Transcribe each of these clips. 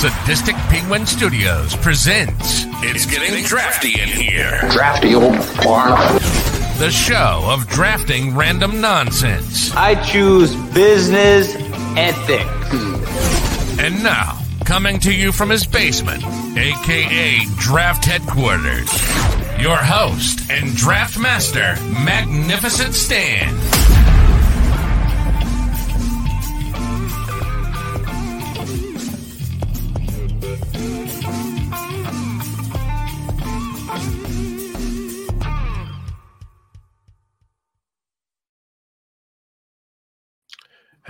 Sadistic Penguin Studios presents It's Getting Drafty in Here. Drafty old barn. The show of drafting random nonsense. I choose business ethics. And now, coming to you from his basement, aka Draft Headquarters, your host and draft master, Magnificent Stan.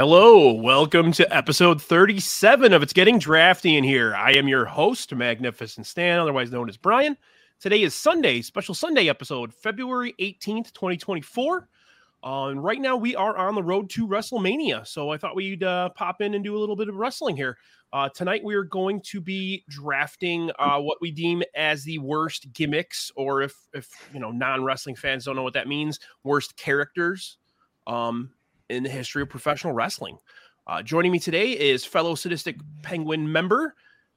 Hello, welcome to episode 37 of It's Getting Drafty in Here. I am your host, Magnificent Stan, otherwise known as Brian. Today is Sunday, special Sunday episode, February 18th, 2024. Uh, and right now we are on the road to WrestleMania. So I thought we'd uh, pop in and do a little bit of wrestling here. Uh, tonight we are going to be drafting uh, what we deem as the worst gimmicks, or if if you know non-wrestling fans don't know what that means, worst characters. Um, in the history of professional wrestling. Uh, joining me today is fellow Sadistic Penguin member,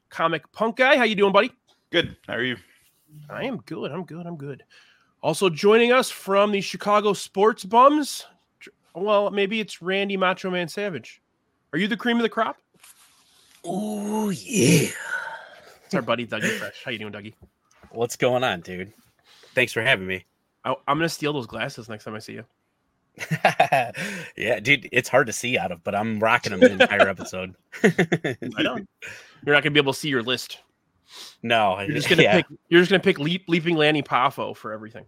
comic punk guy. How you doing, buddy? Good. How are you? I am good. I'm good. I'm good. Also joining us from the Chicago Sports Bums. Well, maybe it's Randy Macho Man Savage. Are you the cream of the crop? Oh yeah. It's our buddy Dougie Fresh. How you doing, Dougie? What's going on, dude? Thanks for having me. I, I'm gonna steal those glasses next time I see you. yeah, dude, it's hard to see out of, but I'm rocking them the entire episode. I know. You're not gonna be able to see your list. No, You're just gonna yeah. pick. You're just gonna pick leap, leaping Lanny Poffo for everything.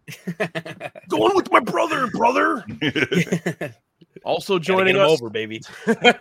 Going with my brother, brother. Also joining us, over, baby.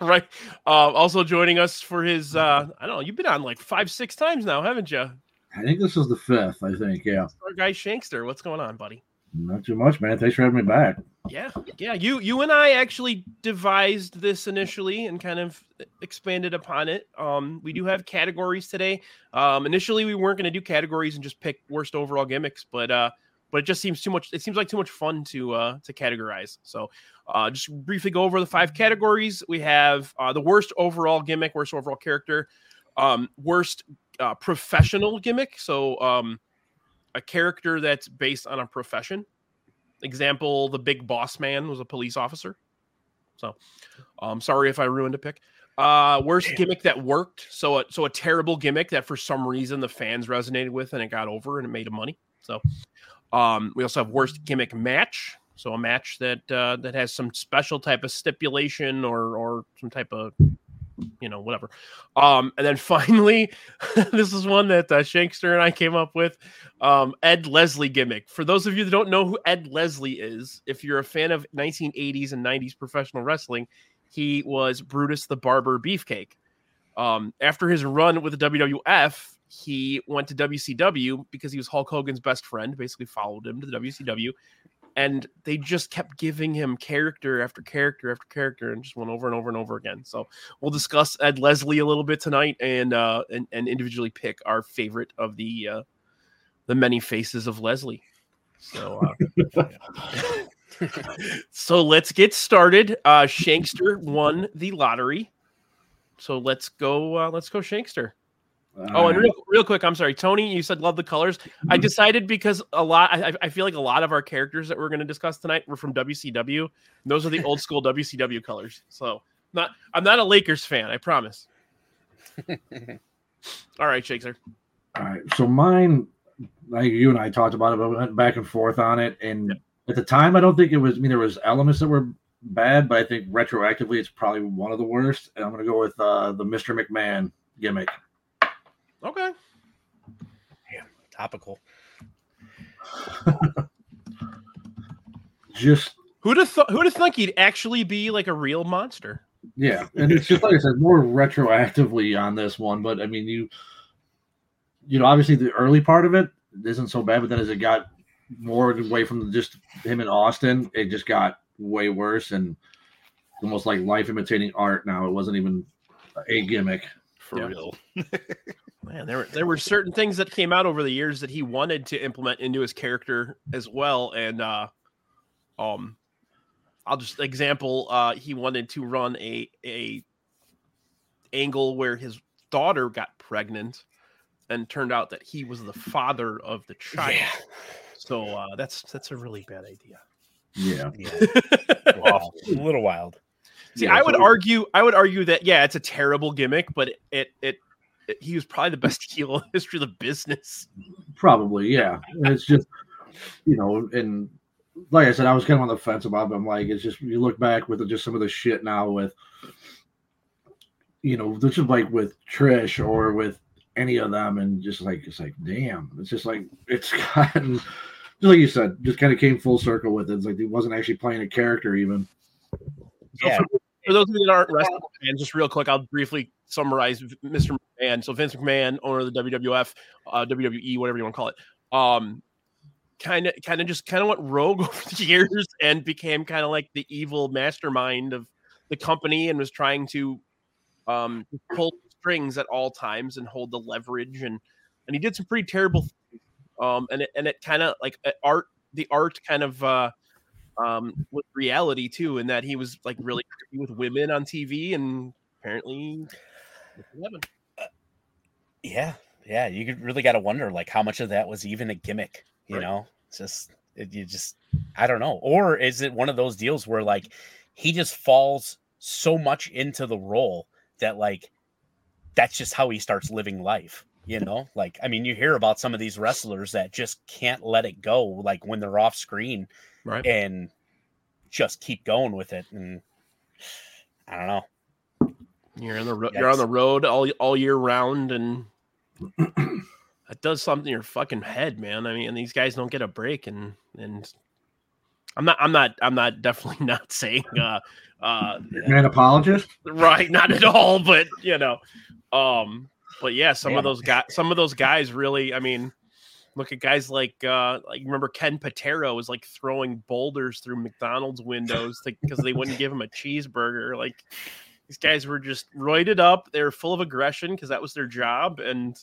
right? Uh, also joining us for his. Uh, I don't know. You've been on like five, six times now, haven't you? I think this is the fifth. I think, yeah. Our guy Shankster. What's going on, buddy? Not too much, man. Thanks for having me back. Yeah, yeah. You, you and I actually devised this initially and kind of expanded upon it. Um, we do have categories today. Um, initially we weren't going to do categories and just pick worst overall gimmicks, but uh, but it just seems too much. It seems like too much fun to uh to categorize. So, uh, just briefly go over the five categories. We have uh, the worst overall gimmick, worst overall character, um, worst uh, professional gimmick. So, um, a character that's based on a profession. Example: the Big Boss Man was a police officer. So, um, sorry if I ruined a pick. Uh, worst gimmick that worked. So, a, so a terrible gimmick that for some reason the fans resonated with and it got over and it made them money. So, um, we also have worst gimmick match. So a match that uh, that has some special type of stipulation or or some type of you know whatever. Um, and then finally, this is one that uh, Shankster and I came up with. Um, Ed Leslie gimmick. For those of you that don't know who Ed Leslie is, if you're a fan of 1980s and 90s professional wrestling, he was Brutus the Barber Beefcake. Um, after his run with the WWF, he went to WCW because he was Hulk Hogan's best friend, basically followed him to the WCW. And they just kept giving him character after character after character and just went over and over and over again. So we'll discuss Ed Leslie a little bit tonight and uh and, and individually pick our favorite of the uh the many faces of Leslie. So uh, so let's get started. Uh Shankster won the lottery. So let's go uh let's go Shankster. Oh, and Uh, real, real quick, I'm sorry, Tony. You said love the colors. I decided because a lot, I, I feel like a lot of our characters that we're going to discuss tonight were from WCW. Those are the old school WCW colors. So, not, I'm not a Lakers fan. I promise. All right, Shankster. all right. So mine, like you and I talked about it, but we went back and forth on it. And at the time, I don't think it was. I mean, there was elements that were bad, but I think retroactively, it's probably one of the worst. And I'm going to go with uh, the Mr. McMahon gimmick. Okay. Yeah. Topical. Just Who'd have th- who'd have thunk he'd actually be like a real monster? Yeah, and it's just like I said, more retroactively on this one. But I mean, you, you know, obviously the early part of it isn't so bad, but then as it got more away from just him in Austin, it just got way worse and almost like life imitating art. Now it wasn't even a gimmick. For Yeah. real. Man, there were there were certain things that came out over the years that he wanted to implement into his character as well, and uh, um, I'll just example. Uh, he wanted to run a a angle where his daughter got pregnant, and turned out that he was the father of the child. Yeah. So uh, that's that's a really bad idea. Yeah. Yeah. Wow. a little wild. See, Yeah, I would argue, I would argue that yeah, it's a terrible gimmick, but it, it, it- he was probably the best heel in the history of the business. Probably, yeah. It's just, you know, and like I said, I was kind of on the fence about it. I'm like, it's just you look back with just some of the shit now with, you know, this is like with Trish or with any of them, and just like it's like, damn, it's just like it's gotten, just like you said, just kind of came full circle with it. It's like he wasn't actually playing a character even. Yeah. For those of you that aren't wrestling fans, just real quick, I'll briefly summarize Mr. McMahon. So Vince McMahon, owner of the WWF, uh, WWE, whatever you want to call it, um, kind of, kind of just kind of went rogue over the years and became kind of like the evil mastermind of the company and was trying to um, pull strings at all times and hold the leverage and and he did some pretty terrible things. Um, and it and it kind of like art, the art kind of. Uh, um with reality too in that he was like really with women on tv and apparently women. Yeah. Yeah. You really got to wonder like how much of that was even a gimmick, you Right. know? It's just, it, you just, I don't know. Or is it one of those deals where like he just falls so much into the role that like that's just how he starts living life? You know, like I mean, you hear about some of these wrestlers that just can't let it go, like when they're off screen, right and just keep going with it. And I don't know. you're on the ro- you're on the road all all year round and that does something to your fucking head man i mean and these guys don't get a break and and i'm not i'm not i'm not definitely not saying uh uh Man, apologist. right not at all but you know um but yeah some Yeah. of those guys some of those guys really i mean look at guys like uh like remember ken patera was like throwing boulders through mcdonald's windows because they wouldn't give him a cheeseburger like these guys were just roided up they were full of aggression because that was their job and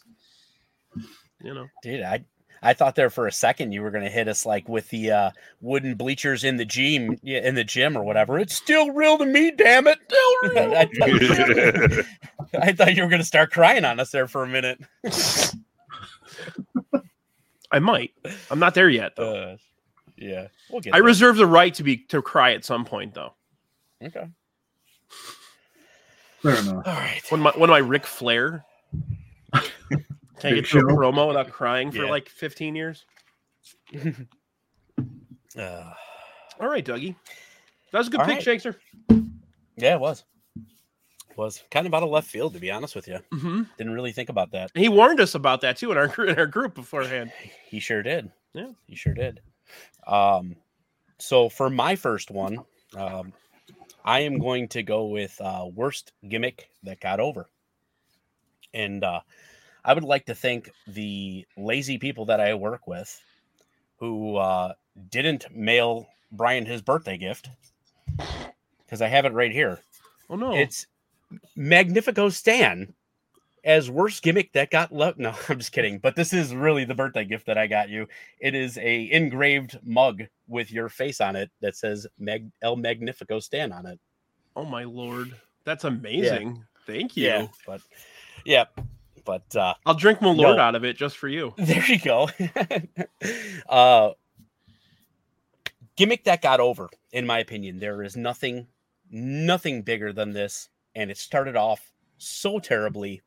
you know Dude, I I thought there for a second you were gonna hit us like with the uh, wooden bleachers in the gym, yeah, in the gym or whatever. It's still real to me, damn it! Still real. I, thought, I thought you were gonna start crying on us there for a minute. i might i'm not there yet though Uh, yeah, we'll get. i there. reserve the right to be to cry at some point though Okay. Fair enough. All right. When my when my Ric Flair can't get to a show. promo without crying for Yeah. like 15 years. Uh, All right, Dougie. That was a good All pick, right. Shankster. yeah, it was. Was kind of out of left field, to be honest with you. Mm-hmm. Didn't really think about that. He warned us about that too in our in our group beforehand. He sure did. Yeah. he sure did. Um, so for my first one, um, I am going to go with uh, worst gimmick that got over, and uh, I would like to thank the lazy people that I work with who uh, didn't mail Brian his birthday gift because I have it right here. Oh no! It's Magnifico Stan as worst gimmick that got left. No, I'm just kidding. But this is really the birthday gift that I got you. It is a engraved mug with your face on it that says Mag- El Magnifico Stan on it. oh my lord, that's amazing. Thank you. Yeah, but yeah, but uh, I'll drink my lord No. out of it just for you. there you go. uh, gimmick that got over, in my opinion. There is nothing, nothing bigger than this, and it started off so terribly.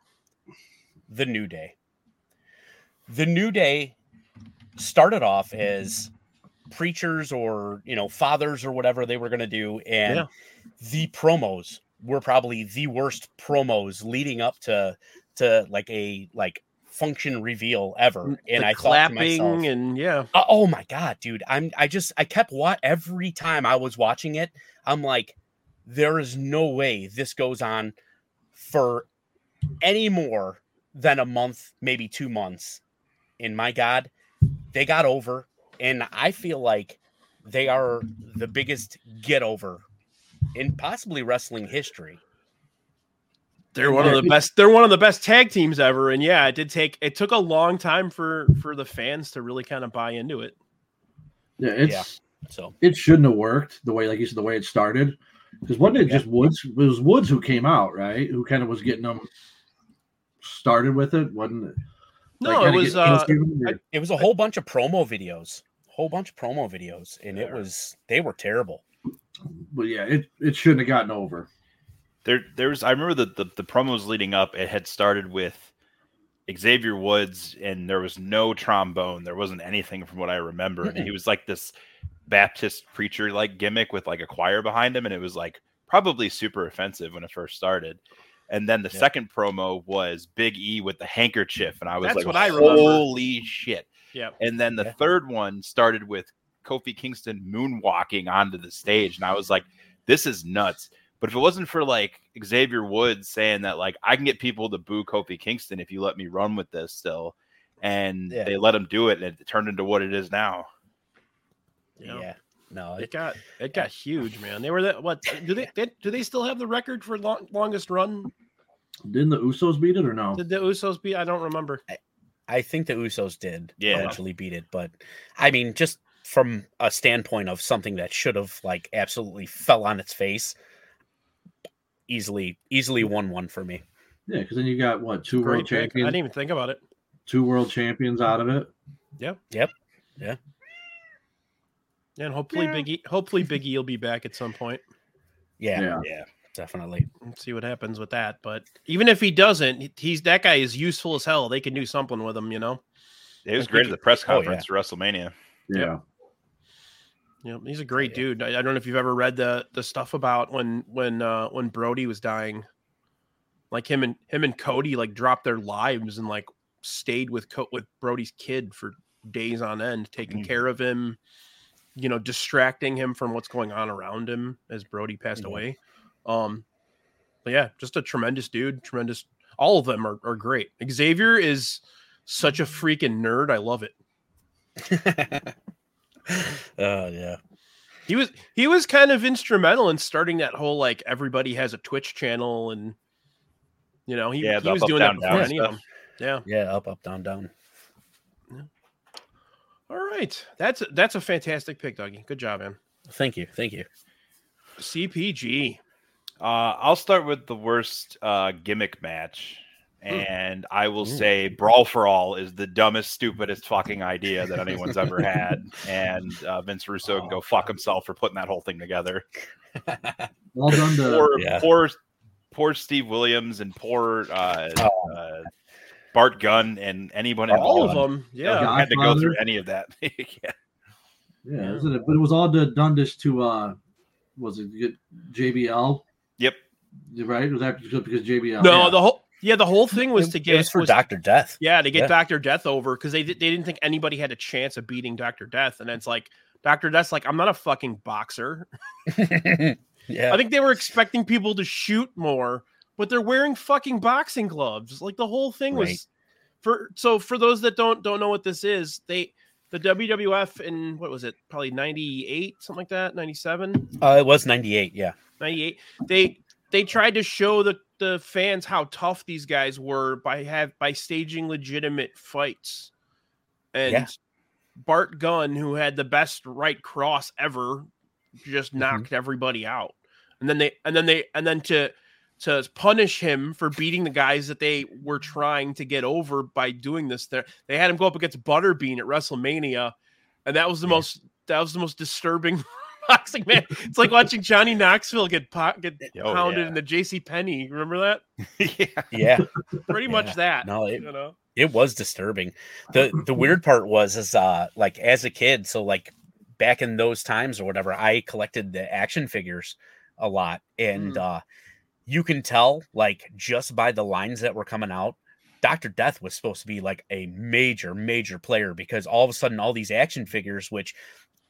The New Day. The New Day started off as preachers or you know fathers or whatever they were going to do, and Yeah. the promos were probably the worst promos leading up to to like a like function reveal ever. Mm, and The I thought to clapping myself, and yeah, "Oh- oh my god, dude! I'm I just I kept what every time I was watching it, I'm like, there is no way this goes on for any more than a month, maybe two months. And my god, they got over, and I feel like they are the biggest get over in possibly wrestling history. they're one of the best. They're one of the best tag teams ever. And yeah, it did take. It took a long time for for the fans to really kind of buy into it. Yeah, it's Yeah. So it shouldn't have worked the way, like you said, the way it started. Because wasn't it just Woods? It was Woods who came out, right? Who kind of was getting them started with it? Wasn't it? No, like, it was get uh, into it, was a whole bunch of promo videos, whole bunch of promo videos, and it was they were terrible. but yeah, it, it shouldn't have gotten over. There, there was. I remember the, the the promos leading up. It had started with Xavier Woods, and there was no trombone. There wasn't anything from what I remember. And he was like this Baptist preacher like gimmick with like a choir behind him, and it was like probably super offensive when it first started. And then the Yeah. second promo was Big E with the handkerchief, and I was That's like, what I remember. "Holy shit!" yeah. And then the Yeah. third one started with Kofi Kingston moonwalking onto the stage. And I was like, this is nuts. But if it wasn't for like Xavier Woods saying that, like, I can get people to boo Kofi Kingston if you let me run with this still. And Yeah. they let him do it, and it turned into what it is now. Yeah. Yeah, no, It it, got it got huge, man. They were that what do they, they do they still have the record for long, longest run? Didn't the Usos beat it or no? Did the Usos be? I don't remember. I think the Usos did Yeah. eventually beat it, but I mean, just from a standpoint of something that should have like absolutely fell on its face, easily, easily won one for me. Yeah, because then you got what two Great world pick. I didn't even think about it. two world champions out of it. And hopefully Yeah. Big E, hopefully Biggie will be back at some point. Yeah, Yeah. Yeah. definitely. Let's see what happens with that. But even if he doesn't, he's that guy is useful as hell. They can do something with him, you know. It was I great at the press oh, yeah. conference for WrestleMania. Yeah. Yeah, he's a great yeah. dude. I, I don't know if you've ever read the the stuff about when when uh when Brody was dying. Like him and him and Cody like dropped their lives and like stayed with Co- with Brody's kid for days on end, taking Mm. care of him, you know, distracting him from what's going on around him as Brody passed Yeah. away. Um but yeah, just a tremendous dude, tremendous all of them are, are great. Xavier is such a freaking nerd. I love it. Oh yeah, He was he was kind of instrumental in starting that whole like everybody has a Twitch channel and you know he, Yeah, he was up, doing down, that before any of them. Yeah. yeah, up, up, down, down. All right. That's that's a fantastic pick, Dougie. Good job, man. Thank you, thank you. CPG. Uh, I'll start with the worst uh, gimmick match. And I will Ooh. say Brawl for All is the dumbest, stupidest fucking idea that anyone's ever had. And uh, Vince Russo can go fuck himself for putting that whole thing together. Well done to Poor, Yeah. poor, poor Steve Williams and poor uh, Oh. Bart Gunn and anyone All of them. Yeah. God. had to go through any of that. yeah. yeah, isn't it? But it was all to, done this to uh was it get JBL? Yep. Right? Was that because because JBL? No, yeah. the whole yeah, the whole thing was It- to it get was for was- Doctor Death. Yeah, to get Yeah. Doctor Death over because they they didn't think anybody had a chance of beating Doctor Death, and it's like Doctor Death's like I'm not a fucking boxer. yeah, I think they were expecting people to shoot more, but they're wearing fucking boxing gloves. Like the whole thing was for so for those that don't don't know what this is, they the WWF in what was it? Probably 98, something like that, 97, uh, it was ninety eight. Yeah, 98. They they tried to show the the fans how tough these guys were by have by staging legitimate fights. And Yeah. Bart Gunn, who had the best right cross ever, just Mhm. knocked everybody out. And then they and then they and then to to punish him for beating the guys that they were trying to get over by doing this there they had him go up against Butterbean at WrestleMania and that was the Yeah. most that was the most disturbing boxing man it's like watching Johnny Knoxville get po- get Oh, pounded yeah. in the JC Penney remember that yeah. yeah. pretty Yeah. much that No, it, you know it was disturbing. the The weird part was is uh like as a kid, so like back in those times or whatever, I collected the action figures a lot, and uh you can tell like just by the lines that were coming out. Dr. Death was supposed to be like a major, major player because all of a sudden all these action figures, which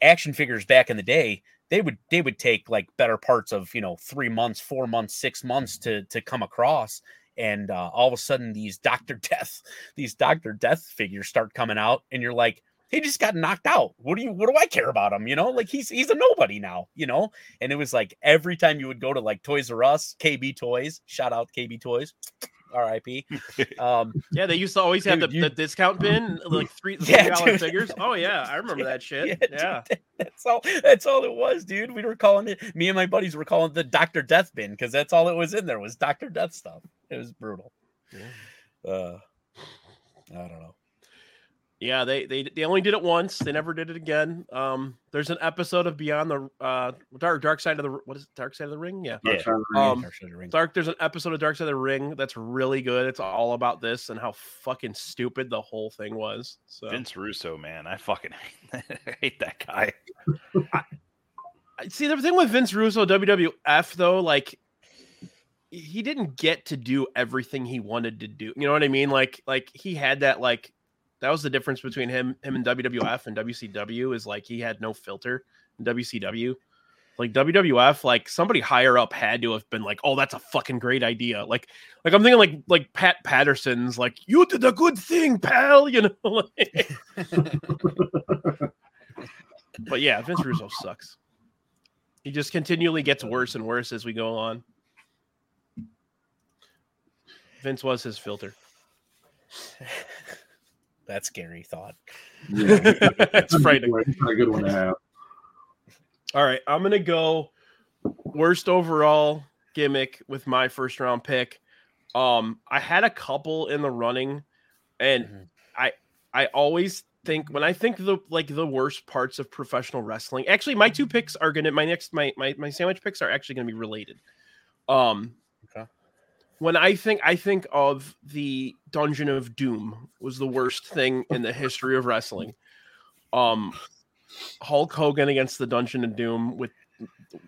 action figures back in the day, they would they would take like better parts of you know three months, four months, six months to to come across. And uh, all of a sudden, these Doctor Death, these Doctor Death figures start coming out, and you're like, he just got knocked out. What do you? What do I care about him? You know, like he's he's a nobody now. You know, and it was like every time you would go to like Toys R Us, KB Toys, shout out KB Toys, R.I.P. Um, yeah they used to always have Dude, the, you- the discount bin like three the Yeah, three dollar figures oh yeah I remember that shit dude, yeah that's all. That's all it was, dude. We were calling it. Me and my buddies were calling it the Doctor Death bin because that's all it was in there was Doctor Death stuff. It was brutal. Yeah. Uh, I don't know. Yeah, they they they only did it once. They never did it again. Um, there's an episode of Beyond the uh Dark Dark Side of the what is it, Dark Side of the Ring? Yeah. Yeah. Um, Dark Side of the Ring. Dark. There's an episode of Dark Side of the Ring that's really good. It's all about this and how fucking stupid the whole thing was. So Vince Russo, man, I fucking hate that guy. I- see the thing with Vince Russo WWF though, like he didn't get to do everything he wanted to do. You know what I mean? Like like he had that like that was the difference between him him and WWF and WCW is like he had no filter in WCW. Like WWF, like somebody higher up had to have been like, "Oh, that's a fucking great idea." Like, like I'm thinking like like Pat Patterson's like, "You did a good thing, pal," you know. like- but yeah, Vince Russo sucks. He just continually gets worse and worse as we go on. Vince was his filter. That's scary thought. Yeah. it's frightening. It's not a good one to have. All right, I'm gonna go worst overall gimmick with my first round pick. Um, I had a couple in the running, and Mhm. I I always think when I think the like the worst parts of professional wrestling. Actually, my two picks are gonna my next my my my sandwich picks are actually gonna be related. Um, Okay. When I think I think of the Dungeon of Doom was the worst thing in the history of wrestling. Um, Hulk Hogan against the Dungeon of Doom with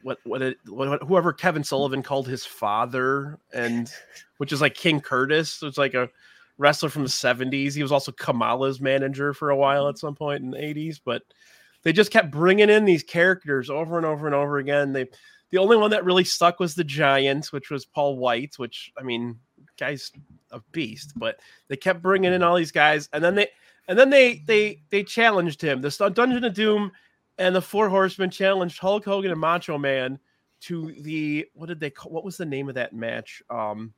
what what, it, what whoever Kevin Sullivan called his father, and which is like King Curtis. It's like a wrestler from the seventies. He was also Kamala's manager for a while at some point in the eighties, but they just kept bringing in these characters over and over and over again. They the only one that really stuck was the Giants, which was Paul White, which I mean, guy's a beast, but they kept bringing in all these guys, and then they and then they they they challenged him. The Dungeon of Doom and the Four Horsemen challenged Hulk Hogan and Macho Man to the what did they call? What was the name of that match? Um,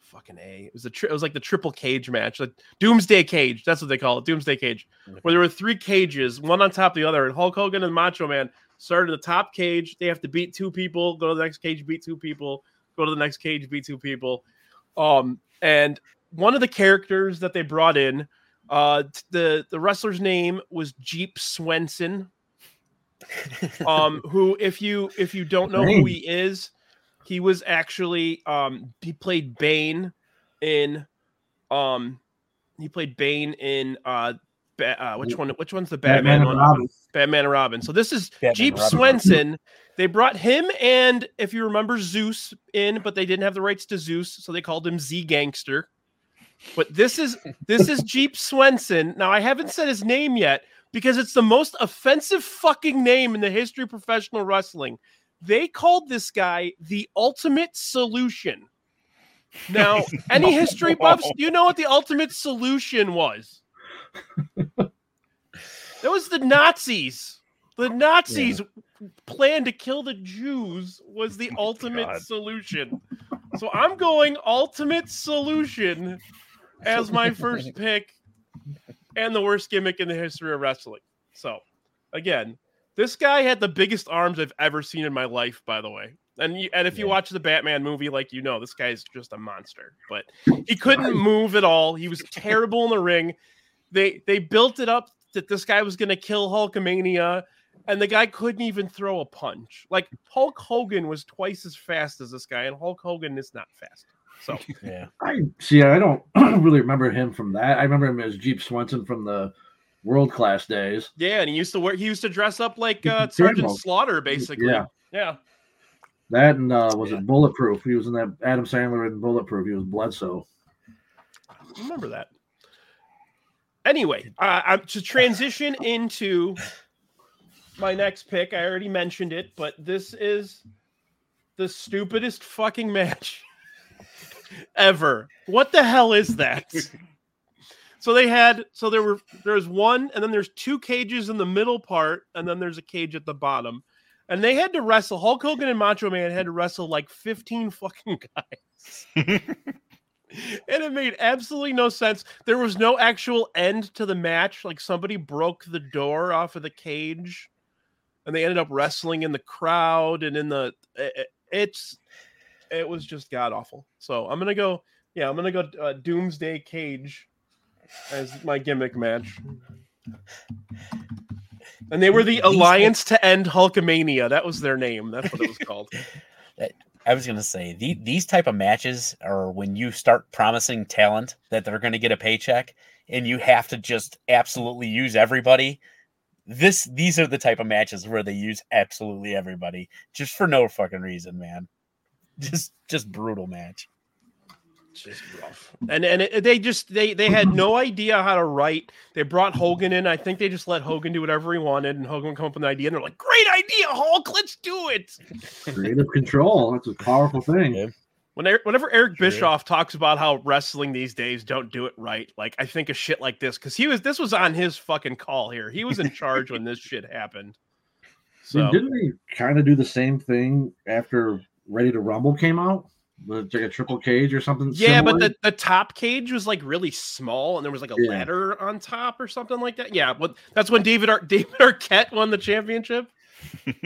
fucking a. It was a tri- it was like the triple cage match, like Doomsday Cage. That's what they call it, Doomsday Cage, where there were three cages, one on top of the other, and Hulk Hogan and Macho Man started at the top cage. They have to beat two people, go to the next cage, beat two people, go to the next cage, beat two people. Um, and one of the characters that they brought in, uh, the the wrestler's name was Jeep Swenson. Um, who, if you if you don't know who he is, he was actually um he played Bane in um he played Bane in uh, ba- uh which one which one's the Batman, Batman one? Robin. Batman and Robin. So this is Batman Jeep Robin. Swenson. They brought him and if you remember Zeus in, but they didn't have the rights to Zeus, so they called him Z-Gangsta. But this is this is Jeep Swenson. Now I haven't said his name yet because it's the most offensive fucking name in the history of professional wrestling. They called this guy the ultimate solution. Now, any history buffs, you know what the ultimate solution was? That was the Nazis. The Nazis plan to kill the Jews was the ultimate God. solution. So I'm going ultimate solution as my first pick and the worst gimmick in the history of wrestling. So again, this guy had the biggest arms I've ever seen in my life, by the way. And you, and if you watch the Batman movie, like you know, this guy's just a monster. But he couldn't move at all. He was terrible in the ring. They they built it up that this guy was going to kill Hulkamania, and the guy couldn't even throw a punch. Like Hulk Hogan was twice as fast as this guy, and Hulk Hogan is not fast. So Yeah. I see. I don't really remember him from that. I remember him as Jeep Swenson from the world class days. yeah, and he used to wear he used to dress up like uh, Sergeant Slaughter, basically. Yeah. yeah. That and uh, was Yeah. it Bulletproof? He was in that Adam Sandler in Bulletproof. He was Bledsoe. remember that. Anyway, uh, I'm to transition into my next pick. I already mentioned it, but this is the stupidest fucking match ever. What the hell is that? so they had so there were there's one and then there's two cages in the middle part and then there's a cage at the bottom. And they had to wrestle Hulk Hogan and Macho Man had to wrestle like 15 fucking guys and it made absolutely no sense. There was no actual end to the match. Like somebody broke the door off of the cage, and they ended up wrestling in the crowd and in the. It, it's it was just god awful. So I'm gonna go Yeah, I'm gonna go uh, Doomsday Cage as my gimmick match. And they were the Alliance to End Hulkamania. That was their name. That's what it was called. I was gonna say the, these type of matches are when you start promising talent that they're gonna get a paycheck, and you have to just absolutely use everybody. This these are the type of matches where they use absolutely everybody just for no fucking reason, man. Just just brutal match. Just rough. And and it, they just they they had no idea how to write. They brought Hogan in. I think they just let Hogan do whatever he wanted, and Hogan would come up with an idea, and they're like, "Great idea, Hulk! Let's do it." Creative control. That's a powerful thing. Yeah. When Er- whenever Eric Sure. Bischoff talks about how wrestling these days don't do it right, like I think of shit like this because he was this was on his fucking call here. He was in charge when this shit happened. So So didn't they kind of do the same thing after Ready to Rumble came out? With like a triple cage or something? yeah, but the, the top cage was like really small, and there was like a Yeah. ladder on top or something like that. Yeah, but that's when David Ar- David Arquette won the championship.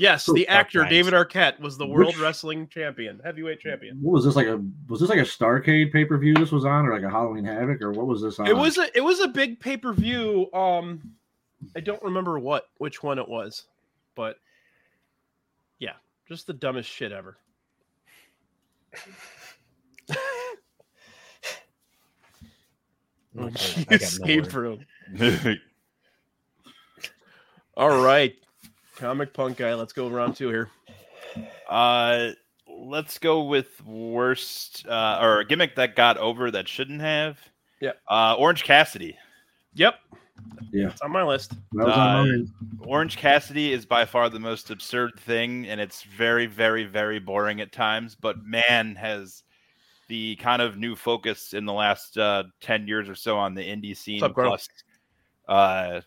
Yes, the actor times. David Arquette was the world Which- wrestling champion, heavyweight champion. what was this like a was this like a Starcade pay per view this was on or like a Halloween Havoc or what was this on? It was a it was a big pay per view. Um, I don't remember what which one it was, but yeah, just the dumbest shit ever. Okay, You I no saved word. for him. All right, comic punk guy. Let's go round two here. Uh, let's go with worst uh, or a gimmick that got over that shouldn't have. Yeah. Uh, Orange Cassidy. Yep. Yeah. It's on my list. That was on uh, mine. Orange Cassidy is by far the most absurd thing, and it's very, very, very boring at times. But man, has the kind of new focus in the last uh, ten years or so on the indie scene, up, Carl? plus uh,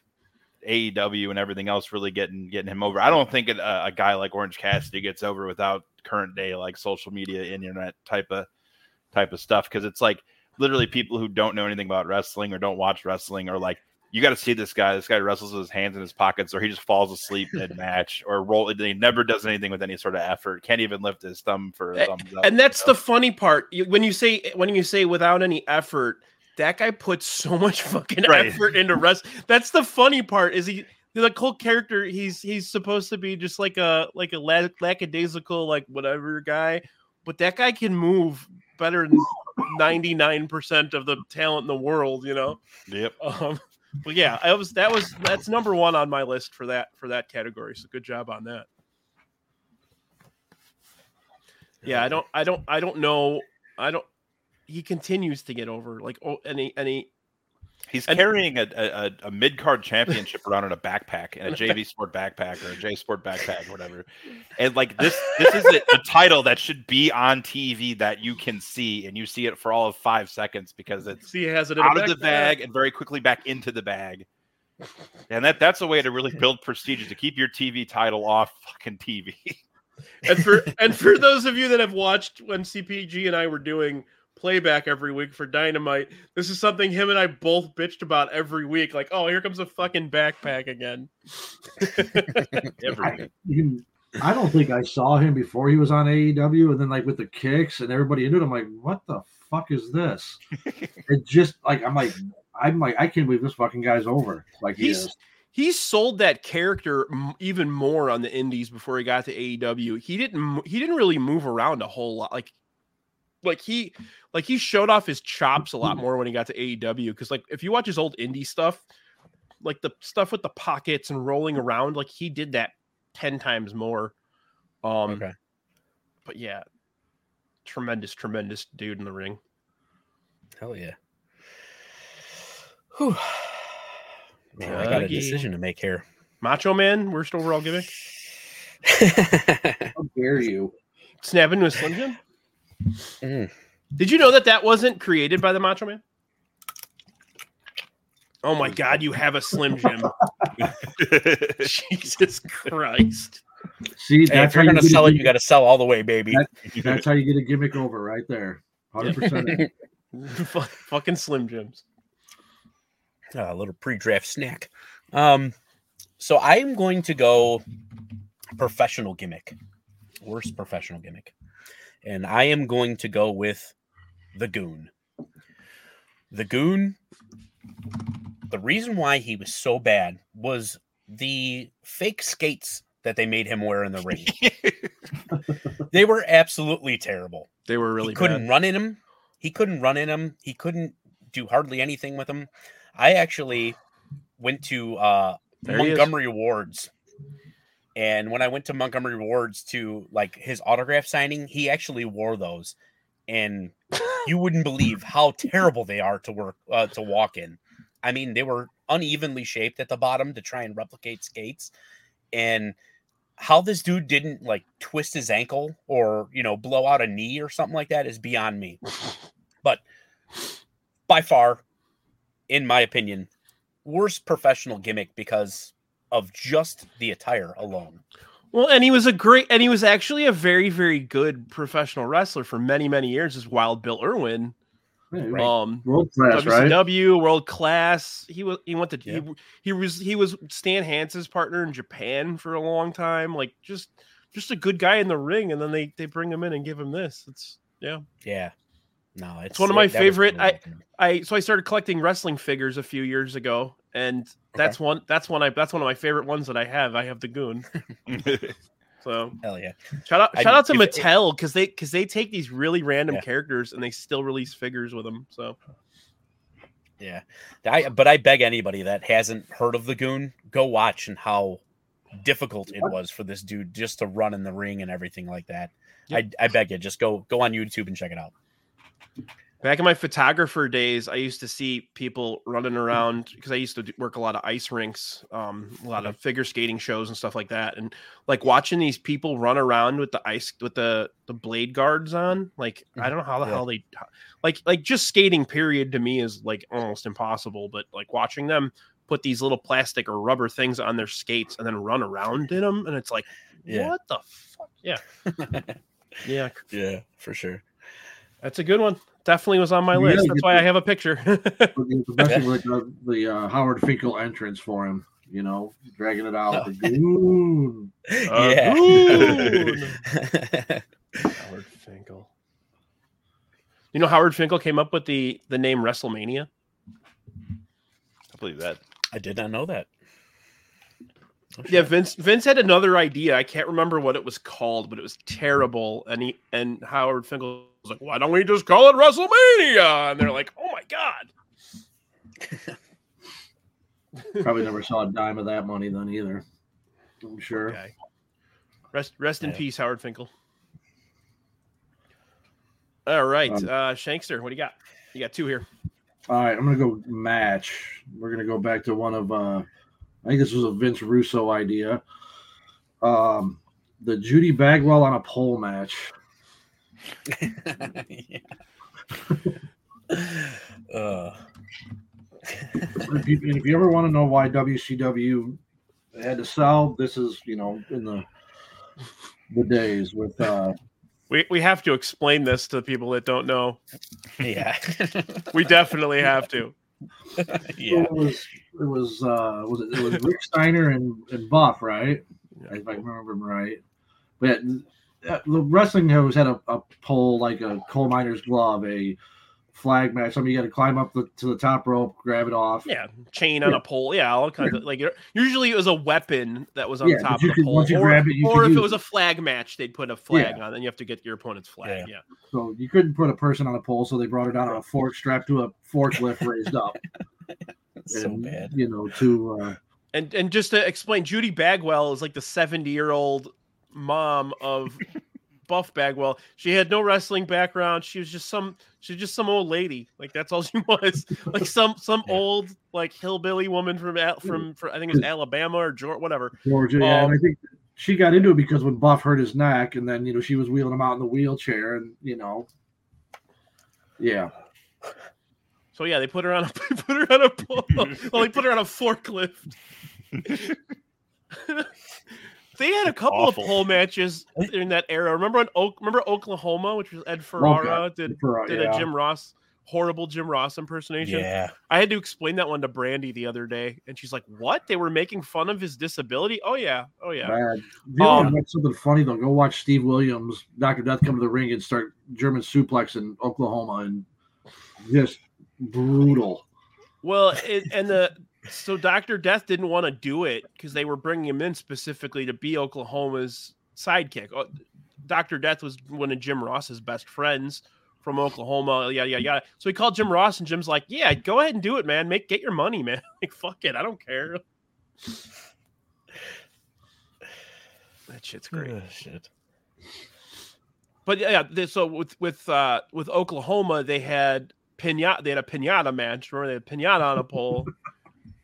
AEW and everything else, really getting getting him over. I don't think it, uh, a guy like Orange Cassidy gets over without current day like social media, internet type of type of stuff because it's like literally people who don't know anything about wrestling or don't watch wrestling are like you got to see this guy. This guy wrestles with his hands in his pockets, or he just falls asleep mid match, or roll. He never does anything with any sort of effort. Can't even lift his thumb for a thumbs up. And that's the funny part. When you say when you say without any effort, that guy puts so much fucking Right. effort into rest. That's the funny part. Is he the whole character? He's he's supposed to be just like a like a la- lackadaisical like whatever guy, but that guy can move better than ninety nine percent of the talent in the world. You know. Yep. Um, but yeah, I was that was that's number one on my list for that for that category. So good job on that. Yeah, I don't, I don't, I don't know. I don't. He continues to get over like oh, any any. He's And- carrying a, a, a- mid card championship around in a backpack, in a JV Sport backpack or a J Sport backpack, or whatever. And like this, this is a, a title that should be on TV that you can see, and you see it for all of five seconds because it's See, he has it out of the backpack. bag and very quickly back into the bag. And that that's a way to really build prestige to keep your TV title off fucking TV. and for and for those of you that have watched when CPG and I were doing playback every week for Dynamite, this is something him and I both bitched about every week. Like, oh, here comes a fucking backpack again. Every I, I don't think I saw him before he was on AEW, and then like with the kicks and everybody into it, I'm like, what the fuck is this? it just like I'm like I'm like I can't believe this fucking guy's over. Like he He's- is. he sold that character m- even more on the indies before he got to AEW. He didn't he didn't really move around a whole lot. Like like he like he showed off his chops a lot more when he got to AEW because like if you watch his old indie stuff, like the stuff with the pockets and rolling around, like he did that 10 times more. Um Okay. but yeah, tremendous tremendous dude in the ring. Hell yeah. Whew. Man, I got a decision to make here. Macho Man, worst overall gimmick. How dare you? Snapping to a Slim Jim. Mm. Did you know that that wasn't created by the Macho Man? Oh my God, you have a Slim Jim. Jesus Christ. See, Hey, that's if you're how you gonna get a sell it, you gimmick- got to sell all the way, baby. That's how you get a gimmick over right there. Hundred percent. Fu- Fucking Slim Jims. a little pre-draft snack. Um, so I am going to go professional gimmick, worst professional gimmick, and I am going to go with the Goon. The Goon. The reason why he was so bad was the fake skates that they made him wear in the ring. they were absolutely terrible. They were really he couldn't bad. run in him. He couldn't run in him. He couldn't do hardly anything with him. I actually went to uh, There he is. Montgomery Wards, and when I went to Montgomery Wards to like his autograph signing, he actually wore those, and you wouldn't believe how terrible they are to work uh, to walk in. I mean, they were unevenly shaped at the bottom to try and replicate skates, and how this dude didn't like twist his ankle or you know blow out a knee or something like that is beyond me. But by far, in my opinion, worst professional gimmick because of just the attire alone. Well, and he was a great, and he was actually a very, very good professional wrestler for many, many years. As Wild Bill Irwin, Yeah, Right. um, World class, right? WCW, world class. He was he went to Yeah. he, he was he was Stan Hansen's partner in Japan for a long time. Like just just a good guy in the ring, and then they they bring him in and give him this. It's yeah. Yeah. No, it's, one of my that favorite- I- I so I started collecting wrestling figures a few years ago, and that's one that's one I that's one of my favorite ones that I have. I have the Goon. So hell yeah. shout out I- shout out to Mattel because they because they take these really random Yeah. characters and they still release figures with them. So Yeah. I but I beg anybody that hasn't heard of the goon, go watch and how difficult it was for this dude just to run in the ring and everything like that. I, I beg you, just go go on YouTube and check it out. Back in my photographer days, I used to see people running around because I used to work a lot of ice rinks, um, a lot of figure skating shows and stuff like that, and like watching these people run around with the ice with the the blade guards on. Like I don't know how the Yeah. hell they like like just skating. Period to me is like almost impossible, but like watching them put these little plastic or rubber things on their skates and then run around in them, and it's like, Yeah. what the fuck? Yeah, yeah, Yeah, for sure. that's a good one. Definitely was on my list. you That's get why I have a picture. The the best thing was the, the uh, Howard Finkel entrance for him. You know, dragging it out. Oh. The goon. yeah. Howard Finkel. You know, Howard Finkel came up with the the name WrestleMania. I believe that. I did not know that. Oh, Yeah. Vince Vince had another idea. I can't remember what it was called, but it was terrible. And he and Howard Finkel was like, "Why don't we just call it WrestleMania?" And they're like, "Oh my god." Probably never saw a dime of that money then either. I'm sure. Okay. Rest rest in peace, Howard Finkel. All right, Um, uh Shankster, what do you got? You got two here. All right, I'm gonna go match. We're gonna go back to one of uh I think this was a Vince Russo idea. Um the Judy Bagwell on a pole match. Yeah. uh, If you, if you ever want to know why WCW had to sell, this is you know in the the days with uh We we have to explain this to the people that don't know. yeah. We definitely have to. yeah. it was it was uh was it, it was Rick Steiner and, and Buff, right? If I remember him right. But uh, the wrestling has had a, a pole like a coal miner's glove, a flag match. Something you got to climb up the, to the top rope, grab it off. Yeah, chain on a pole. Yeah, all kinds of like. Usually, it was a weapon that was on Yeah, top of the could- pole, or, grab it, or if it was a flag match, they'd put a flag on, and you have to get your opponent's flag. Yeah, So you couldn't put a person on a pole, so they brought it out on a fork strapped to a forklift raised up. so and, bad. You know, to uh, and and just to explain, Judy Bagwell is like the seventy-year-old mom of Buff Bagwell. She had no wrestling background. She was just some. She's just some old lady. Like that's all she was. Like some some Yeah. old like hillbilly woman from from, from I think it was Alabama or Georgia, whatever. Georgia. Yeah, Um, and I think she got into it because when Buff hurt his neck, and then you know she was wheeling him out in the wheelchair, and you know, yeah. So yeah, they put her on a put her on a pole. well, they put her on a forklift. They had a couple Awful. of pole matches in that era. Remember Oak, remember Oklahoma, which was Ed Ferrara did uh, did yeah. a Jim Ross horrible Jim Ross impersonation. Yeah. I had to explain that one to Brandy the other day, and she's like, "What? They were making fun of his disability? Oh yeah, oh yeah." Bad. You Um, something funny, though, go watch Steve Williams, Dr. Death come to the ring and start German suplex in Oklahoma and just brutal. Well, it, and the so Doctor Death didn't want to do it because they were bringing him in specifically to be Oklahoma's sidekick. Oh, Doctor Death was one of Jim Ross's best friends from Oklahoma. Yeah, yeah, yeah. So he called Jim Ross, and Jim's like, "Yeah, go ahead and do it, man. Make get your money, man. Like, fuck it, I don't care." That shit's great. Oh, shit. But yeah, yeah, they- so with with uh with Oklahoma, they had pinata. They had a pinata match. Remember, they had pinata on a pole,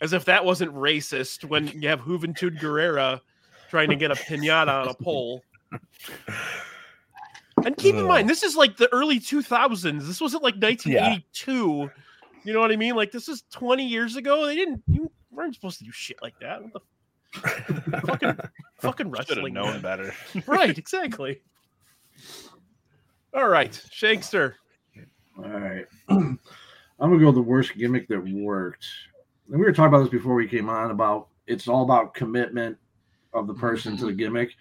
as if that wasn't racist. When you have Juventud Guerrera trying to get a pinata on a pole. And keep in mind, this is like the early 2000s. This wasn't like 1982. You know what I mean? Like this is 20 years ago. They didn't. You weren't supposed to do shit like that. What the fucking fucking Should have wrestling? known better. right, exactly. All right, Shankster. All right. I'm gonna go with the worst gimmick that worked. And we were talking about this before we came on about it's all about commitment of the person to the gimmick.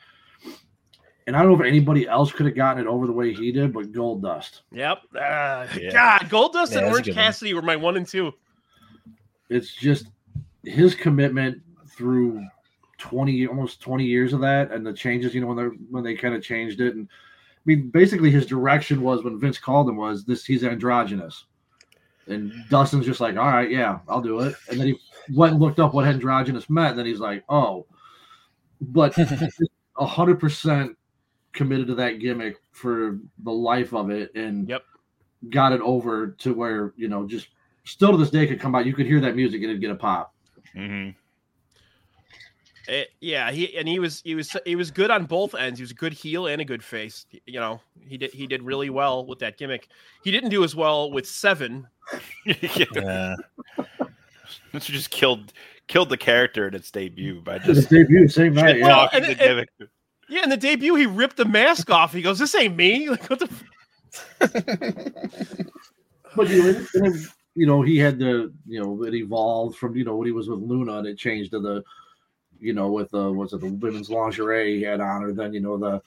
And I don't know if anybody else could have gotten it over the way he did, but Goldust. Yep. Uh, Yeah. God, Goldust Yeah, and that's Orange good one. Cassidy were my one and two. It's just his commitment through 20 almost 20 years of that and the changes, you know, when they when they kind of changed it. And I mean, basically his direction was when Vince called him was this he's androgynous. And Dustin's just like, all right, yeah, I'll do it. And then he went and looked up what androgynous meant, and then he's like, oh. But a hundred percent committed to that gimmick for the life of it and Yep. got it over to where, you know, just still to this day could come out. You could hear that music and it'd get a pop. hmm Eh, yeah, he and he was he was he was good on both ends. He was a good heel and a good face. You know, he did he did really well with that gimmick. He didn't do as well with Seven. yeah. Yeah. This just killed killed the character in its debut by His just debut, same night. shit Yeah. Well, talking and- the gimmick. Yeah, in the debut, he ripped the mask off. He goes, "This ain't me." Like, what the? F-? But you know, you know, he had the you know it evolved from you know when he was with Luna and it changed to the you know with the was it the women's lingerie he had on or Then you know the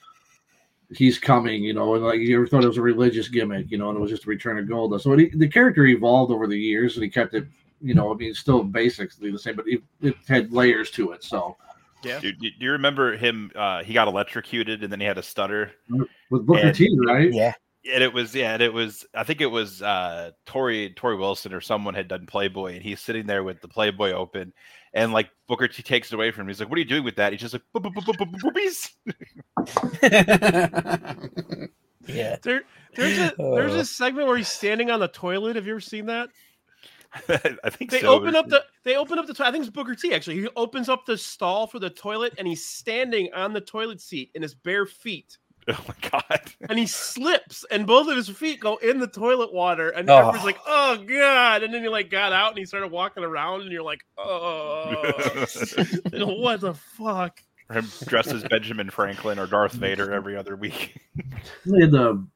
he's coming, you know, and like you ever thought it was a religious gimmick, you know, and it was just a return of gold. So it, the character evolved over the years, and he kept it, you know, I mean, still basically the same, but it, it had layers to it. So Yeah. Dude, do you remember him? Uh, he got electrocuted and then he had a stutter. with Booker And- T, right? Yeah. And it was yeah, and it was I think it was uh Tori Torrie Wilson or someone had done Playboy and he's sitting there with the Playboy open and like Booker T takes it away from him. He's like, What are you doing with that? He's just like "Boop, boop, boop, boop, boop, boobies. yeah. There, there's a there's Uh. a segment where he's standing on the toilet. Have you ever seen that? I think They so. open up the they open up the toilet. I think it's Booker T actually. He opens up the stall for the toilet and he's standing on the toilet seat in his bare feet. Oh my god. And he slips and both of his feet go in the toilet water. And Oh. everyone's like, oh god. And then he like got out and he started walking around and you're like, oh what the fuck? Or him dressed as Benjamin Franklin or Darth Vader every other week. They had the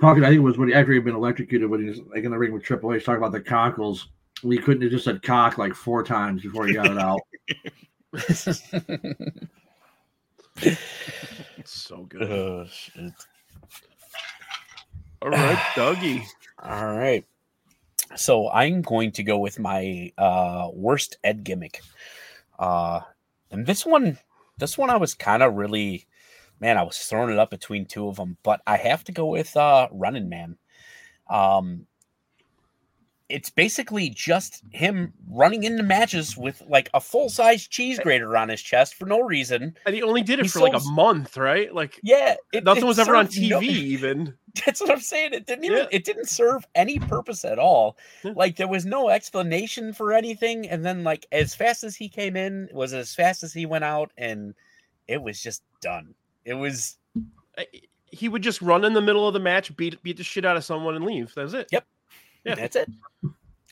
pocket. I think it was when he, after he'd been electrocuted when he was like in the ring with Triple H talking about the cockles. He couldn't have just said cock like four times before he got it out. So good. oh shit. All right, Dougie. All right. So I'm going to go with my uh worst Ed gimmick. Uh and this one this one I was kind of really man, I was throwing it up between two of them, but I have to go with uh Running Man. Um it's basically just him running into matches with like a full-size cheese grater on his chest for no reason. And he only did it He for like a month, right? Like Yeah, it, nothing it was ever on served no- TV, even. That's what I'm saying. It didn't even Yeah. it didn't serve any purpose at all. Yeah. Like there was no explanation for anything. And then like as fast as he came in was as fast as he went out, and it was just done. It was I- He would just run in the middle of the match, beat beat the shit out of someone, and leave. That's it. Yep. Yeah. that's it.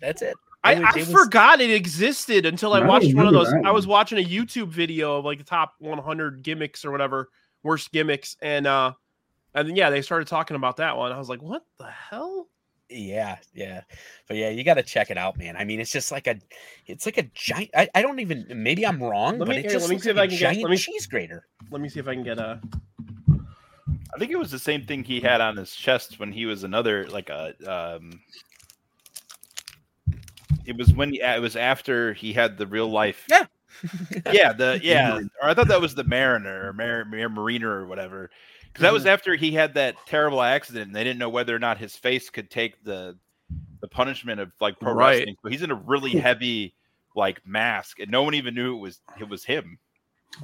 That's it. I, was- I it was- forgot it existed until I I watched one of those. that I was watching a YouTube video of like the top 100 gimmicks or whatever, worst gimmicks, and uh, and then yeah, they started talking about that one. I was like, what the hell? Yeah, yeah, but yeah, you got to check it out, man. I mean, it's just like a, it's like a giant. I, I don't even. Maybe I'm wrong, Let but me- it here, just let me looks see if like I a can get- giant let me- cheese grater. Let me see if I can get a. I think it was the same thing he had on his chest when he was another like a. Um, it was when he, it was after he had the real life. Yeah. yeah, the yeah, or I thought that was the Mariner or Mar- Mar- Mariner or whatever, because that was mm-hmm. after he had that terrible accident. and They didn't know whether or not his face could take the the punishment of like pro Right. wrestling. So he's in a really heavy like mask, and no one even knew it was it was him.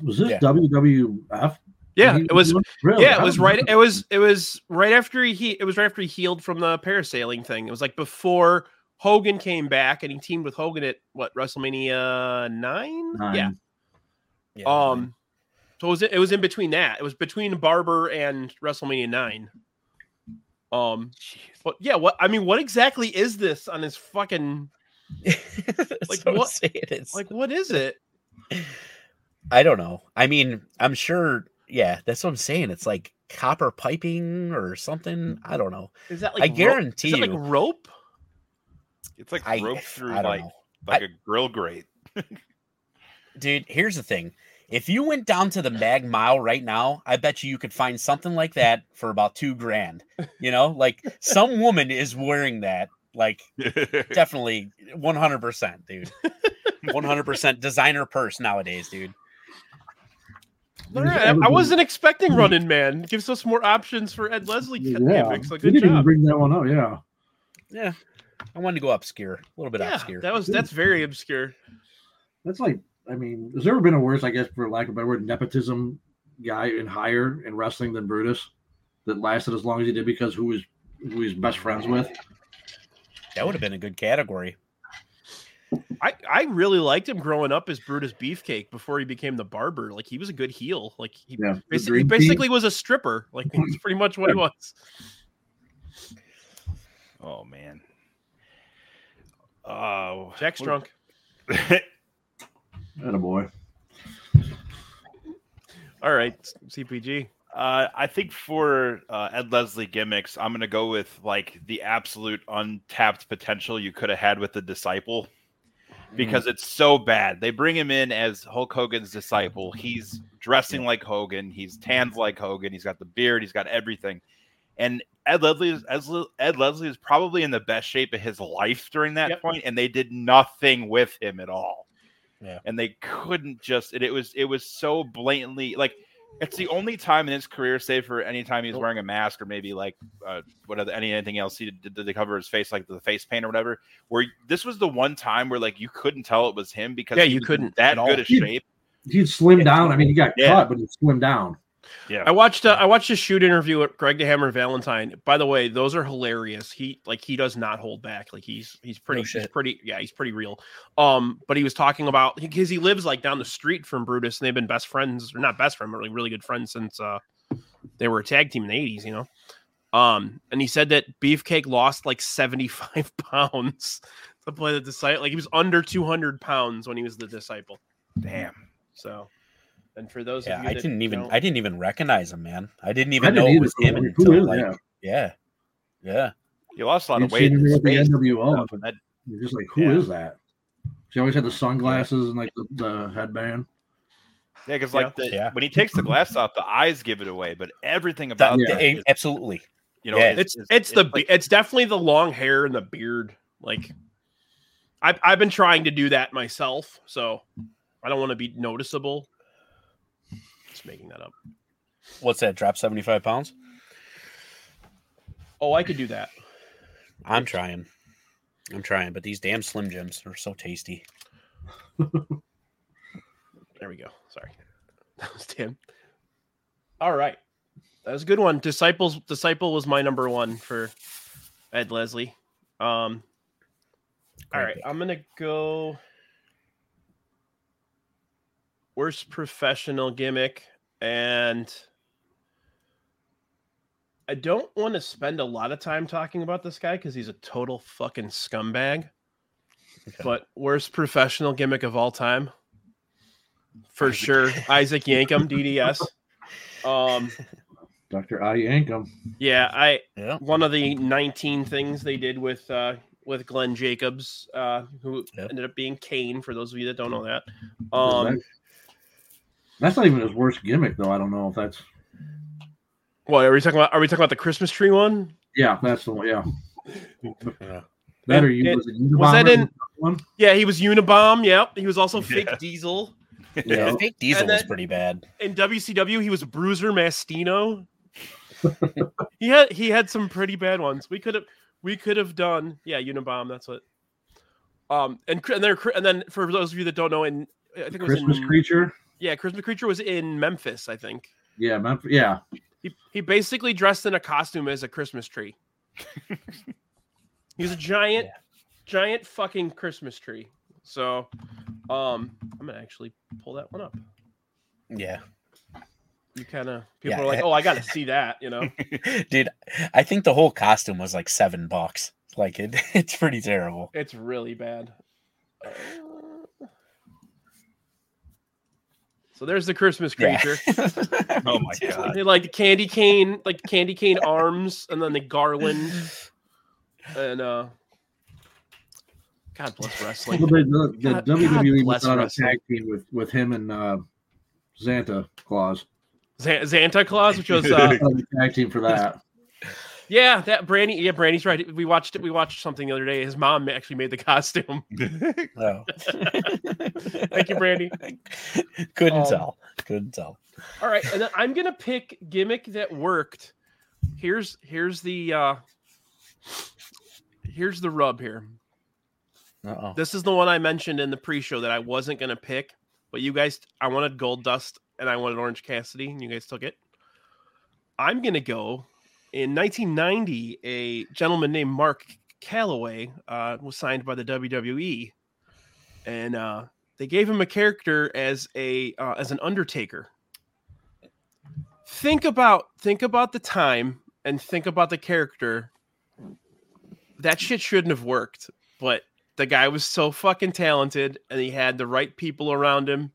Was this Yeah. WWF? Yeah, He- it was. Really? Yeah, it was right. remember. It was. It was right after he. It was right after he healed from the parasailing thing. It was like before Hogan came back, and he teamed with Hogan at what WrestleMania nine? Nine. Yeah. Yeah, Um. So it was. It was in between that. It was between Barber and WrestleMania nine. Um. But yeah, what I mean, what exactly is this on his fucking like, what I'm what- saying, like? What is it? I don't know. I mean, I'm sure. Yeah, that's what I'm saying. It's like copper piping or something. I don't know. Is that like? I rope? guarantee Is that you. like rope? It's like I, rope through I like know. like a grill grate. Dude, here's the thing. If you went down to the Mag Mile right now, I bet you you could find something like that for about two grand. You know, like some woman is wearing that. Like definitely 100%, dude. 100% designer purse nowadays, dude. All right, I, I wasn't expecting Running Man. It gives us more options for Ed Leslie Yeah, gimmicks. So you good didn't even job. bring that one up. Yeah, Yeah. I wanted to go obscure, a little bit Yeah, obscure. that was that's very obscure. that's like. I mean, has there ever been a worse, I guess, for lack of a better word, nepotism guy in higher in wrestling than Brutus that lasted as long as he did because who was who he's best friends with? that would have been a good category. I, I really liked him growing up as Brutus Beefcake before he became the barber. Like he was a good heel. Like he, Yeah, the basi- he Team. basically was a stripper. Like that's pretty much what he was. oh man. Oh, Jack's drunk. a boy. All right, CPG. Uh, I think for uh, Ed Leslie gimmicks, I'm gonna go with like the absolute untapped potential you could have had with the disciple, because it's so bad. They bring him in as Hulk Hogan's disciple. He's dressing like Hogan. He's tanned like Hogan. He's got the beard. He's got everything. And Ed Leslie is Ed Leslie is probably in the best shape of his life during that Yep. point, and they did nothing with him at all. Yeah. And they couldn't just. It, it was it was so blatantly like it's the only time in his career, save for any time he's wearing a mask or maybe like uh, whatever any anything else he did, did to cover his face, like the face paint or whatever. Where this was the one time where like you couldn't tell it was him because Yeah, you couldn't that good all. a shape. He'd slimmed down. I mean, he got Yeah. cut, but he slimmed down. Yeah, I watched uh, I watched a shoot interview with Greg The Hammer Valentine. By the way, those are hilarious. He like he does not hold back. Like he's he's pretty he's pretty yeah he's pretty real. Um, but he was talking about because he lives like down the street from Brutus, and they've been best friends or not best friend, but really really good friends since uh they were a tag team in the eighties. You know, um, and he said that Beefcake lost like seventy five pounds to play the disciple. Like he was under two hundred pounds when he was the disciple. damn. So, and for those Yeah, of you I that didn't even don't- I didn't even recognize him, man. I didn't I even didn't know it was him Like, until who is like that? yeah. Yeah. You lost a lot You'd of weight. seen in him the NWO, stuff, but and that- You're just like, who Yeah. is that? She always had the sunglasses and like the, the headband. Yeah, because Yeah. like the, Yeah. when he takes the glass off, the eyes give it away, but everything That- about Yeah. that eh, absolutely. you know, Yeah. is- it's is- it's the be like- it's definitely the long hair and the beard. Like I've I've been trying to do that myself, so I don't want to be noticeable. Just making that up. What's that? Drop 75 pounds? Oh, I could do that. I'm trying. I'm trying, but these damn Slim Jims are so tasty. There we go. Sorry, that was Tim. All right, that was a good one. Disciples disciple was my number one for Ed Leslie. Um, all Great right, pick. I'm gonna go worst professional gimmick, and I don't want to spend a lot of time talking about this guy because he's a total fucking scumbag. Okay. But worst professional gimmick of all time, for sure, Isaac Yankem, DDS. Um, Dr. I Yankem. Yeah, I Yeah. one of the 19 things they did with uh with Glenn Jacobs, uh, who Yep. ended up being Kane. For those of you that don't know that, um, that's not even his worst gimmick, though. I don't know if that's. what are we talking about? Are we talking about the Christmas tree one? Yeah, that's the one. Yeah. Yeah. That or you was, it was that in- one? Yeah, he was Unabomb. Yep, he was also Fake Yeah. Diesel. Yeah, fake diesel And was then- pretty bad. In WCW, he was Bruiser Mastino. he had he had some pretty bad ones. We could have we could have done yeah Unabomb. That's what. Um and and then and then for those of you that don't know, in I think it was Christmas in, creature. Yeah, Christmas creature was in Memphis. I think Yeah, Memphis, yeah. he he basically dressed in a costume as a Christmas tree. he was a giant, Yeah. giant fucking Christmas tree. So, um, I'm gonna actually pull that one up. Yeah. You kind of people Yeah, are like, eh, oh, I got to see that. You know, Dude, I think the whole costume was like seven bucks. Like it, it's pretty terrible. it's really bad. Uh, So there's the Christmas Yeah. creature. Oh my god. They like the candy cane, like candy cane arms, and then the garland, and uh, God bless wrestling. Well, the, the, the God- WWE was on a tag team with, with him and uh, Santa Claus. Xan- Xanta Claus, which was uh, tag team for that. Yeah, that Brandy, yeah, Brandy's right. We watched it. We watched something the other day. His mom actually made the costume. Oh. Thank you, Brandy. Couldn't Um, tell. Couldn't tell. All right, and then I'm gonna pick gimmick that worked. Here's here's the uh here's the rub here. Uh-oh. This is the one I mentioned in the pre-show that I wasn't gonna pick, but you guys, I wanted Goldust and I wanted Orange Cassidy, and you guys took it. I'm gonna go in 1990. A gentleman named Mark Calaway uh, was signed by the WWE, and uh, they gave him a character as a uh, as an Undertaker. Think about think about the time and think about the character. That shit shouldn't have worked, but the guy was so fucking talented and he had the right people around him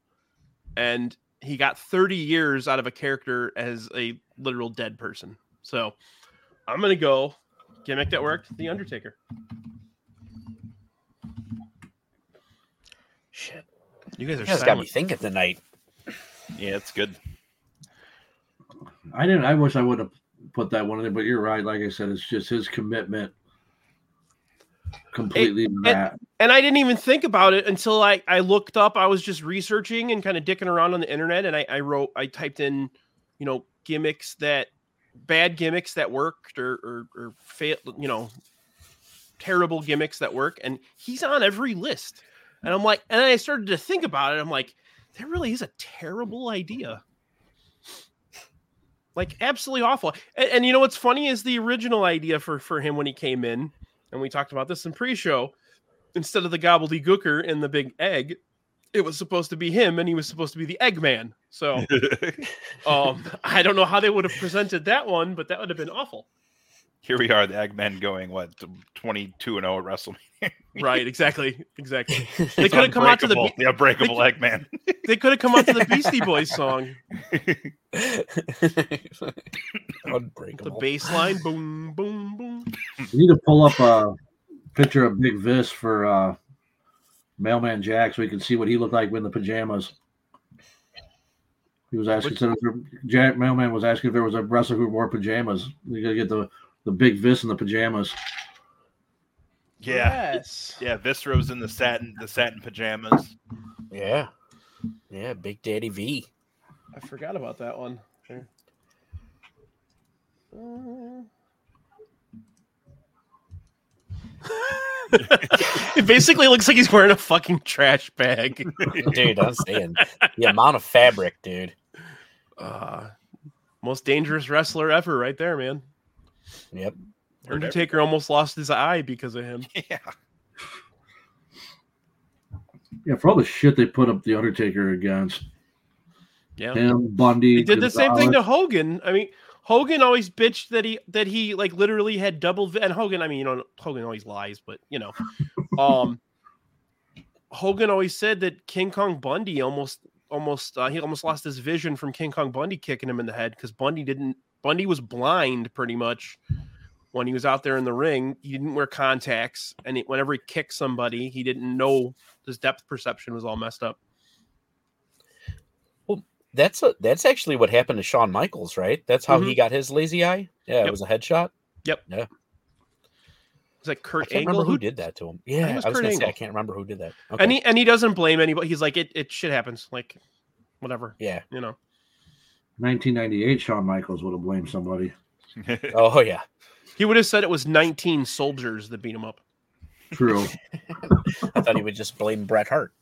and he got 30 years out of a character as a literal dead person so i'm gonna go gimmick that worked the undertaker Shit. you guys are You guys got me thinking tonight. Yeah, it's good. I didn't. I wish I would have put that one in there, but you're right. Like I said, it's just his commitment completely to that. and i didn't even think about it until i i looked up i was just researching and kind of dicking around on the internet and i i wrote i typed in you know gimmicks that bad gimmicks that worked or or, or fail you know terrible gimmicks that work and he's on every list. And i'm like and i started to think about it i'm like that really is a terrible idea. Like absolutely awful. And, and you know what's funny is the original idea for for him when he came in and we talked about this in pre-show instead of the Gobbledy Gooker and the big egg it was supposed to be him and he was supposed to be the eggman so um i don't know how they would have presented that one but that would have been awful Here we are, the Eggmen going what twenty two and zero at WrestleMania. right exactly exactly they could have come out to the Unbreakable- the unbreakable Eggman. they could have come out to the beastie boys song the Unbreakable. bass line boom boom boom You need to pull up a picture of Big Vis for uh, Mailman Jack so we can see what he looked like in the pajamas. He was asking, Which- so if there- Jack Mailman was asking if there was a wrestler who wore pajamas. You gotta get the the Big Vis in the pajamas. Yeah, yes yeah. Viscera's in the satin, the satin pajamas. Yeah. Yeah, Big Daddy V. i forgot about that one Sure. It basically looks like he's wearing a fucking trash bag. Dude, I'm saying the amount of fabric, dude. Uh, most dangerous wrestler ever, right there, man. Yep. Undertaker almost lost his eye because of him. Yeah, Yeah, for all the shit they put up the Undertaker against Yeah, him, Bundy. he did the same thing to Hogan. I mean, Hogan always bitched that he that he like literally had double. vi- And Hogan, I mean, you know, Hogan always lies, but you know, um, Hogan always said that King Kong Bundy almost almost uh, he almost lost his vision from King Kong Bundy kicking him in the head because Bundy didn't Bundy was blind pretty much when he was out there in the ring. He didn't wear contacts, and it, whenever he kicked somebody, he didn't know his depth perception was all messed up. Well, that's a, that's actually what happened to Shawn Michaels, right? That's how he got his lazy eye. Yeah, Yep. it was a headshot. Yep. Yeah. It's like I Kurt can't Angle remember who who did that to him. Yeah, it was I was Kurt gonna say I can't remember who did that. Okay. and he and he doesn't blame anybody. He's like it. It shit happens. Like whatever. yeah. You know. 1998, Shawn Michaels would have blamed somebody. Oh yeah. He would have said it was 19 soldiers that beat him up. True. I thought he would just blame Bret Hart.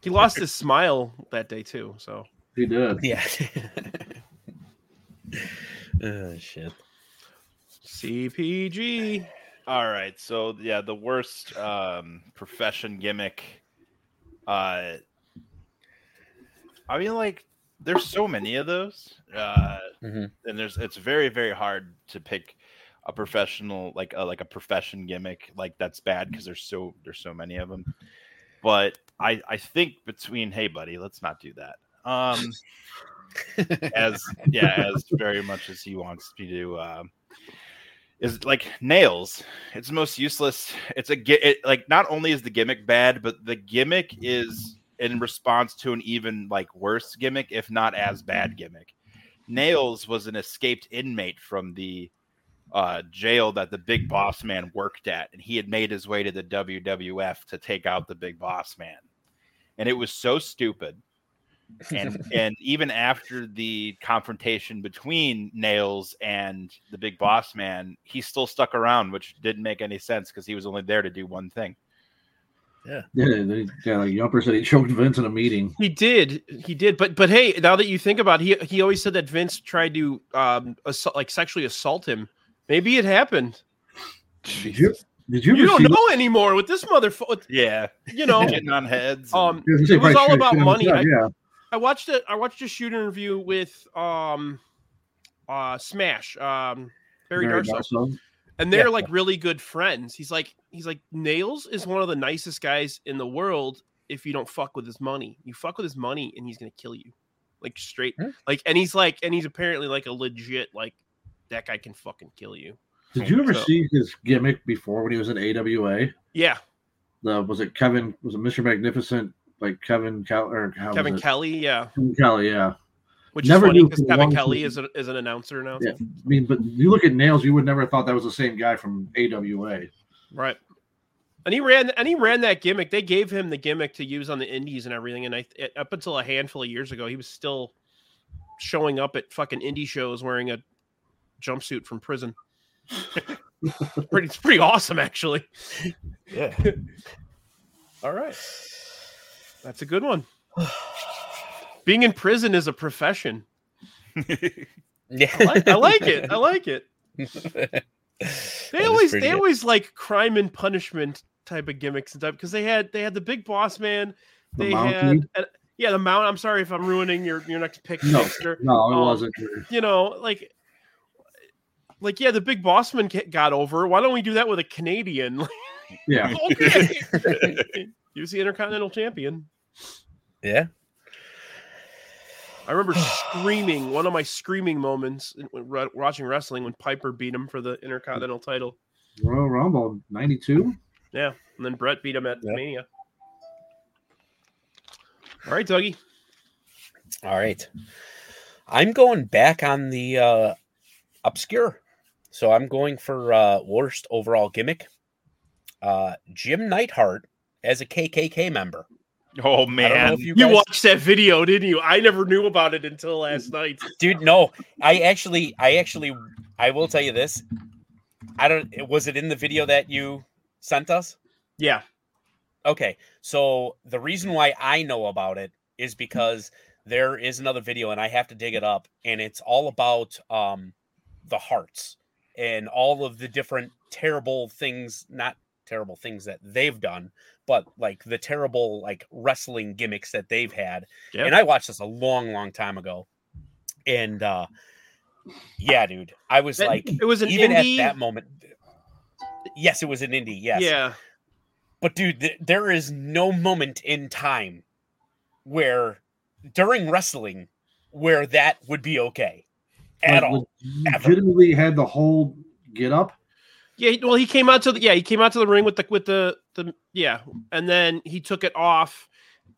He lost his smile that day too. So he did. Yeah. oh shit. CPG. All right, so yeah, the worst um, profession gimmick. Uh, I mean, like, there's so many of those, uh, Mhm. and there's it's very very hard to pick a professional like a, like a profession gimmick like that's bad because there's so there's so many of them. But I I think between hey buddy, let's not do that. Um, as yeah, as very much as he wants me to. Um, is like nails. It's the most useless. It's a it, like not only is the gimmick bad, but the gimmick is in response to an even like worse gimmick, if not as bad gimmick. Nails was an escaped inmate from the uh, jail that the big boss man worked at, and he had made his way to the WWF to take out the big boss man. And it was so stupid. And and even after the confrontation between Nails and the big boss man, he still stuck around, which didn't make any sense because he was only there to do one thing. Yeah, they, yeah. Like Yumper said, he choked Vince in a meeting. He did. He did. But but hey, now that you think about it, he he always said that Vince tried to um assault, like sexually assault him. Maybe it happened. Did you? Did you? You don't see- know anymore with this motherfucker. Yeah, You know. getting on heads. and- Um, I was gonna say, it was all about money. the yeah, I watched it. I watched a shoot interview with um, uh, Smash, um, Barry Barry Darsow, Darsow. and they're Yeah. like really good friends. He's like, he's like, Nails is one of the nicest guys in the world. If you don't fuck with his money, you fuck with his money, and he's gonna kill you, like straight. Hmm. Like, and he's like, and he's apparently like a legit like that guy can fucking kill you. Did you ever So- see his gimmick before when he was in AWA? Yeah, The was it Kevin? Was it Mr. Magnificent? Like Kevin Cal or Kevin? Kelly. Yeah, Kevin Kelly, yeah. which Never is funny because Kevin Kelly season. is a, is an announcer now. Yeah. I mean, but you look at Nails, you would never have thought that was the same guy from AWA. Right. And he ran and he ran that gimmick. They gave him the gimmick to use on the indies and everything. And I it- up until a handful of years ago, he was still showing up at fucking indie shows wearing a jumpsuit from prison. pretty it's pretty awesome actually. Yeah. All right. That's a good one. Being in prison is a profession. Yeah. I like, I like it. I like it. They always they good. always like crime and punishment type of gimmicks and stuff because they had they had the big boss man. The They Mountie? had uh, yeah the mount. I'm sorry if I'm ruining your your next pick. No, Dexter. No, it Um, wasn't. You know like like yeah the big boss man got over. Why don't we do that with a Canadian? Yeah. okay, he was the Intercontinental Champion. Yeah. I remember screaming one of my screaming moments when re- watching wrestling when Piper beat him for the Intercontinental title. Royal Rumble 92. Yeah, and then Bret beat him at Yeah. Mania. All right, Dougie. All right. I'm going back on the uh obscure. So I'm going for uh worst overall gimmick. Uh Jim Neidhart as a KKK member. Oh I don't know man, you, You watched that video, didn't you? I never knew about it until last night. dude no i actually i actually i will tell you this i don't was it in the video that you sent us Yeah. okay so the reason why i know about it is because there is another video and i have to dig it up and it's all about um the hearts and all of the different terrible things not terrible things that they've done but like the terrible like wrestling gimmicks that they've had Yeah. and I watched this a long, long time ago. And uh yeah, dude, I was That- like, it was an even indie- at that moment. Yes, it was an indie. Yes, Yeah. but dude, th- there is no moment in time where during wrestling where that would be okay. at Like, all. legitimately had the whole get up. Yeah, well, he came out to the yeah, he came out to the ring with the with the the yeah, and then he took it off,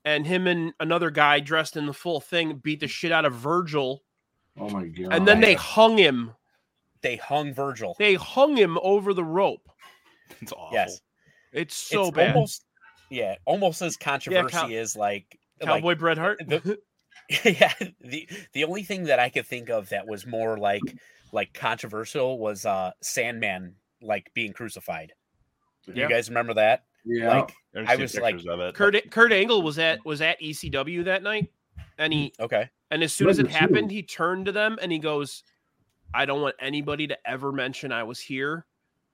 and him and another guy dressed in the full thing beat the shit out of Virgil, Oh my god! and then they hung him. They hung Virgil. They hung him over the rope. It's awful. yes, It's so it's bad. almost yeah, almost as controversy Cow- as like Cowboy Bret Hart. the- yeah the the only thing that i could think of that was more like like controversial was uh sandman like being crucified Yeah. you guys remember that yeah. like There's I was like, pictures of it. Kurt Kurt Angle was at was at ECW that night, and he okay and as soon as it happened, he turned to them and he goes, "I don't want anybody to ever mention I was here.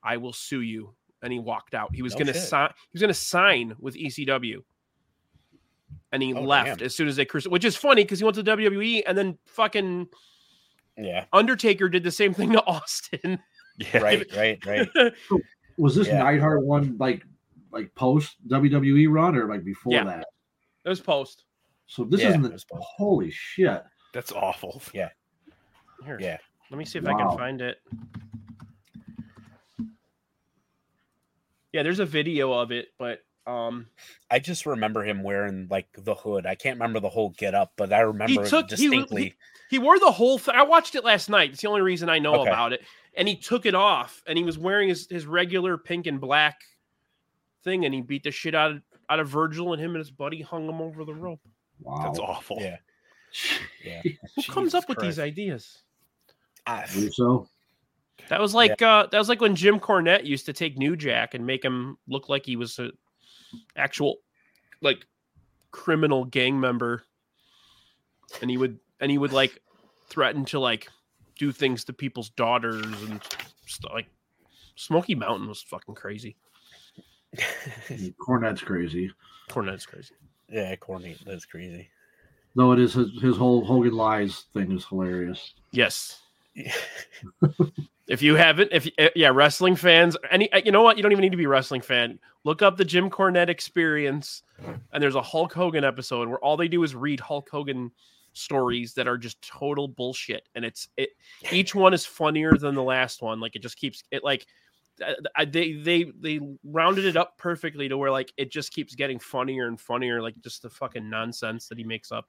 I will sue you." And he walked out. He was No going to sign. He was going to sign with ECW, and he Oh, left damn. as soon as they crucified. Which is funny because he went to WWE, and then fucking yeah Undertaker did the same thing to Austin. Yeah. right right right Was this Yeah. Neidhart one like like post WWE run or like before Yeah. that? It was post. So this Yeah, isn't the holy shit. That's awful. Yeah. Here, Yeah. Let me see if I can find it. Yeah, there's a video of it, but um, i just remember him wearing like the hood i can't remember the whole get up but i remember it took- he- distinctly he wore the whole thing. I watched it last night. It's the only reason I know Okay. about it. And he took it off, and he was wearing his, his regular pink and black thing, and he beat the shit out of out of Virgil, and him and his buddy hung him over the rope. Wow. That's awful. yeah yeah Who comes Jesus up with these ideas? I- Believe so. That was like uh, that was like when Jim Cornette used to take New Jack and make him look like he was a actual like criminal gang member, and he would and he would like threaten to like do things to people's daughters and stuff. Like Smoky Mountain was fucking crazy. Cornette's crazy. Cornette's crazy. yeah corny that's crazy No, it is his, his whole Hogan lies thing is hilarious. Yes. If you haven't, if uh, yeah, wrestling fans, any uh, you know what, you don't even need to be a wrestling fan. Look up the Jim Cornette experience, and there's a Hulk Hogan episode where all they do is read Hulk Hogan stories that are just total bullshit, and it's it. Each one is funnier than the last one. Like it just keeps it like. uh, I, they they they rounded it up perfectly to where like it just keeps getting funnier and funnier like just the fucking nonsense that he makes up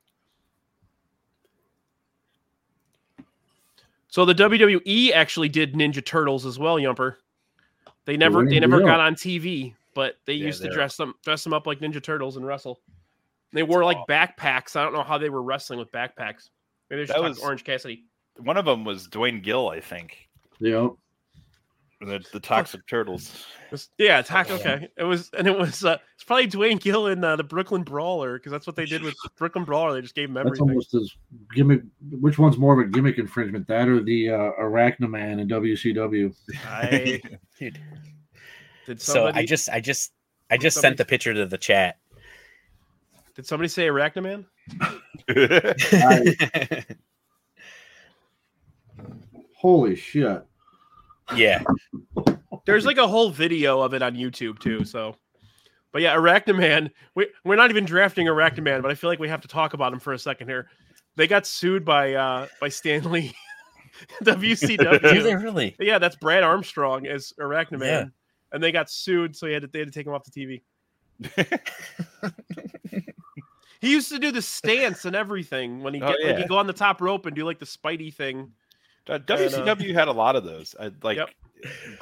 So the WWE actually did Ninja Turtles as well, Yumper. They never they never got on TV, but they Yeah, used to dress them dress them up like Ninja Turtles and wrestle. They wore like backpacks. I don't know how they were wrestling with backpacks. Maybe they should That talk was- to Orange Cassidy. One of them was Duane Gill, I think. Yep. The, the Toxic Turtles. It's- yeah, attack. yeah. Okay, it was, and it was. uh It's probably Duane Gill in uh, the Brooklyn Brawler because that's what they did with Brooklyn Brawler. They just gave him That's everything. almost as gimmick. Which one's more of a gimmick infringement? That or the uh, Arachnaman in WCW? I Dude. did so i just i just i just somebody- sent the picture to the chat did somebody say Arachnaman? Holy shit! yeah There's like a whole video of it on YouTube too. So, but yeah, Arachnaman. We we're not even drafting Arachnaman, but I feel like we have to talk about him for a second here. They got sued by uh by Stanley do they WCW. really yeah, that's Brad Armstrong as Arachnaman, Yeah. and they got sued, so he had to they had to take him off the TV. He used to do the stance and everything when he Oh, get like he'd go on the top rope and do like the Spidey thing. Uh, WCW had a lot of those. I, like, Yep.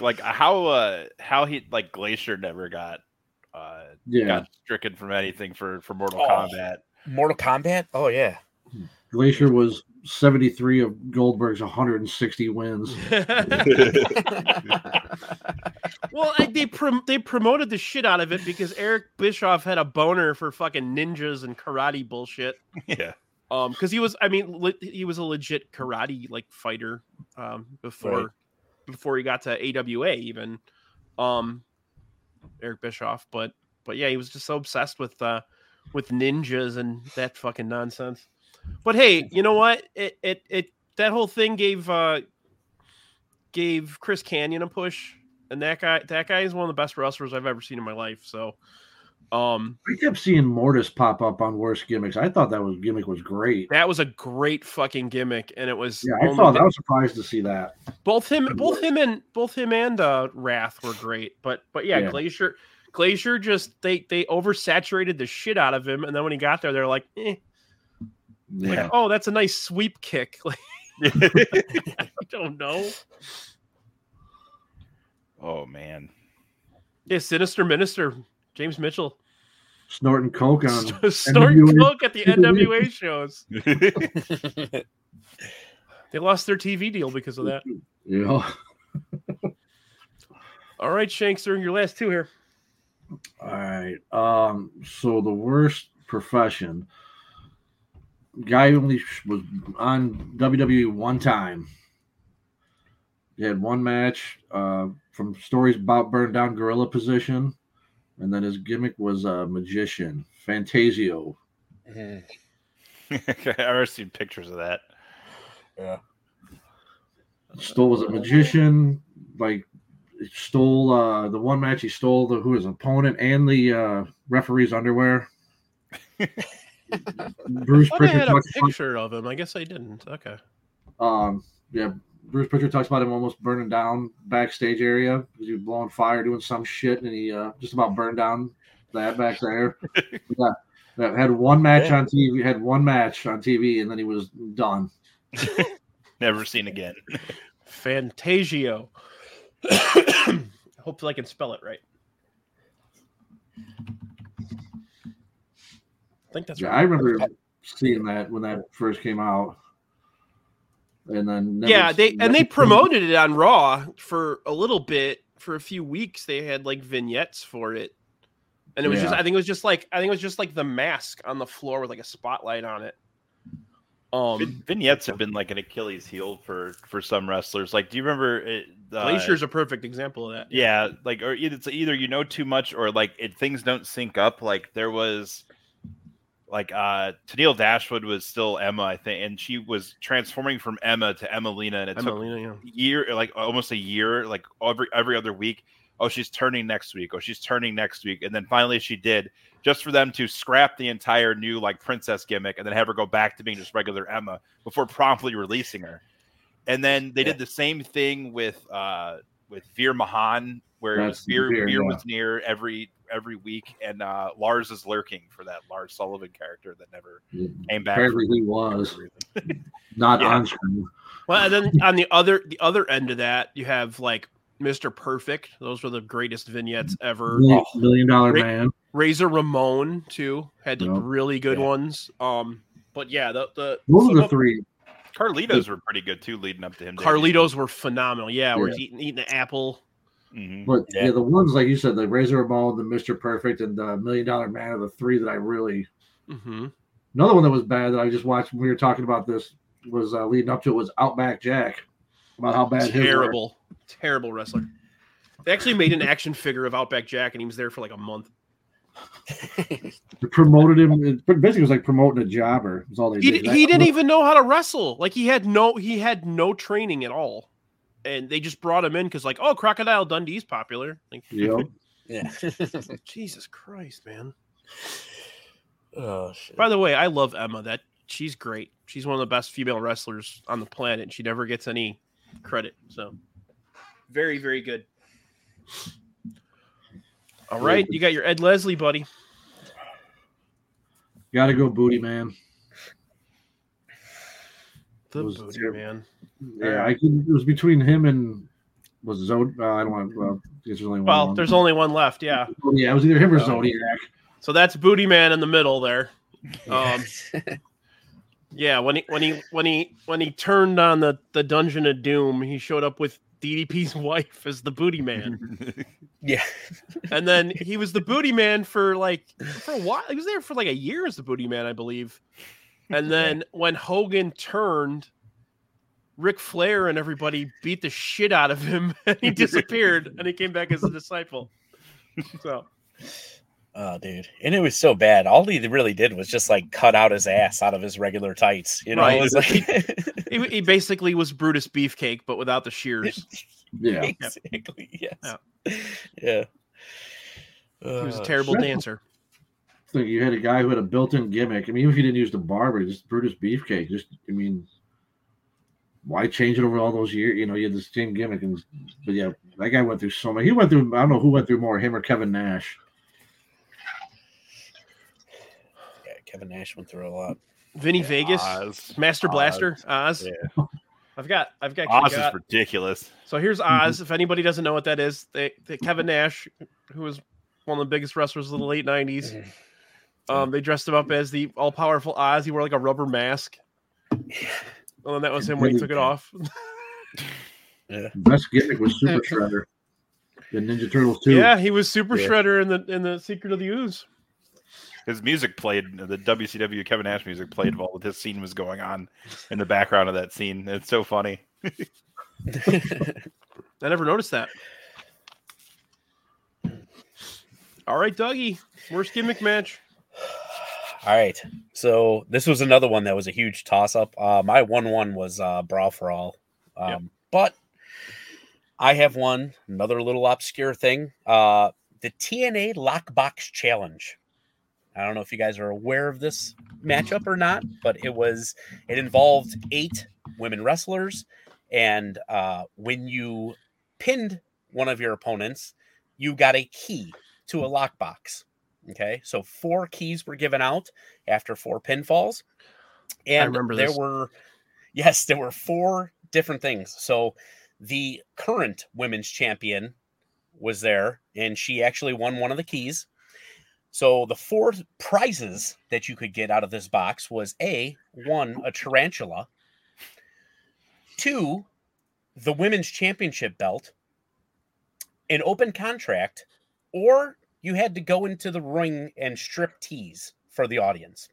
like how uh how he like Glacier never got uh Yeah, got stricken from anything for for Mortal Oh. Kombat. mortal kombat oh yeah Glacier was seventy-three of Goldberg's one hundred and sixty wins. Well, I, they prom- they promoted the shit out of it because Eric Bischoff had a boner for fucking ninjas and karate bullshit. yeah. Um, because he was, I mean, le- he was a legit karate like fighter, um, before Right. before he got to AWA even, um, Eric Bischoff. But but yeah, he was just so obsessed with uh with ninjas and that fucking nonsense. But hey, you know what? It it it that whole thing gave uh gave Chris Kanyon a push, and that guy that guy is one of the best wrestlers I've ever seen in my life. So Um, I kept seeing Mortis pop up on worst gimmicks. I thought that was gimmick was great. that was a great fucking gimmick, and it was Yeah, I thought I was surprised to see that. both him, both him, and both him and uh, Wrath were great. But but yeah, Yeah. Glacier, Glacier just they they oversaturated the shit out of him, and then when he got there, they're like, eh, like, oh, that's a nice sweep kick. Like, I don't know. oh man. Yeah, Sinister Minister James Mitchell Snorting coke on snorting NWA. coke at the NWA shows. They lost their TV deal because of that. you know. All right, Shanks, they're your last two here. All right. Um. So the worst profession. Guy only was on WWE one time. He had one match. Uh, from stories about burned down gorilla position, and then his gimmick was a magician, Fantasio. Mhm. I've already seen pictures of that. Yeah. Stole was a magician. Like stole uh the one match he stole the who his opponent and the uh referee's underwear. Bruce I thought I had a talks about, picture of him. I guess I didn't. Okay. um yeah Bruce Prichard talks about him almost burning down backstage area because he was blowing fire doing some shit and he uh just about burned down that back there. yeah, that had one match Yeah. on TV, had one match on TV, and then he was done. Never seen again. Fantasio. Hopefully, I can spell it right. I think that's Yeah, right. I remember seeing that when that first came out, and then never yeah, they seen and they promoted it on Raw for a little bit. For a few weeks, they had like vignettes for it, and it was just I think it was just like I think it was just like the mask on the floor with like a spotlight on it. Um, vignettes have been like an Achilles heel for for some wrestlers. Like, do you remember it, uh, Glacier's a perfect example of that. Yeah, like or it's either you know too much or like it things don't sync up. Like there was like uh Tennille Dashwood was still Emma, I think, and she was transforming from Emma to Emmalina, and it took yeah. year like almost a year, like every every other week. Oh, she's turning next week. Oh, she's turning next week, and then finally she did, just for them to scrap the entire new like princess gimmick and then have her go back to being just regular Emma before promptly releasing her. And then they did the same thing with uh with Veer Mahaan, where it was That's Veer, Veer, Veer yeah. was near every every week, and uh Lars is lurking for that Lars Sullivan character that never came back. Apparently he was not Yeah. on screen. Well, and then on the other the other end of that, you have like Mr. Perfect. Those were the greatest vignettes ever. Million, million dollar Rick- man. Razor Ramon too had Yeah. really good Yeah. ones. Um, but yeah, the the Those are the of- three. Carlitos were pretty good too, leading up to him. Carlitos were phenomenal. Yeah, where Yeah. he's eating eating an apple. hmm But Yeah. yeah. the ones like you said, the Razor Ramon, the Mister Perfect, and the Million Dollar Man are the three that I really. hmm Another one that was bad that I just watched when we were talking about this was uh, leading up to it was Outback Jack. About how bad his. Terrible, terrible wrestler. They actually made an action figure of Outback Jack, and he was there for like a month. They promoted him. It basically was like promoting a jobber. Was all they He, did. d- he didn't even know how to wrestle. Like he had no he had no training at all, and they just brought him in because like oh Crocodile Dundee's popular. Like Yep. Yeah. Jesus Christ, man. oh shit. By the way, I love Emma. That she's great. She's one of the best female wrestlers on the planet. She never gets any credit. So very, very good. All right, you got your Ed Leslie, buddy. Got to go, booty man. The was booty terrible. man. Yeah, I could, it was between him and was Zod. Uh, I don't want. Well, there's only one. Well, one. there's only one left. Yeah. Oh, yeah, it was either him or Oh. Zodiac. So that's booty man in the middle there. Um, yeah, when he when he when he when he turned on the the Dungeon of Doom, he showed up with DDP's wife as the booty man. yeah. and then he was the booty man for like for a while. He was there for like a year as the booty man, I believe. And then when Hogan turned, Ric Flair and everybody beat the shit out of him, and he disappeared, and he came back as a disciple. So Oh, dude. And it was so bad. All he really did was just like cut out his ass out of his regular tights. You know, Right. it was like he, he basically was Brutus Beefcake, but without the shears. Yeah, exactly. Yes. Yeah. Yeah. He was a Uh, terrible Sure. dancer. thing. You had a guy who had a built-in gimmick. I mean, even if you didn't use the barber, just Brutus Beefcake. Just, I mean, why change it over all those years? You know, you had the same gimmick, and but yeah, that guy went through so many. He went through. I don't know who went through more, him or Kevin Nash. Kevin Nash went through a lot. Vinnie Vegas, Oz. Master Oz. Blaster, Oz. Yeah. I've got, I've got, Oz got- is ridiculous. So here's Mm-hmm. Oz. If anybody doesn't know what that is, they, they, Kevin Nash, who was one of the biggest wrestlers of the late '90s, Mm-hmm. um, they dressed him up as the all-powerful Oz. He wore like a rubber mask. Well, and that was him when he took it off. Best gimmick was Super Shredder. The Ninja Turtles too. Yeah, he was Super Yeah. Shredder in the in the Secret of the Ooze. His music played, the WCW Kevin Nash music played while this scene was going on in the background of that scene. It's so funny. I never noticed that. All right, Dougie, worst gimmick match. All right. So this was another one that was a huge toss up. Uh, my 1 1 was uh, Brawl for All. Um, Yep. But I have one, another little obscure thing uh, the TNA Lockbox Challenge. I don't know if you guys are aware of this matchup or not, but it was, it involved eight women wrestlers. And uh, when you pinned one of your opponents, you got a key to a lockbox. Okay, so four keys were given out after four pinfalls, and remember there this. were yes, there were four different things. So the current women's champion was there, and she actually won one of the keys. So the four prizes that you could get out of this box was a one a tarantula, two the women's championship belt, an open contract, or you had to go into the ring and strip tease for the audience.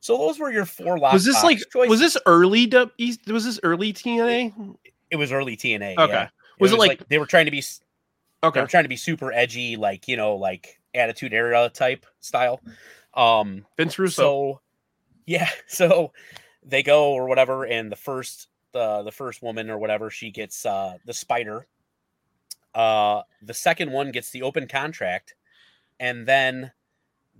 So those were your four was this like choices. was this early was this early TNA? It was early TNA. Okay. yeah. Was it like- they were trying to be Okay. they were trying to be super edgy, like you know, like Attitude Era type style. Um, Vince Russo. so yeah, so they go or whatever, and the first the the first woman or whatever she gets uh the spider. Uh, the second one gets the open contract, and then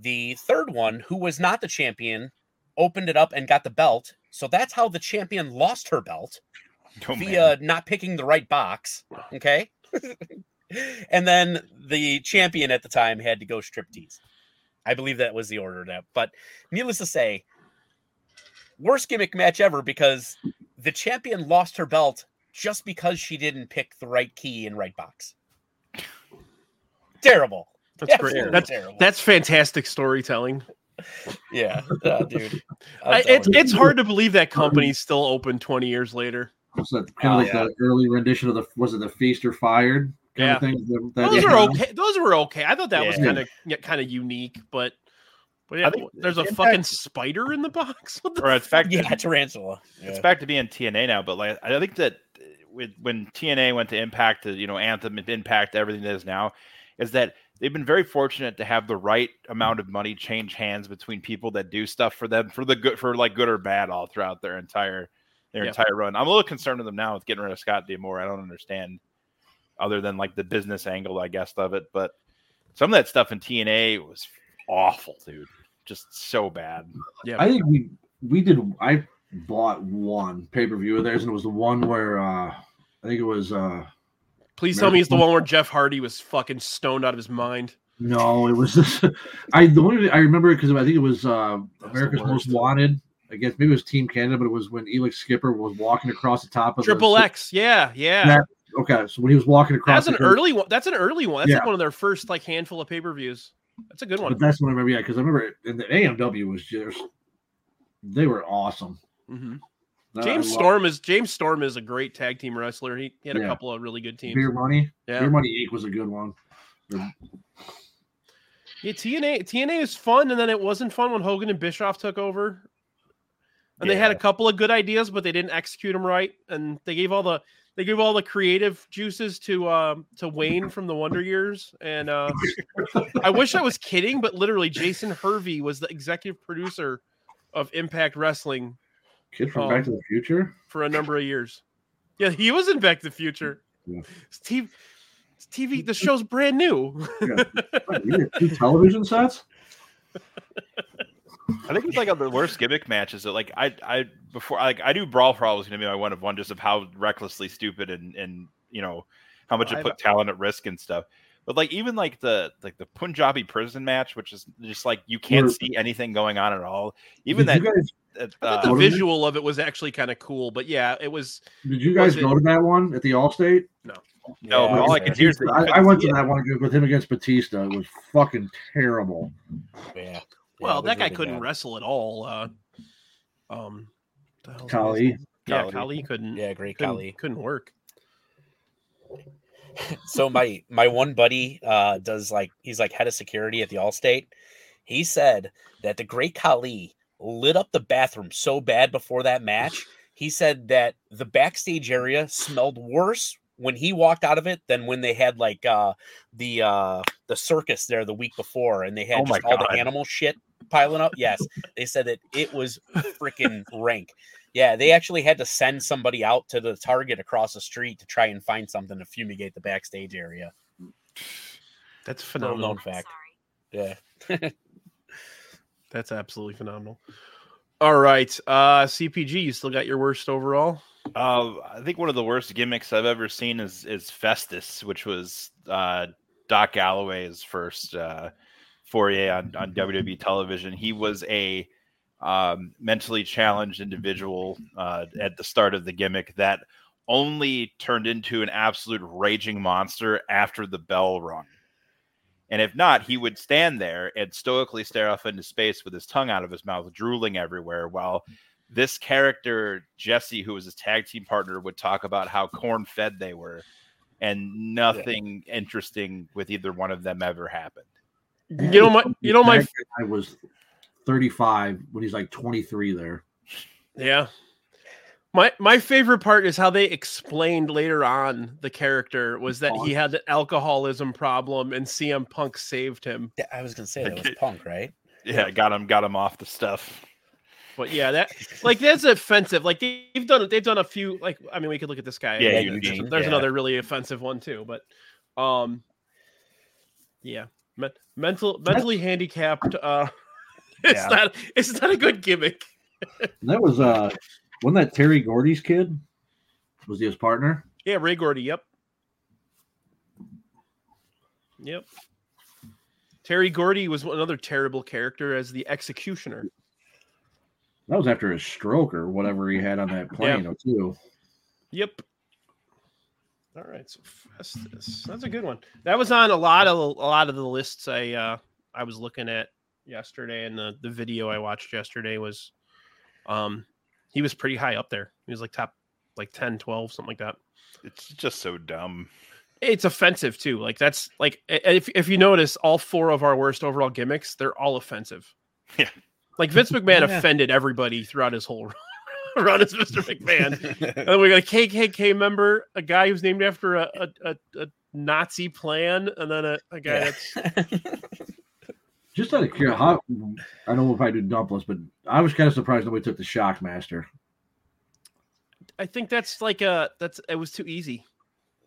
the third one, who was not the champion, opened it up and got the belt. So that's how the champion lost her belt Oh, man. via not picking the right box. Okay. and then the champion at the time had to go striptease. I believe that was the order now. But needless to say, worst gimmick match ever because the champion lost her belt just because she didn't pick the right key in right box. Terrible. That's great. That's terrible. that's fantastic storytelling. yeah, uh, dude. I'm I, telling it's you. it's hard to believe that company's still open 20 years later. Was that kind of Oh, like yeah. the early rendition of the was it the Feast or Fired kind Yeah. of thing? That, that Those came are okay. Those were okay. I thought that was kind of yeah, kind of unique, but but yeah, there's a Impact- fucking spider in the box. The or it's back to, yeah, tarantula. it's back to being TNA now, but like I think that with when TNA went to Impact, to you know Anthem, Impact, everything that is now, is that they've been very fortunate to have the right amount of money change hands between people that do stuff for them for the good for like good or bad all throughout their entire their Yeah. entire run. I'm a little concerned with them now with getting rid of Scott D'Amore. I don't understand other than like the business angle, I guess, of it. But some of that stuff in TNA was awful, dude. Just so bad. Yeah, I think we we did. I bought one pay per view of theirs, and it was the one where uh I think it was uh Please tell me it's the one where Jeff Hardy was fucking stoned out of his mind. no, it was this. I the only I remember it because I think it was uh America's Most. Wanted. I guess maybe it was Team Canada, but it was when Elix Skipper was walking across the top of Triple X, yeah, yeah. Yeah, Okay, so when he was walking across, That's an early one. That's an early one. That's like one of their first like handful of pay per views. That's a good one. But that's what I remember. Yeah, because I remember in the AMW was just they were awesome. Mhm. James Storm is James Storm is a great tag team wrestler. He, he had a couple of really good teams. Beer Money. Yeah. Beer Money Inc. was a good one. Yeah, TNA TNA is fun, and then it wasn't fun when Hogan and Bischoff took over. And they had a couple of good ideas, but they didn't execute them right. And they gave all the they gave all the creative juices to um to Wayne from the Wonder Years. And uh I wish I was kidding, but literally Jason Hervey was the executive producer of Impact Wrestling Kid from Oh. Back to the Future. for a number of years. Yeah, he was in Back to the Future. Yeah. It's TV, the show's brand new. Two television sets. I think it's like the worst gimmick matches that like I I before like I knew Brawl Brawl was gonna be my one of one just of how recklessly stupid and and you know how much it I've- put talent at risk and stuff. But like even like the like the Punjabi prison match, which is just like you can't see anything going on at all. Even that, guys that, I uh, the What is it? visual of it was actually kind of cool, but yeah, it was. did you guys was it- go to that one at the Allstate? no, Yeah, all I yeah. could hear is I, I went to that one with him against Batista. It was fucking terrible. Yeah. Well, that guy really couldn't bad. wrestle at all. Uh, um, the hell's his Khali. Yeah, Khali. Khali couldn't. Yeah, great couldn't, Khali. couldn't work. so my my one buddy uh does like he's like head of security at the Allstate. He said that the Great Khali lit up the bathroom so bad before that match. He said that the backstage area smelled worse when he walked out of it than when they had like uh the uh the circus there the week before and they had Oh just all God. the animal shit piling up. Yes, they said that it was freaking rank. Yeah, they actually had to send somebody out to the Target across the street to try and find something to fumigate the backstage area. That's phenomenal. known fact. Yeah. That's absolutely phenomenal. All right, uh, CPG, you still got your worst overall? Uh, I think one of the worst gimmicks I've ever seen is is Festus, which was uh, Doc Gallows' first uh, foray on, on WWE television. He was a um, mentally challenged individual uh, at the start of the gimmick that only turned into an absolute raging monster after the bell rung. And if not, he would stand there and stoically stare off into space with his tongue out of his mouth, drooling everywhere, while this character, Jesse, who was his tag team partner, would talk about how corn fed they were, and nothing interesting with either one of them ever happened. You know my, you know my, I was 35 when he's like 23 there. yeah. My my favorite part is how they explained later on the character was that he had an alcoholism problem and CM Punk saved him. Yeah, I was gonna say that was punk, right? Yeah, got him, got him off the stuff. But yeah, that like that's offensive. Like they've done they've done a few like I mean we could look at this guy. Yeah, There's- Eugene, There's yeah. another really offensive one too, but um yeah. Men- mental mentally handicapped uh it's Yeah. not it's not a good gimmick. That was uh wasn't that Terry Gordy's kid? Was he his partner? Yeah, Ray Gordy, yep. Yep. Terry Gordy was another terrible character as the executioner. That was after his stroke or whatever he had on that plane, or too. Yep. All right, so Festus. That's a good one. That was on a lot of a lot of the lists I uh I was looking at yesterday and the the video I watched yesterday was um he was pretty high up there. He was like top like 10, 12, something like that. It's just so dumb. It's offensive too. Like that's like if if you notice all four of our worst overall gimmicks, they're all offensive. Yeah. Like Vince McMahon Yeah. offended everybody throughout his whole run as Mr. McMahon. And then we got a KKK member, a guy who's named after a, a, a, a Nazi plan, and then a, a guy Yeah. that's Just out of curiosity, how, I don't know if I probably do dumpless, but I was kind of surprised nobody took the Shockmaster. I think that's like a that's it was too easy,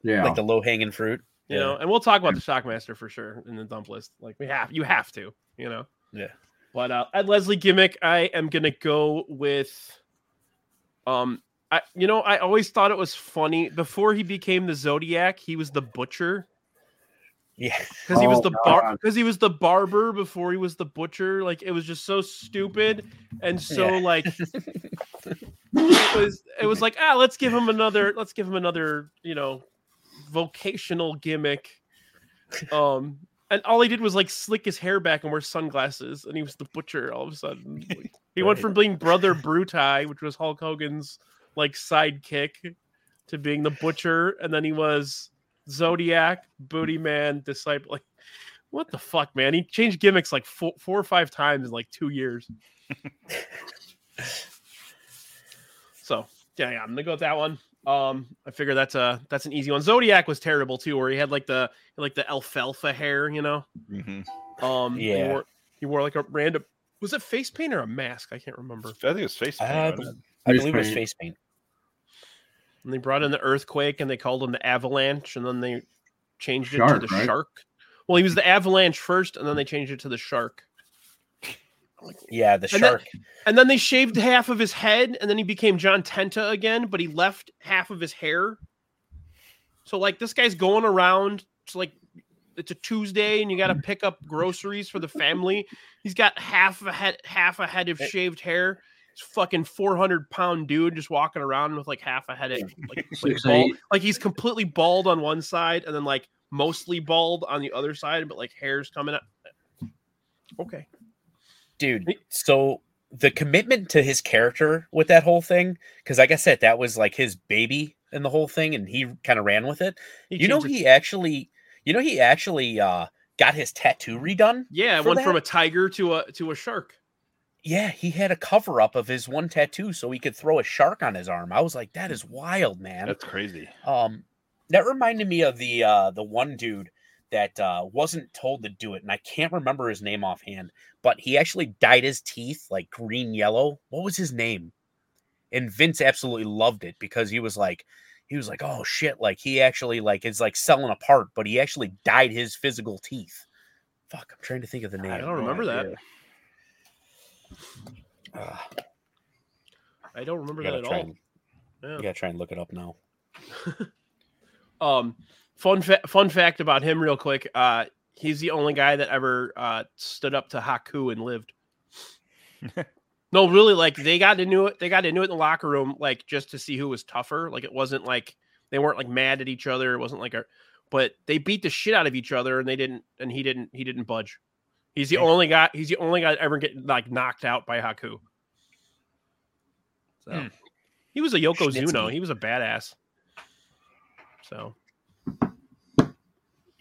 Yeah. like the low hanging fruit. you know. And we'll talk about the Shockmaster for sure in the dump list. Like we have you have to, you know. Yeah. But uh, Ed Leslie gimmick, I am gonna go with, um, I you know I always thought it was funny before he became the Zodiac. He was the butcher Yeah. because he was Oh, the bar because he was the barber before he was the butcher. Like it was just so stupid and so Yeah. like it was it was like ah let's give him another let's give him another you know vocational gimmick. Um. And all he did was like slick his hair back and wear sunglasses, and he was the butcher all of a sudden. Like, he went from being Brother Bruti, which was Hulk Hogan's like sidekick, to being the butcher, and then he was Zodiac, Booty Man, Disciple. Like, what the fuck, man? He changed gimmicks like four, four or five times in like two years. so yeah, yeah, I'm gonna go with that one. Um, I figure that's a that's an easy one. Zodiac was terrible too, where he had like the like the alfalfa hair, you know. hmm Um, He Yeah. wore, he wore like a random. Was it face paint or a mask? I can't remember. I think it was face paint. I, wasn't? I Face believe it was face paint. And they brought in the earthquake and they called him the avalanche, and then they changed it Shark, to the right? shark. Well, he was the avalanche first, and then they changed it to the shark. Yeah, the And that- shark. And then they shaved half of his head, and then he became John Tenta again, but he left half of his hair. So like this guy's going around. It's like it's a Tuesday, and you got to mm-hmm. pick up groceries for the family. He's got half a head, half a head of shaved hair. It's fucking four hundred pound dude just walking around with like half a head of like, like, bald, like he's completely bald on one side, and then like mostly bald on the other side, but like hair's coming up. Okay. Dude so the commitment to his character with that whole thing because like i said that was like his baby in the whole thing and he kind of ran with it. He you know changed it- he actually you know he actually uh got his tattoo redone yeah, it for went from a tiger to a to a shark. yeah he had a cover up of his one tattoo so he could throw a shark on his arm. I was like that is wild man. That's crazy. um that reminded me of the uh the one dude that uh wasn't told to do it and i can't remember his name offhand but he actually dyed his teeth like green yellow what was his name and vince absolutely loved it because he was like he was like oh shit like he actually like is like selling apart but he actually dyed his physical teeth fuck i'm trying to think of the name I don't remember that. uh, I don't remember that at all. and, Yeah. I gotta try and look it up now Um, fun fa- fun fact about him, real quick. Uh, he's the only guy that ever uh stood up to Haku and lived. no, really, like they got into it. They got into it in the locker room, like just to see who was tougher. Like it wasn't like they weren't like mad at each other. It wasn't like a, but they beat the shit out of each other, and they didn't, and he didn't, he didn't budge. He's the only guy. He's the only guy ever get like knocked out by Haku. So Hmm. he was a Yokozuna. He was a badass. So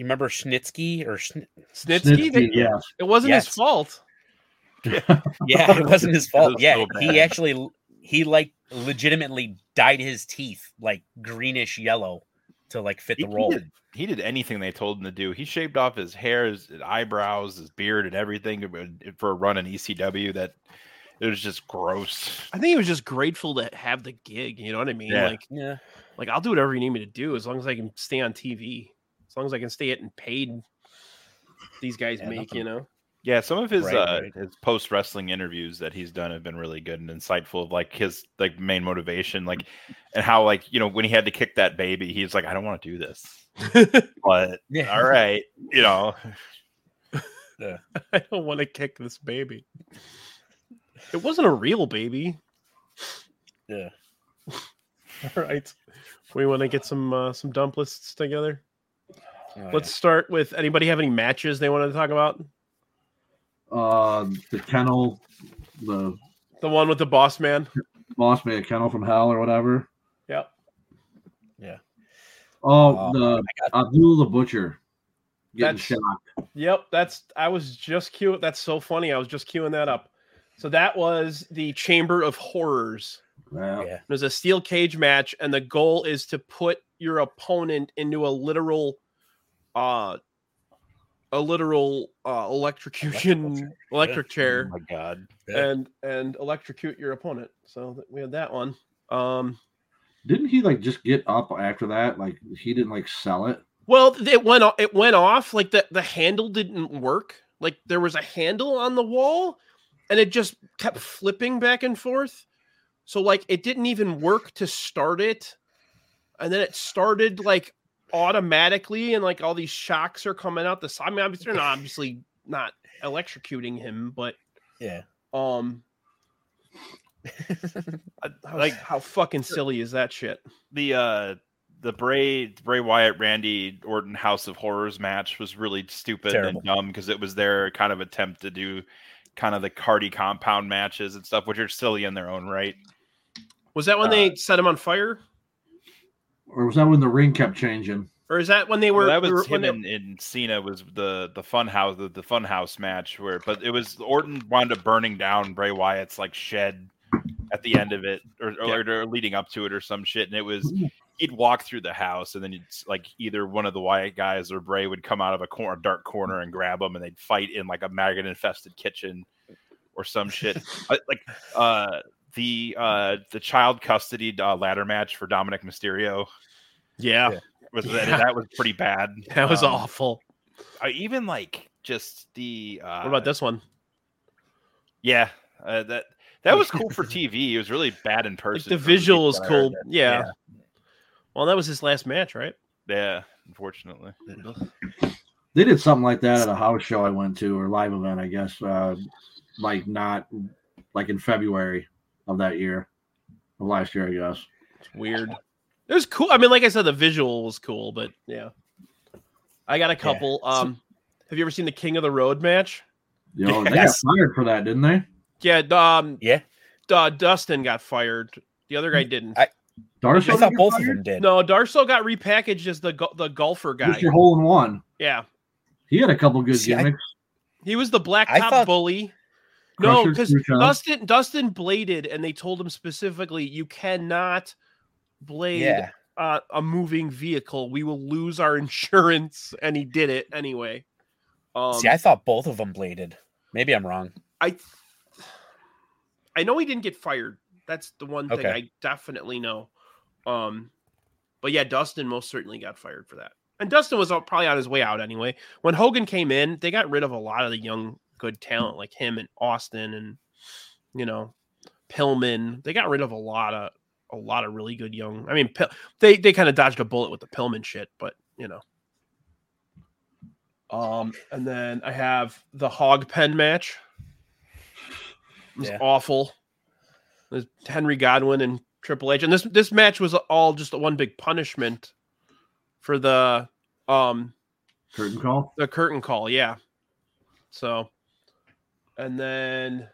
remember Schnitzky or Schn- Snitsky, they- yeah. it wasn't his fault. Yeah, it wasn't his fault. was Yeah, so he actually he like legitimately dyed his teeth like greenish yellow to like fit the he role. did, he did anything they told him to do. He shaved off his hair, his eyebrows, his beard, and everything for a run in ECW. That it was just gross. I think he was just grateful to have the gig. You know what I mean? Yeah. Like, Yeah, like I'll do whatever you need me to do as long as I can stay on TV. As long as I can stay getting paid. These guys Yeah, make, nothing- you know. Yeah, some of his Right, uh, right. his post wrestling interviews that he's done have been really good and insightful. Of like his like main motivation, like and how like you know when he had to kick that baby, he's like, I don't want to do this, but yeah. all right, you know, yeah. I don't want to kick this baby. It wasn't a real baby. Yeah. All right. We want to get some uh, some dump lists together. Oh, Let's start with anybody have any matches they wanted to talk about? Uh, the kennel, the The one with the boss man. boss man kennel from hell or whatever. Yep. Yeah. Oh, Uh, the Abdul the butcher getting That's- shot. Yep, that's I was just cue. That's so funny. I was just queuing that up. So that was the Chamber of Horrors. Yeah. Yeah. There's a steel cage match, and the goal is to put your opponent into a literal, uh, a literal uh, electrocution, Electrical chair. Electric oh chair, my god, Yeah. and and electrocute your opponent. So we had that one. Um, Didn't he like just get up after that? Like he didn't like sell it. Well, it went o- it went off like the the handle didn't work. Like there was a handle on the wall, and it just kept flipping back and forth. So like it didn't even work to start it, and then it started like automatically, and like all these shocks are coming out the side. I mean, obviously, they're not obviously not electrocuting him, but Yeah. um, like how fucking silly is that shit? the uh the Bray Bray Wyatt Randy Orton House of Horrors match was really stupid Terrible. and dumb because it was their kind of attempt to do kind of the Hardy compound matches and stuff, which are silly in their own right. Was that when they set him on fire, Or was that when the ring kept changing? or is that when they were? Well, that they were- was when him they- and, and Cena was the the fun house the, the fun house match where but it was Orton wound up burning down Bray Wyatt's like shed at the end of it or, or, or leading up to it or some shit and it was he'd walk through the house and then you'd like either one of the Wyatt guys or Bray would come out of a corner dark corner and grab him and they'd fight in like a maggot infested kitchen or some shit I- like uh the uh the child custody uh, ladder match for Dominik Mysterio yeah, Yeah. was that, Yeah. that was pretty bad that was Um, awful. I even like just the uh What about this one? Yeah, uh, that that was cool for TV. It was really bad in person. the the visual people was cool. it. Yeah. Well, that was his last match, right? yeah. Unfortunately, They did something like that at a house show I went to or live event, I guess. Uh, like not like in February of that year, of last year, I guess. It's weird. It was cool. I mean, like I said, the visual was cool, but yeah. I got a couple. So- Um, have you ever seen the King of the Road match? You know, they got fired for that, didn't they? Yeah. Um, Yeah. uh, Dustin got fired. The other guy didn't. I- Darcy I thought both of them did. no, Darsow got repackaged as the the golfer guy. Mr. Hole in One. Yeah, He had a couple good See, I- gimmicks. he was the black top thought- bully. No, because Dustin Dustin bladed, and they told him specifically, you cannot blade Yeah. uh, a moving vehicle. We will lose our insurance, and he did it anyway. Um, See, I thought both of them bladed. Maybe I'm wrong. I I know he didn't get fired. That's the one thing Okay. I definitely know. Um, but yeah, Dustin most certainly got fired for that. And Dustin was probably on his way out anyway. When Hogan came in, they got rid of a lot of the young, good talent like him and Austin and you know Pillman. They got rid of a lot of a lot of really good young. I mean, Pill, they they kind of dodged a bullet with the Pillman shit, but you know. Um, and then I have the Hog Pen match. It was Yeah. awful. It was Henry Godwinn and Triple H, and this this match was all just one big punishment for the um Curtain call. the curtain call, yeah. So, and then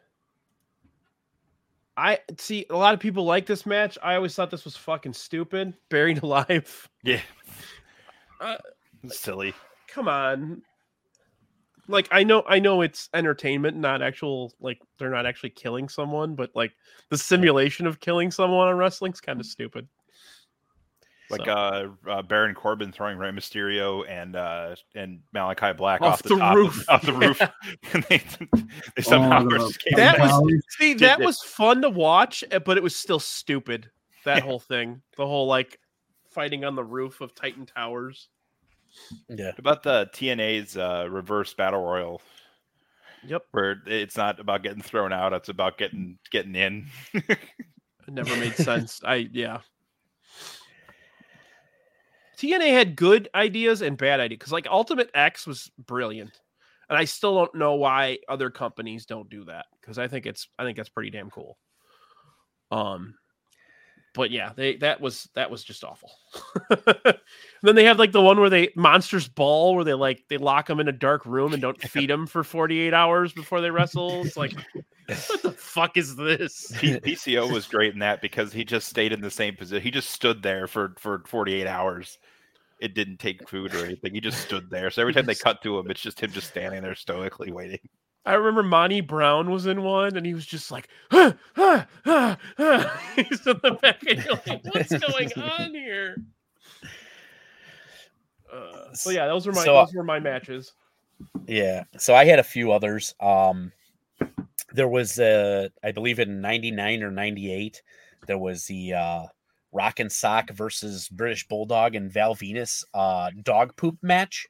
I see a lot of people like this match. I always thought this was fucking stupid. Buried alive. yeah. Uh, Silly. Come on. Like I know I know it's entertainment, not actual like they're not actually killing someone, but like the simulation of killing someone on wrestling's kind of stupid. Like So- uh, uh, Baron Corbin throwing Rey Mysterio and uh, and Malakai Black Off off, the, the top roof. Of, off the roof. and they, they somehow Oh, the- escaped. That was- See, that they- was fun to watch, eh, but it was still stupid. That whole thing, the whole like fighting on the roof of Titan Towers. Yeah. What about the TNA's uh, reverse battle royal, Yep, where it's not about getting thrown out; it's about getting getting in. it never made sense. I yeah. TNA had good ideas and bad ideas because like Ultimate X was brilliant, and I still don't know why other companies don't do that because I think it's I think that's pretty damn cool. Um, but yeah, they that was that was just awful. and then they have like the one where they monsters ball where they like they lock them in a dark room and don't feed them for 48 hours before they wrestle. It's like what the fuck is this? P- PCO was great in that because he just stayed in the same position. He just stood there for for 48 hours. It didn't take food or anything. He just stood there. So every time they cut to him, it's just him just standing there stoically waiting. I remember Monty Brown was in one, and he was just like, huh, huh, huh, huh. he's in the back, and you're like, what's going on here? Uh, so yeah, those were my So, uh, those were my matches. Yeah. So I had a few others. Um there was uh I believe in 99 or 98 there was the uh Rock and Sock versus British Bulldog and Val Venis uh dog poop match.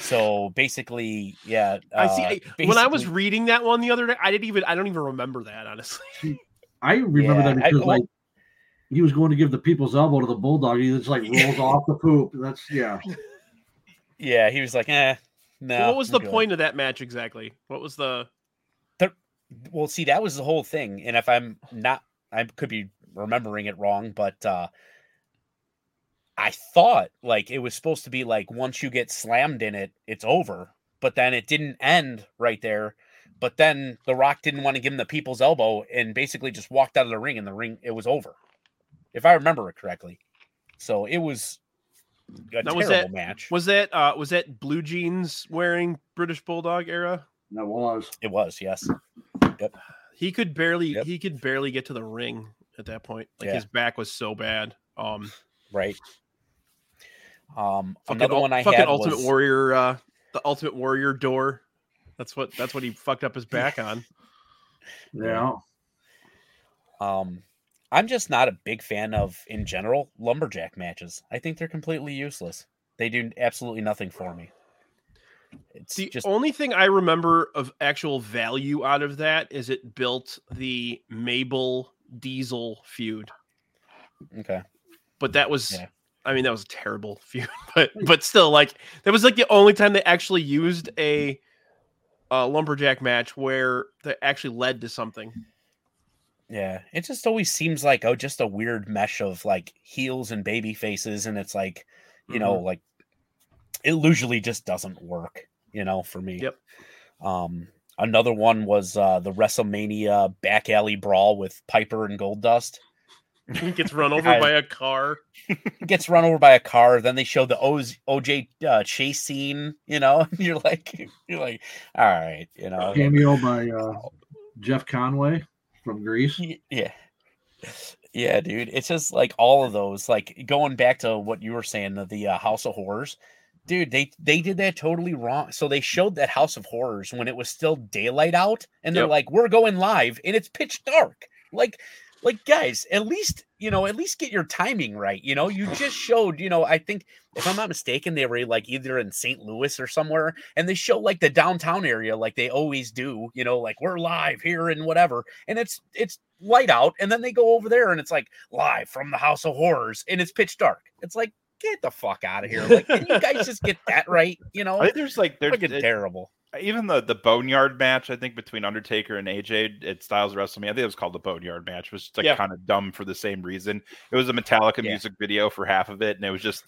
So basically, yeah. I see. uh, I, when I was reading that one the other day, I didn't even I don't even remember that honestly. I remember Yeah, that because well- like he was going to give the people's elbow to the bulldog. He just like rolls off the poop. That's yeah. yeah, he was like, eh, no. what was I'm the good." point of that match exactly? What was the? well see that was the whole thing and if i'm not i could be remembering it wrong but uh i thought like it was supposed to be like once you get slammed in it it's over but then it didn't end right there but then the rock didn't want to give him the people's elbow and basically just walked out of the ring and the ring it was over if i remember it correctly so it was a Now, terrible was that- match Was that uh was that blue jeans wearing British Bulldog era? That was. it was yes Yep. He could barely Yep. he could barely get to the ring at that point. Like Yeah. his back was so bad. Um right um fucking, another one i fucking had Ultimate was, Warrior uh the Ultimate Warrior door. That's what that's what he fucked up his back on. Yeah. Um, I'm just not a big fan of, in general, lumberjack matches. I think they're completely useless. They do absolutely nothing for me. It's The just only thing I remember of actual value out of that is it built the Mabel Diesel feud. okay. But that was Yeah. I mean that was a terrible feud, but but still like that was like the only time they actually used a uh, lumberjack match where that actually led to something. Yeah, it just always seems like oh, just a weird mesh of like heels and baby faces, and it's like, you know, like it usually just doesn't work, you know, for me. Yep. Um, another one was uh the WrestleMania back alley brawl with Piper and Goldust. He gets run over I- by a car. Gets run over by a car. Then they show the O's, OJ uh, chase scene. You know, and you're like, you're like, all right, you know, Cameo by uh, Jeff Conway from Grease. Yeah. Yeah, dude. It's just like all of those, like going back to what you were saying, the, the uh, House of Horrors. Dude, they they did that totally wrong. So they showed that House of Horrors when it was still daylight out, and they're Yep. like, "We're going live," and it's pitch dark. Like, like guys, at least you know, at least get your timing right. You know, you just showed. You know, I think if I'm not mistaken, they were like either in St. Louis or somewhere, and they show like the downtown area, like they always do. You know, like we're live here and whatever, and it's it's light out, and then they go over there and it's like live from the House of Horrors, and it's pitch dark. It's like get the fuck out of here! Like, can you guys just get that right? You know, I think there's like there's fucking it- terrible. Even the the boneyard match. I think between Undertaker and AJ at Styles WrestleMania. I think it was called the boneyard match. It was just like Yeah. kind of dumb for the same reason. It was a Metallica Yeah. music video for half of it, and it was just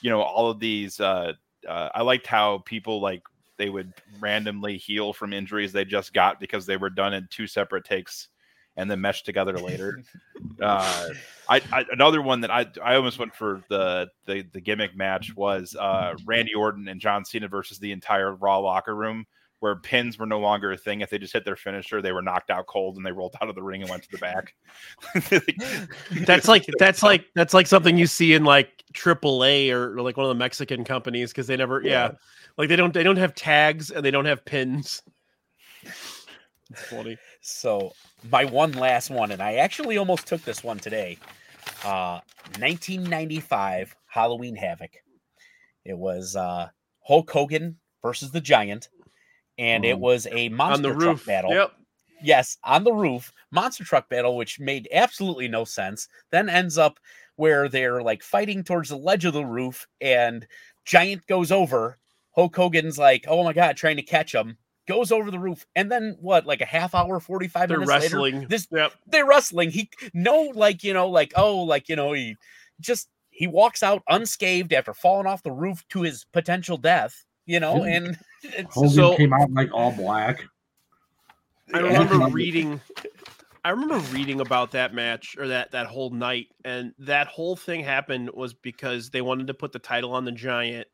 you know all of these. uh uh, I liked how people like they would randomly heal from injuries they just got because they were done in two separate takes and then mesh together later. uh, I, I another one that I I almost went for the the the gimmick match was uh Randy Orton and John Cena versus the entire Raw locker room where pins were no longer a thing. If they just hit their finisher, they were knocked out cold and they rolled out of the ring and went to the back. That's like that's like that's like something you see in like AAA or, or like one of the Mexican companies because they never yeah. like they don't they don't have tags and they don't have pins. It's funny. So my one last one, and I actually almost took this one today. Uh 1995 Halloween Havoc. It was uh Hulk Hogan versus the Giant, and it Oh. was a monster truck roof. battle. Yep. Yes, on the roof, monster truck battle, which made absolutely no sense. Then ends up where they're like fighting towards the ledge of the roof, and Giant goes over. Hulk Hogan's like, "Oh my god," trying to catch him. Goes over the roof, and then what? Like a half hour, forty five They're minutes wrestling. later, this Yep. they're wrestling. He no, like you know, like oh, like you know, he just he walks out unscathed after falling off the roof to his potential death. You know, and it's Hogan So- came out like all black. I remember reading I remember reading about that match or that that whole night and that whole thing happened was because they wanted to put the title on the giant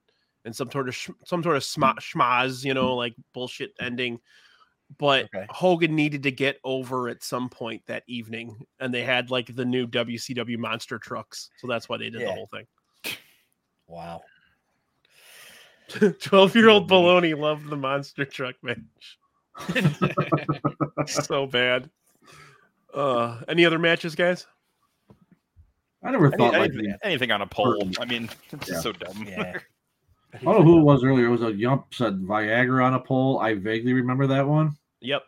and some sort of sh- some sort of sma- schmaz, you know, like bullshit ending. But Okay. Hogan needed to get over at some point that evening, and they had like the new WCW monster trucks, so that's why they did Yeah. the whole thing. wow. Twelve year old baloney loved the monster truck match. so bad. Uh, any other matches, guys? I never Any- thought like anything, anything on a pole. I mean, it's Yeah. so dumb. Yeah. I don't know who it was earlier. It was a Yump said Viagra on a pole. I vaguely remember that one. Yep.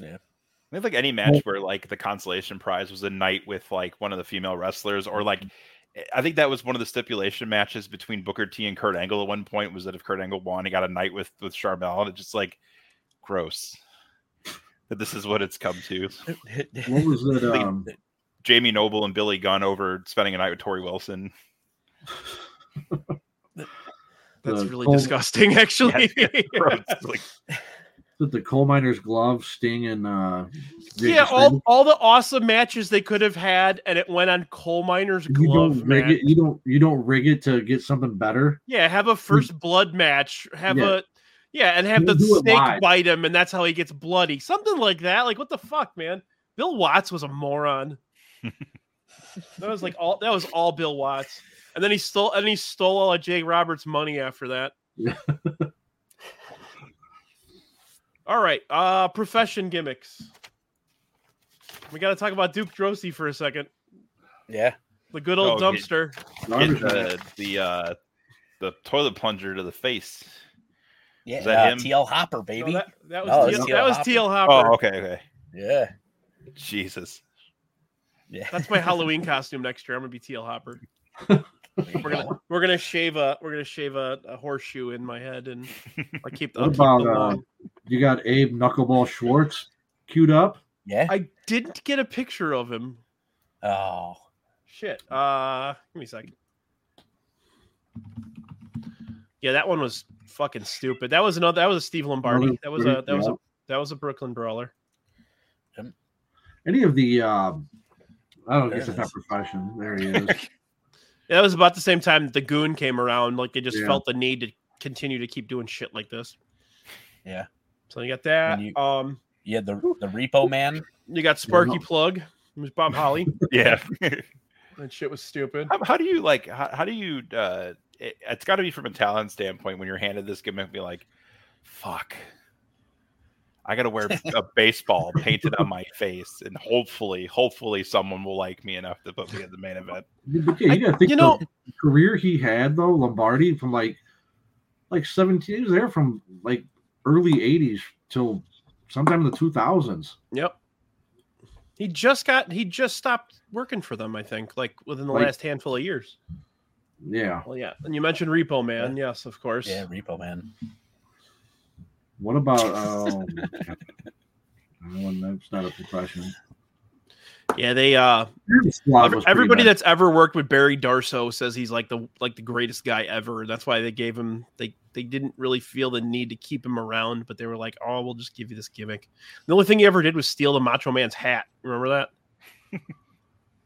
Yeah. I think like any match where like the consolation prize was a night with like one of the female wrestlers, or like I think that was one of the stipulation matches between Booker T and Kurt Angle at one point was that if Kurt Angle won, he got a night with with Sharmell, and it's just like gross that this is what it's come to. What was it? Um, Jamie Noble and Billy Gunn over spending a night with Torrie Wilson. That's really Cole- disgusting, actually. Gross. Like, the coal miner's glove, Sting, and uh, yeah, all, Snake? all the awesome matches they could have had, and it went on coal miner's You glove don't rig it. You don't. You don't rig it to get something better. Yeah, have a first blood match. Have Yeah. a yeah, and have You the snake bite him, and that's how he gets bloody. Something like that. Like what the fuck, man? Bill Watts was a moron. that was like all that was all Bill Watts. And then he stole and he stole all of Jake Roberts' money after that. Yeah. all right. Uh profession gimmicks. We gotta talk about Duke Droese for a second. Yeah. The good old Oh, dumpster. Garbage Hit the the uh, the toilet plunger to the face. Yeah, Is that uh, him? TL Hopper, No, baby. that, that was No, TL, that's that was TL TL Hopper. Oh, okay, okay. yeah, Jesus. yeah. That's my Halloween costume next year. I'm gonna be TL Hopper. We're gonna we're gonna shave a we're gonna shave a, a horseshoe in my head and I keep the, What I'll keep about, the uh. You got Abe Knuckleball Schwartz queued up. yeah. I didn't get a picture of him. Oh, Shit. Uh, give me a second. Yeah, that one was fucking stupid. That was another. That was a Steve Lombardi. Another That was a that was a that was a Brooklyn brawler. Any of the um, I don't There guess it it's not is. profession. There he is. That was about the same time that the goon came around. Like they just Yeah. felt the need to continue to keep doing shit like this. yeah. So you got that. You- um, Yeah, the the Repo Man. you got Sparky no. Plugg. It was Bob Holly. Yeah. that shit was stupid. how, how do you like? How, how do you? uh it, It's got to be from a talent standpoint when you're handed this gimmick, be like, "Fuck." I gotta wear a baseball painted on my face, and hopefully, hopefully, someone will like me enough to put me in the main event. But yeah, you gotta think you the know- career he had though, Lombardi from like like 17 he was there from like early 80s till sometime in the 2000s. Yep. He just got he just stopped working for them, I think, like within the Like- last handful of years. Yeah. Well, yeah. And you mentioned Repo Man, yes, of course. Yeah, Repo Man. What about um no, that's not a profession. Yeah, they uh Squad ev- was pretty everybody that's ever worked with Barry Darsow says he's like the like the greatest guy ever. That's why they gave him they they didn't really feel the need to keep him around, but they were like, "Oh, we'll just give you this gimmick." The only thing he ever did was steal the Macho Man's hat. Remember that?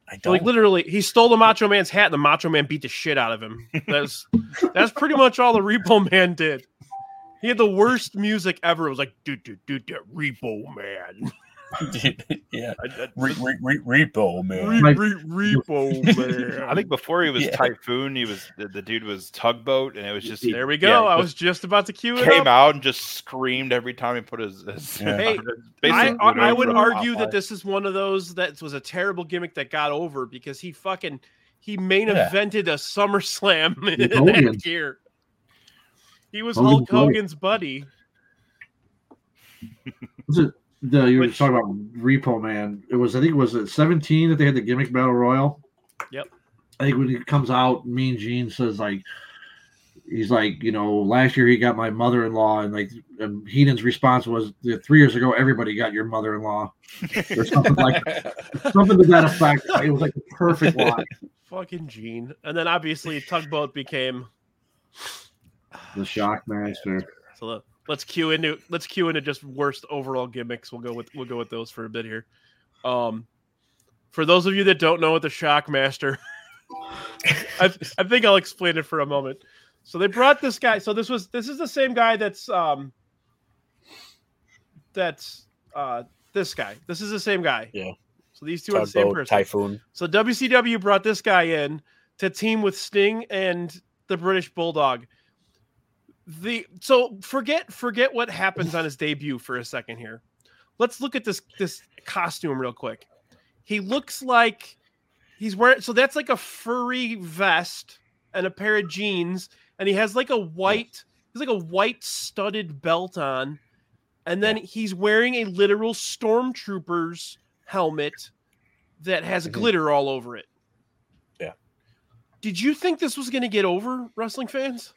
I don't. Like literally, he stole the Macho Man's hat, and the Macho Man beat the shit out of him. That's that's pretty much all the Repo Man did. He had the worst music ever. It was like, do do do do Repo Man, yeah, I- I- re, re, re, Repo Man. Re- Like- re- Repo Man. I think before he was Yeah. Typhoon, he was the, the dude was Tugboat, and it was just there we go. yeah, I was just about to cue it came up. out and just screamed every time he put his. his Yeah. Hey, I, I, I would argue Popeye. that this is one of those that was a terrible gimmick that got over because he fucking he main Yeah. evented a SummerSlam With in that year. He was Hulk. Hogan's buddy. Was it the you were Which- talking about Repo Man? It was I think it was at 17 that they had the gimmick battle royal. Yep. I think when he comes out, Mean Gene says like he's like, you know, last year he got my mother-in-law, and like and Heenan's response was, "The three years ago, everybody got your mother-in-law," or something like something to that effect. It was like the perfect line. Fucking Gene. And then obviously Tugboat became The Shockmaster. so let- let's cue into let's cue into just worst overall gimmicks. We'll go with we'll go with those for a bit here. Um for those of you that don't know what the Shockmaster I, I think I'll explain it for a moment. So they brought this guy. So this was this is the same guy that's um that's uh this guy. This is the same guy. Yeah. So these two are the same person. Typhoon. So WCW brought this guy in to team with Sting and the British Bulldog. The so forget forget what happens on his debut for a second here. Let's look at this this costume real quick. He looks like he's wearing so that's like a furry vest and a pair of jeans and he has like a white he's like a white studded belt on and then he's wearing a literal stormtrooper's helmet that has Mhm. glitter all over it. Yeah. Did you think this was going to get over, wrestling fans?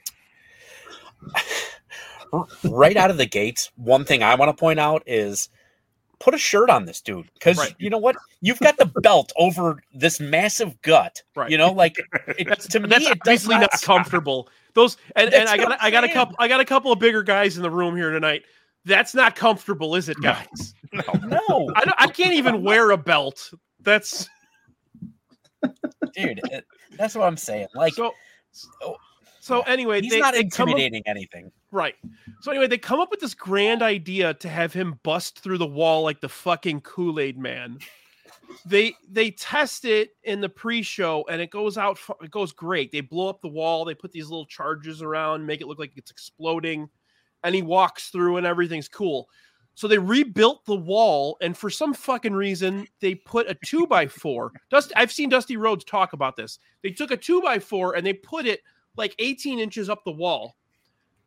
right out of the gates, one thing I want to point out is put a shirt on this dude because Right. you know what? You've got the belt over this massive gut. Right. You know, like it, That's to me, that's obviously not, not comfortable. Those and, and I got I'm got a couple I got a couple of bigger guys in the room here tonight. That's not comfortable, is it, guys? No, I don't, I can't even wear a belt. That's dude, that's what I'm saying. Like, so. Oh, So anyway, he's they, not they come up- intimidating anything. Right. So anyway, they come up with this grand idea to have him bust through the wall like the fucking Kool-Aid man. They they test it in the pre-show and it goes out it goes great. They blow up the wall, they put these little charges around, make it look like it's exploding, and he walks through and everything's cool. So they rebuilt the wall, and for some fucking reason, they put a two by four. dust I've seen Dusty Rhodes talk about this. They took a two by four and they put it like 18 inches up the wall.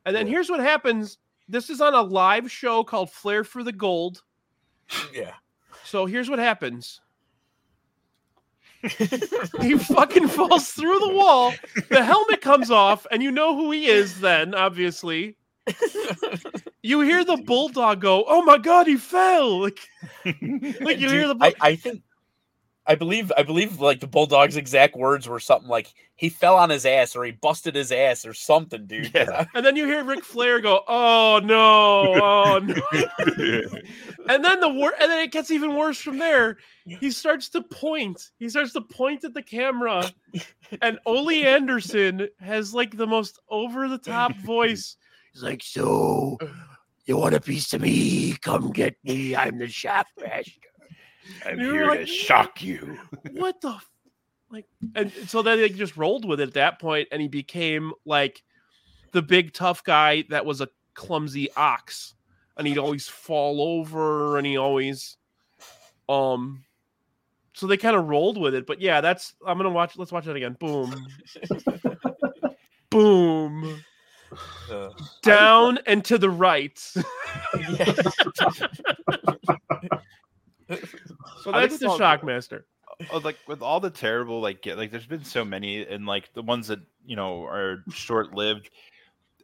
And then here's what happens this is on a live show called Flair for the Gold. Yeah. So here's what happens. he fucking falls through the wall. The helmet comes off, and you know who he is. Then, obviously, you hear the bulldog go, "Oh my god, he fell!" Like, like you hear the. Dude, I, I think I believe I believe like the bulldog's exact words were something like he fell on his ass or he busted his ass or something, dude. Yeah. and then you hear Ric Flair go, "Oh no, oh no!" and then the wor- and then it gets even worse from there. He starts to point. He starts to point at the camera, and Ole Anderson has like the most over the top voice. He's like, "So, you want a piece of me? Come get me. I'm the shaft master." I'm here like- to shock you. what the f- like and so then they just rolled with it at that point and he became like the big tough guy that was a clumsy ox and he'd always fall over and he always um so they kind of rolled with it but yeah that's i'm gonna watch let's watch that again. Boom. Boom. Uh, down and to the right I think that's it's the all- shockmaster. Oh, like with all the terrible like get- like there's been so many and like the ones that you know are short lived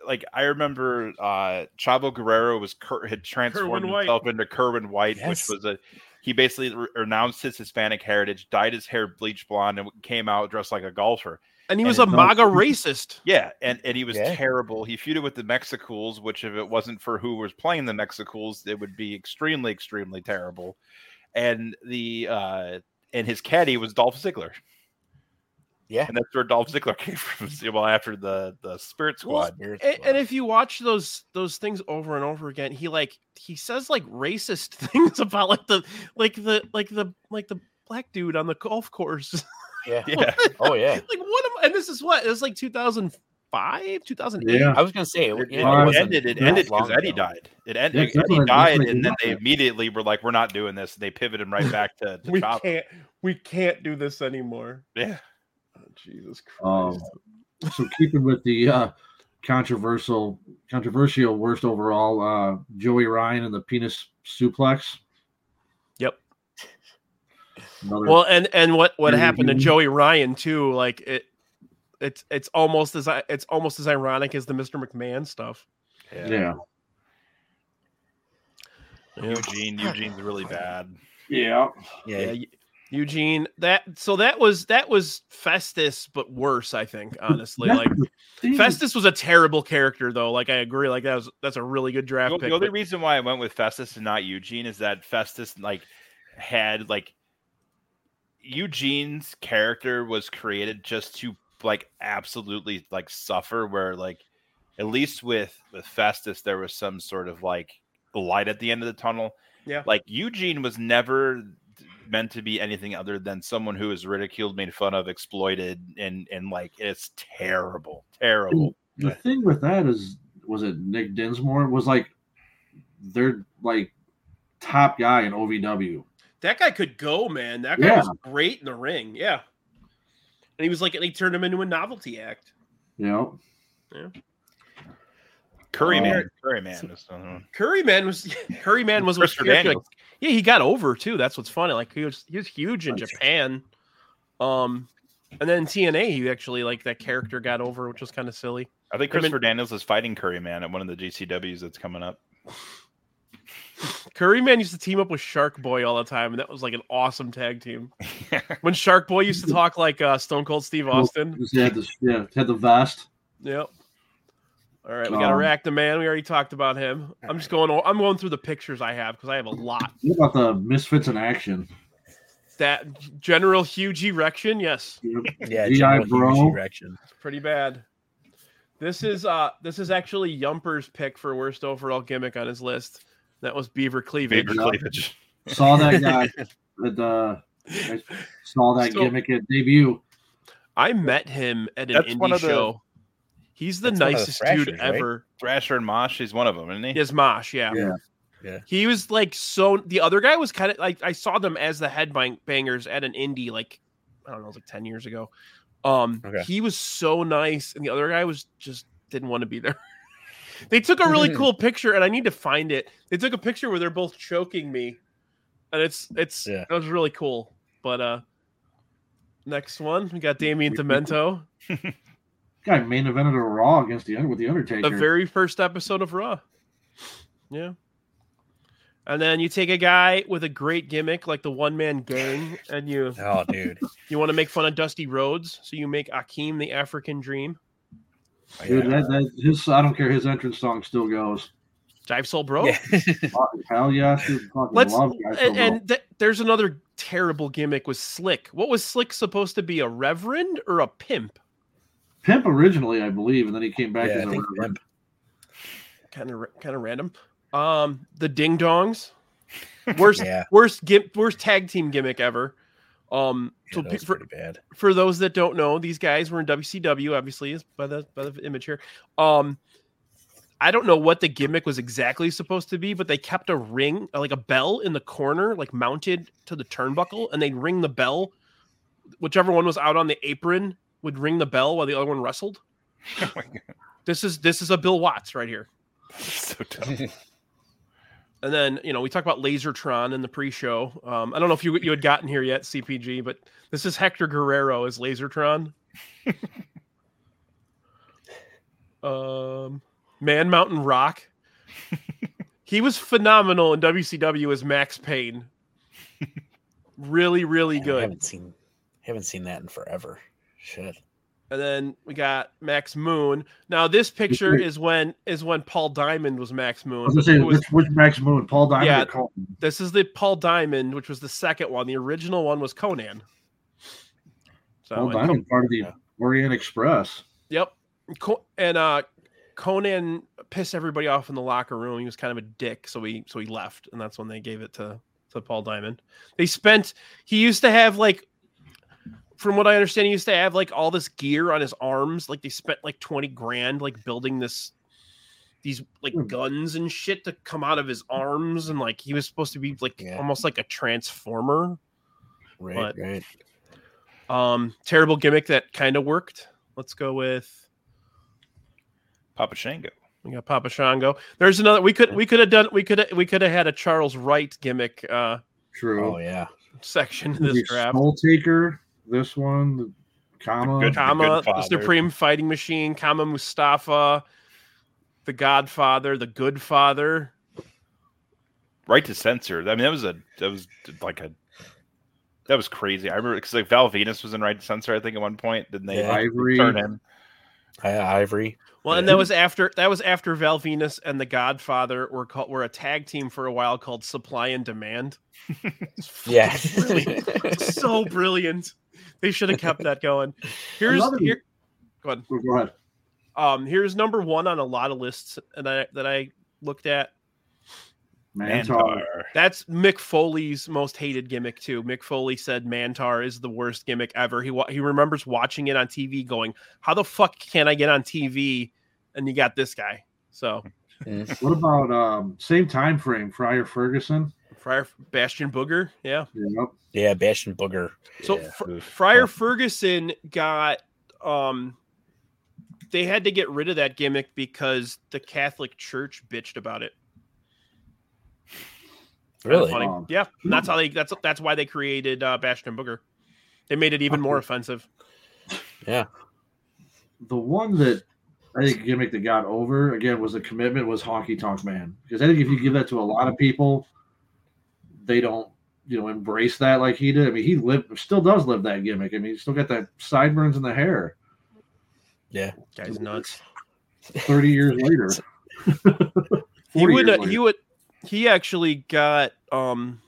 like I remember uh Chavo Guerrero was Cur- had transformed White. himself into Kerwin White Yes. which was a he basically re- renounced his Hispanic heritage dyed his hair bleach blonde and came out dressed like a golfer. And he And was a it's not- maga racist. yeah and and he was Yeah. terrible. He feuded with the Mexicools which if it wasn't for who was playing the Mexicools it would be extremely extremely terrible and the uh and his caddy was Dolph Ziggler Yeah. and that's where Dolph Ziggler came from. Well, after the the Spirit Squad, Spirit and, and if you watch those those things over and over again, he like he says like racist things about like the like the like the like the black dude on the golf course. yeah. yeah, Oh yeah. like what am and this is what it was like 2005, 2008. Yeah. I was gonna say it, it, yeah, it wasn't ended. It ended because Eddie ago. died. It ended. Yeah, Eddie died, and then they immediately were like, "We're not doing this." They pivoted right back to, to we Chavo. can't we can't do this anymore. Yeah, Oh, Jesus Um, Christ. so keeping with the uh, controversial, controversial worst overall, uh, Joey Ryan and the penis suplex. yep. Another, Well, and and what what happened to. Joey Ryan too? Like it, it's it's almost as I- it's almost as ironic as the Mr. McMahon stuff. yeah, Eugene. Eugene's really bad. yeah, Yeah, Yeah. Eugene. That so that was that was Festus, but worse. I think honestly, like. Festus was a terrible character, though. Like I agree, like that was that's a really good draft The, pick. the only but- reason why I went with Festus and not Eugene is that Festus like had like Eugene's character was created just to like absolutely like suffer where like at least with with Festus there was some sort of like light at the end of the tunnel. Yeah. Like Eugene was never meant to be anything other than someone who is ridiculed, made fun of, exploited, and and like it's terrible, terrible. The thing with that is, was it Nick Dinsmore? Was like their like top guy in OVW. that guy could go, man. That guy Yeah. was great in the ring. Yeah, and he was like and they turned him into a novelty act. Yeah. know, Curry Oh. man, Curry man. is, uh, Curry Man was Curry Man was Christopher was- Daniels. Yeah, he got over too. That's what's funny. Like he was he was huge in Japan. Um and then TNA he actually like that character got over, which was kind of silly. I think Him and- Christopher Daniels is fighting Curry Man at one of the GCWs that's coming up. Curry Man used to team up with Shark Boy all the time, and that was like an awesome tag team. When Shark Boy used to talk like uh, Stone Cold Steve Austin. Just had the yeah, had the vest. Yep. All right, we got to Um, react the man. We already talked about him. I'm just going. I'm going through the pictures I have because I have a lot. What about the Misfits in action? That General huge erection, yes, Yeah, GI general huge Bro. erection. it's pretty bad. This is uh this is actually Yumper's pick for worst overall gimmick on his list. That was Beaver Cleavage. Beaver cleavage. Saw that guy. at uh, I saw that So- gimmick at debut. I met him at an That's one indie of the- show. He's the That's one the nicest dude Thrashers, right? ever. Thrasher and Mosh, he's one of them, isn't he? Is Mosh, yeah. Yeah. Yeah. He was like so. The other guy was kind of like I saw them as the headbang bangers at an indie like I don't know, it was like ten years ago. Um, Okay. he was so nice, and the other guy was just didn't want to be there. They took a really cool picture, and I need to find it. They took a picture where they're both choking me, and it's it's Yeah. it was really cool. But uh, next one we got Damien Demento, Guy main evented a Raw against the with the Undertaker. the very first episode of Raw. Yeah. And then you take a guy with a great gimmick like the one man gang, and you Oh, dude. you want to make fun of Dusty Rhodes, so you make Akeem the African Dream. Dude, that, that, his I don't care. His entrance song still goes. Dive Soul Bro. Yeah. Hell yeah, dude, fucking Let's love Guy and, and th- there's another terrible gimmick with Slick. What was Slick supposed to be? A reverend or a pimp? Pimp originally, I believe, and then he came back Yeah, as I a think Reverend. Kind of kind of random. Um, the Ding Dongs, worst Yeah. worst worst tag team gimmick ever. Um, Yeah, so that pe- was for, pretty bad. for those that don't know, these guys were in WCW, obviously, is by the by the image here. Um, I don't know what the gimmick was exactly supposed to be, but they kept a ring, like a bell, in the corner, like mounted to the turnbuckle, and they'd ring the bell. Whichever one was out on the apron would ring the bell while the other one wrestled. Oh my God. This is this is a Bill Watts right here. so dumb. And then you know we talked about Lasertron in the pre-show. Um, I don't know if you you had gotten here yet, CPG, but this is Hector Guerrero as Lasertron. um, Man Mountain Rock. he was phenomenal in WCW as Max Payne. Really, really Man, I good. haven't seen haven't seen that in forever. Shit. And then we got Max Moon. Now this picture is when is when Paul Diamond was Max I Moon. was say was- which, which Max Moon, Paul Diamond, Yeah. or Konnan? This is the Paul Diamond, which was the second one. The original one was Konnan. So Paul and Diamond, part of the Yeah. Orient Express. Yep. Co- and uh Konnan pissed everybody off in the locker room. He was kind of a dick, so he so he left, and that's when they gave it to to Paul Diamond. They spent he used to have like from what I understand, he used to have like all this gear on his arms. Like they spent like 20 grand like building this these like Hmm. guns and shit to come out of his arms, and like he was supposed to be like Yeah. almost like a transformer. Right, But- right. Um terrible gimmick that kind of worked. Let's go with Papa Shango. We got Papa Shango. There's another. We could we could have done. We could we could have had a Charles Wright gimmick uh, True. Oh yeah. section in this draft. Skull Taker, this one, the Kama. good- Kama, the Godfather. Supreme Fighting Machine, Kama Mustafa, the Godfather, the Good Father. Right to censor. I mean, that was a that was like a that was crazy. I remember because like Val Venis was in right to censor. I think at one point didn't they Yeah. Ivory. turn him? I, Ivory. Well, and that was after that was after Val Venis and the Godfather were called were a tag team for a while called Supply and Demand. Yeah. brilliant. So brilliant. They should have kept that going. Here's here. Go ahead. Go ahead. Um, here's number one on a lot of lists that I that I looked at. Mantaur. Mantaur. That's Mick Foley's most hated gimmick too. Mick Foley said Mantaur is the worst gimmick ever. He wa- he remembers watching it on TV, going, "How the fuck can I get on TV?" And you got this guy. So What about um same time frame? Friar Ferguson. Friar Bastion Booger, yeah. Yep. yeah, Bastion Booger. So Yeah. Fr- Friar. Ferguson got um they had to get rid of that gimmick because the Catholic Church bitched about it. Kinda Really? funny. Um, yeah, that's how they that's that's why they created uh, Bastion Booger. They made it even more offensive. Yeah. The one that I think gimmick that got over again was the commitment was Honky Tonk Man because I think if you give that to a lot of people, they don't you know embrace that like he did. I mean, he lived still does live that gimmick. I mean, he's still got that sideburns and the hair. Yeah. Guy's nuts. Thirty years later, He would years uh, he would he actually got um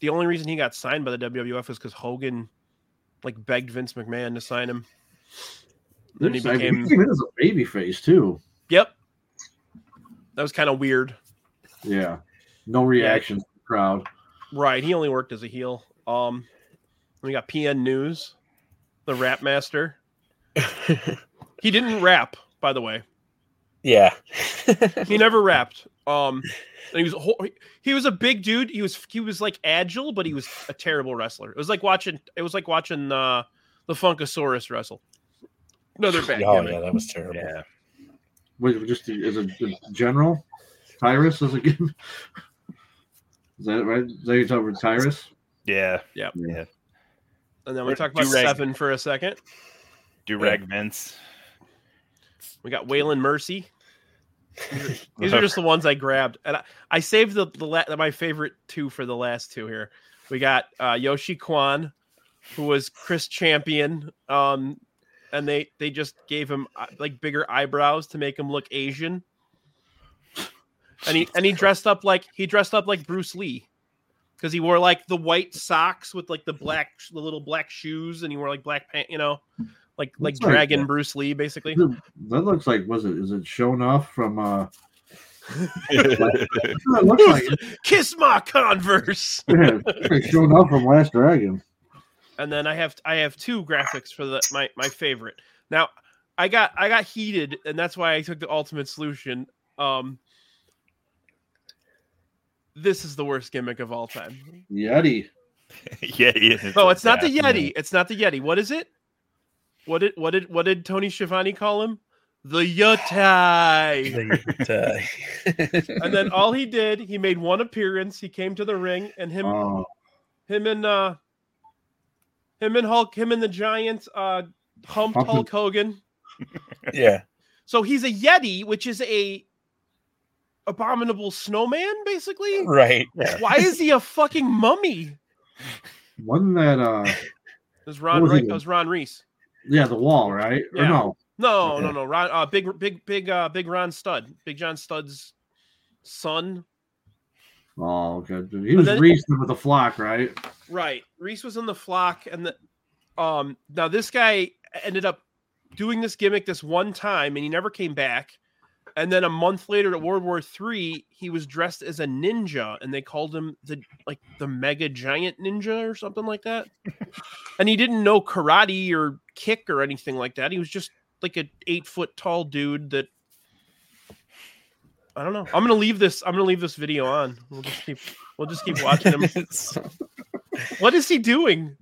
the only reason he got signed by the WWF is because Hogan like begged Vince McMahon to sign him. Then he I mean, became he came as a baby face too. Yep. That was kind of weird. Yeah, no reaction from the crowd. Right. He only worked as a heel. Um we got PN News, the rap master. He didn't rap, by the way. yeah. He never rapped. Um and he was a whole, he was a big dude. He was he was like agile, but he was a terrible wrestler. It was like watching it was like watching uh the Funkasaurus wrestle. Another bad oh gimmick. yeah, that was terrible. Yeah. Wait, just as a, a general, Tyrus is a good. Is that right? Is that you're talking about Tyrus? Yeah. Yep. Yeah. And then we Or talk about Durag. seven for a second. Do rag Vince. We got Waylon Mercy. These are just the ones I grabbed, and I, I saved the the la- my favorite two for the last two here. We got uh, Yoshi Kwan, who was Chris Champion, um, and they they just gave him uh, like bigger eyebrows to make him look Asian, and he and he dressed up like he dressed up like Bruce Lee because he wore like the white socks with like the black the little black shoes, and he wore like black pants, you know, like like Looks like Dragon that. Bruce Lee basically. That looks like was it? Is it Sho'nuff from? uh like. Kiss my Converse. Yeah, Sho'nuff from Last Dragon. and then I have I have two graphics for the my my favorite. Now I got I got heated, and that's why I took the ultimate solution. Um, this is the worst gimmick of all time. Yeti. yeah, yeah. No, it's not the Yeah. Yeti. It's not the Yeti. What is it? What did what did what did Tony Schiavone call him? The Yeti. and then all he did, he made one appearance. He came to the ring, and him Oh, him and uh him and Hulk, him and the Giant uh humped Hulk Hogan. yeah. So he's a Yeti, which is a abominable snowman, basically. Right. Why is he a fucking mummy? wasn't that uh? It was Ron. Was Re- it was Ron Reese. Yeah, the wall, right? Or no? No, Okay. no, no. Ron. Uh, big, big, big, uh, big Ron Stud. Big John Studd's son. Oh, okay. He was then- Reese with the flock, right? Right. Reese was in the flock, and the um. Now this guy ended up doing this gimmick this one time, and he never came back. And then a month later, at World War Three, he was dressed as a ninja, and they called him the like the Mega Giant Ninja or something like that. and he didn't know karate or kick or anything like that. He was just like a eight foot tall dude that. I don't know. I'm gonna leave this. I'm gonna leave this video on. We'll just keep. We'll just keep watching him. What is he doing?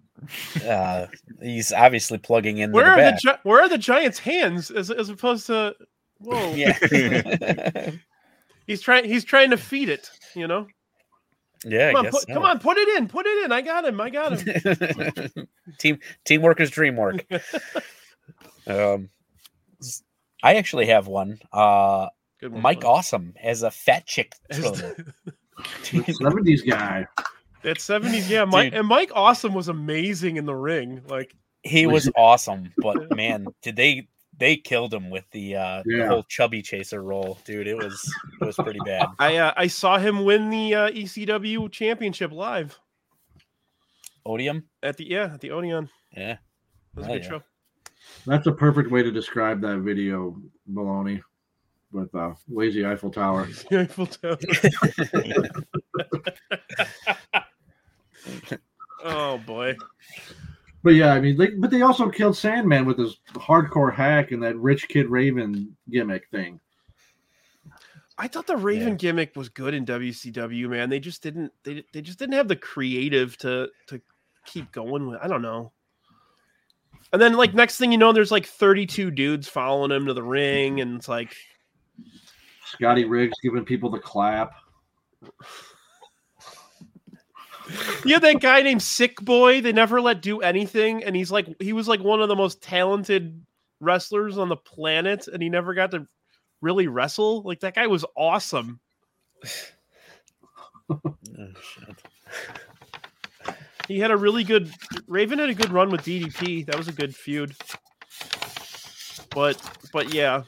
uh, he's obviously plugging in Where the are the gi- where are the Giants' hands as, as opposed to? Whoa, yeah. he's trying. He's trying to feed it. You know. yeah. Come I on, guess put, come on, put it in. Put it in. I got him. I got him. Team teamwork is dream work. um, I actually have one. Uh, Good one. Mike bud. Awesome as a fat chick. As thriller. Seventies guy. That seventies, yeah. Mike Dude. and Mike Awesome was amazing in the ring. Like, he was awesome, but man, did they they killed him with the uh the whole chubby chaser role, dude. It was it was pretty bad. I uh, I saw him win the uh, ECW championship live Odium, at the yeah at the Odeon. yeah. It was a Oh, good yeah. show. That's a perfect way to describe that video, Baloney, with uh, lazy Eiffel Tower. Eiffel Tower. oh boy. But yeah, I mean, they, but they also killed Sandman with his hardcore hack and that rich kid Raven gimmick thing. I thought the Raven Yeah. gimmick was good in WCW, man. They just didn't they, they just didn't have the creative to to keep going with. I don't know. And then like next thing you know, there's like 32 dudes following him to the ring, and it's like Scotty Riggs giving people the clap. you had that guy named Sick Boy. They never let do anything, and he's like he was like one of the most talented wrestlers on the planet, and he never got to really wrestle. Like that guy was awesome. Oh, shit. He had a really good Raven had a good run with DDP. That was a good feud. But but yeah.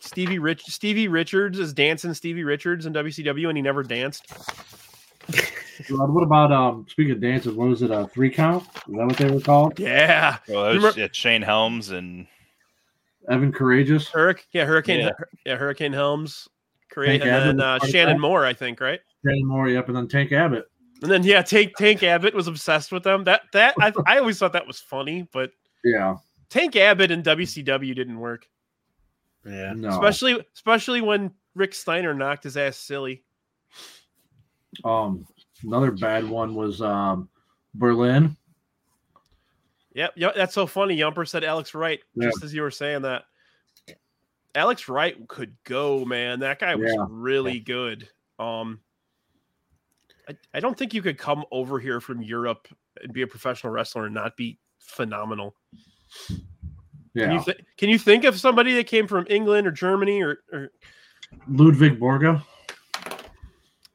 Stevie Rich Stevie Richards is dancing Stevie Richards in WCW and he never danced. Rod, What about um? Speaking of dances, what was it? A three count? Is that what they were called? Yeah. Well, that was, Remember- yeah, Shane Helms and Evan Karagias. Hurricane yeah, Hurricane Yeah. yeah, Hurricane Helms. Create Tank and Abbott then uh, Shannon that? Moore, I think, right? Shannon Moore, yep, and then Tank Abbott. And then yeah, Tank Tank Abbott was obsessed with them. That that I, I always thought that was funny, but Yeah, Tank Abbott and WCW didn't work. Yeah. no. Especially especially when Rick Steiner knocked his ass silly. um, another bad one was um, Berlyn. Yep, yep, that's so funny. Yumper said Alex Wright Yeah. just as you were saying that. Alex Wright could go, man. That guy was Yeah. really good. Um, I, I don't think you could come over here from Europe and be a professional wrestler and not be phenomenal. Can Yeah. you th- can you think of somebody that came from England or Germany or, or Ludwig Borga,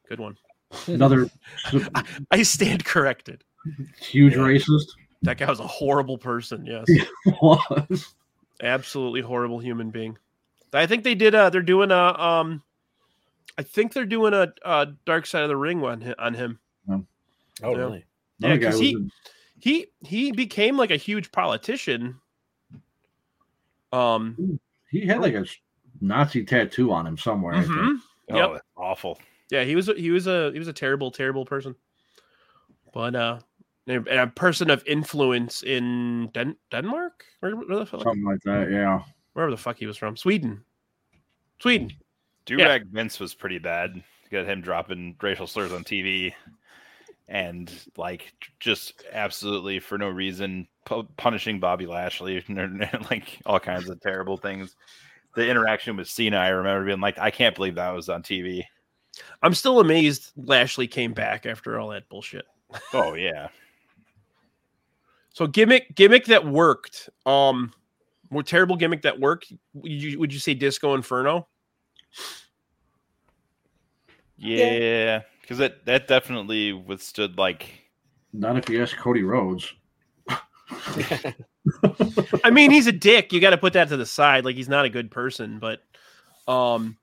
good one? Another I stand corrected. huge Yeah. racist. That guy was a horrible person. Yes, Was. absolutely horrible human being. I think they did. Uh, they're doing a. Um, I think they're doing a, a Dark Side of the Ring one on him. Oh, Yeah. really? Yeah, Another guy 'cause was he- in- He he became like a huge politician. Um. he had like a Nazi tattoo on him somewhere. I think. mhm. Oh, Yep. awful. Yeah, he was a- he was a he was a terrible terrible person. But uh, and a person of influence in Den- Denmark, where, where the fuck, Something like that. Yeah. wherever the fuck he was from, Sweden, Sweden. Durag Vince was pretty bad. Got him dropping racial slurs on TV, and like just absolutely for no reason pu- punishing Bobby Lashley, and like all kinds of terrible things. The interaction with Cena, I remember being like, I can't believe that was on TV. I'm still amazed Lashley came back after all that bullshit. Oh yeah, So gimmick gimmick that worked. Um, more terrible gimmick that worked. Would you, would you say Disco Inferno? yeah, because that that definitely withstood like Not if you ask Cody Rhodes. I mean, he's a dick. You got to put that to the side. Like he's not a good person, but um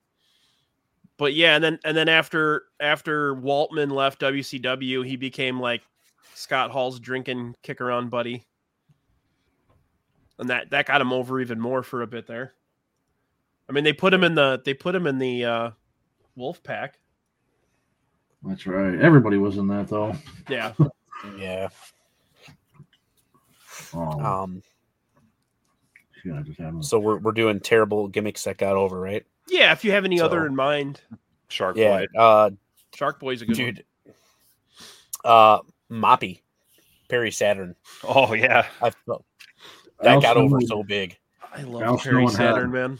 but yeah, and then and then after after Waltman left WCW, he became like Scott Hall's drinking kick around buddy. And that that got him over even more for a bit there. I mean, they put him in the they put him in the uh Wolf Pack. That's right. Everybody was in that though. Yeah. Yeah. Um. shit, just So we're we're doing terrible gimmicks that got over, right? Yeah, if you have any other in mind. Shark Yeah. Boy. Uh, Shark Boy's a good one. dude. Uh, Moppy, Perry Saturn. Oh yeah, I felt that Al got over Snow- so big. I love Al Perry Snow and Head. Saturn, man.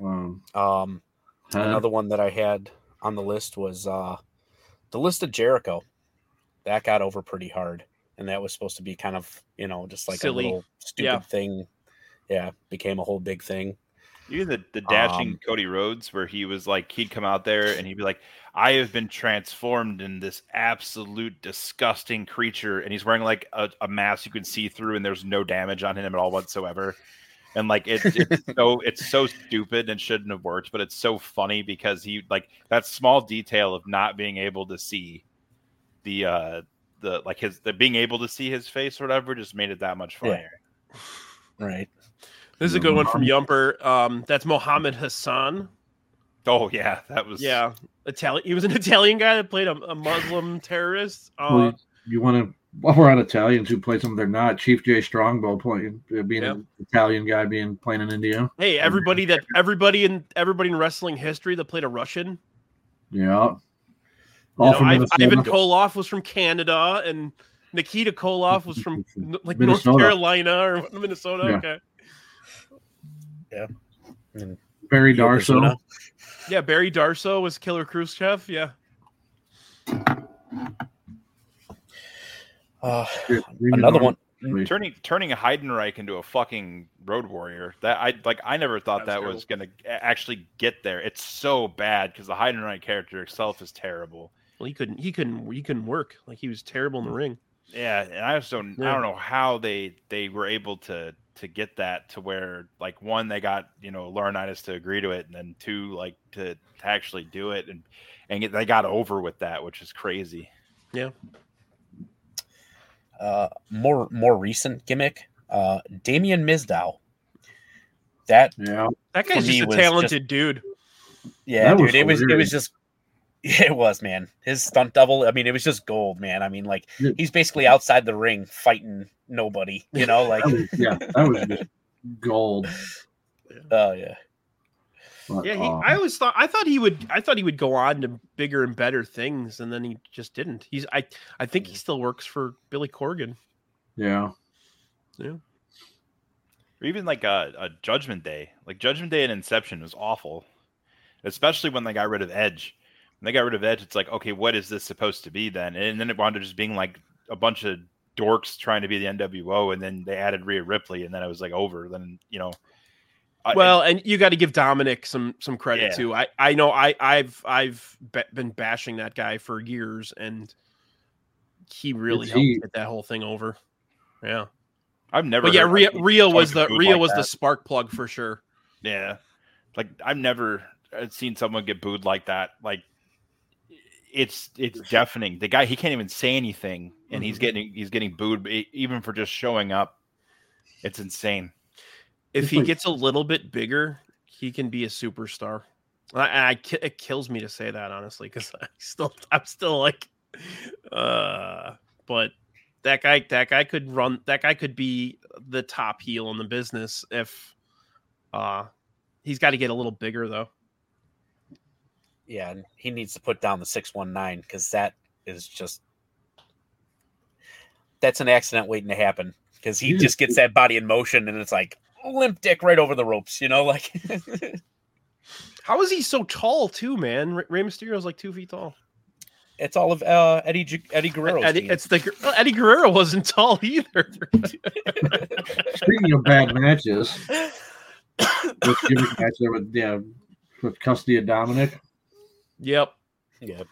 Um, Um, huh? another one that I had on the list was uh, the list of Jericho. That got over pretty hard, and that was supposed to be kind of you know just like Silly. a little stupid Yeah. thing. Yeah, became a whole big thing. Even the, the dashing Um, Cody Rhodes, where he was like, he'd come out there and he'd be like, I have been transformed in this absolute disgusting creature. And he's wearing like a, a mask you can see through, and there's no damage on him at all whatsoever. And like, it, it's so, it's so stupid and shouldn't have worked, but it's so funny because he, like, that small detail of not being able to see the, uh, the, like his, the being able to see his face or whatever just made it that much Yeah. funnier. Right. This is a good one from Yumper. Um, that's Mohammed Hassan. Oh, yeah. That was, Yeah, Italian. He was an Italian guy that played a, a Muslim terrorist. Uh, Well, you want to? While we're on Italians who play some, they're not. Chief Jay Strongbow playing, uh, being Yeah. an Italian guy, being playing in India. hey, everybody that everybody in everybody in wrestling history that played a Russian. Yeah. All You know, from Ivan Koloff was from Canada, and Nikita Koloff was from n- like North Carolina or Minnesota. Yeah. Okay, Barry Darsow. Yeah. Barry Darsow was Killer Khrushchev. Yeah, Uh, another one. turning turning Heidenreich into a fucking road warrior. That I like. I never thought That's that was gonna actually get there. It's so bad because the Heidenreich character itself is terrible. well, he couldn't. He couldn't. He couldn't work. Like he was terrible in the ring. Yeah, and I just don't. I don't know how they they were able to to get that to where like one they got you know Laurinaitis to agree to it, and then two like to, to actually do it, and and get, they got over with that, which is crazy. Yeah uh, more more recent gimmick. Uh, Damien Mizdow. That Yeah. That guy's just a was talented dude. yeah, That was dude. It was it was just yeah, it was man. His stunt double. I mean, it was just gold, man. I mean, like he's basically outside the ring fighting nobody. You know, like That was, yeah, that was just gold. oh yeah. But, Yeah, he, uh, I always thought I thought he would I thought he would go on to bigger and better things, and then he just didn't. He's I I think he still works for Billy Corgan. Yeah. Yeah. or even like a, a Judgment Day. Like Judgment Day and Inception was awful, especially when they got rid of Edge. When they got rid of Edge, it's like, okay, what is this supposed to be then? And then it wound up just being like a bunch of dorks trying to be the NWO, and then they added Rhea Ripley, and then it was like over. Then you know, I- Well, and you got to give Dominik some some credit Yeah. too. I I know I I've I've be- been bashing that guy for years, and he really It's helped he. get that whole thing over. Yeah, I've never. but yeah, heard Rhea, anyone Rhea was the about Rhea like was the spark plug for sure. Yeah, like I've never uh, seen someone get booed like that. Like it's it's deafening. The guy he can't even say anything, and he's getting he's getting booed even for just showing up. It's insane. If he gets a little bit bigger, he can be a superstar. I, I it kills me to say that honestly because I still I'm still like, uh, but that guy that guy could run that guy could be the top heel in the business if, uh, he's got to get a little bigger though. Yeah, and he needs to put down the six one nine because that is just that's an accident waiting to happen because he He just just- gets that body in motion and it's like limp dick right over the ropes, you know, like How is he so tall too, man? Re- Rey Mysterio's like two feet tall. it's all of uh, Eddie G- Eddie Guerrero's Eddie, team. it's the well, Eddie Guerrero wasn't tall either. Speaking of bad matches, with gimmick match there with yeah, with custody of Dominik. Yep. Yep.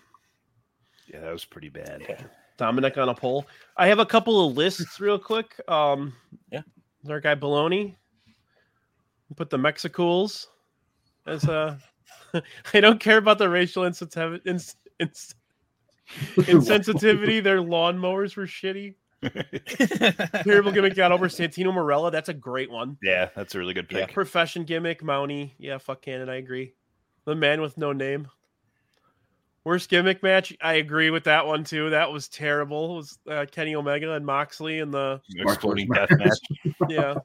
Yeah, that was pretty bad. Yeah. Dominik on a pole. I have a couple of lists real quick. Um, Yeah. there's our guy Baloney. Put the Mexicools as a. I don't care about the racial insensitivity. Ins, ins, insensitivity. Their lawnmowers were shitty. Terrible gimmick got over Santino Marella. That's a great one. Yeah, that's a really good pick. Profession gimmick, Mountie. Yeah, fuck Cannon. I agree. The man with no name. Worst gimmick match. I agree with that one too. That was terrible. It was uh, Kenny Omega and Moxley and the Exploding death match yeah.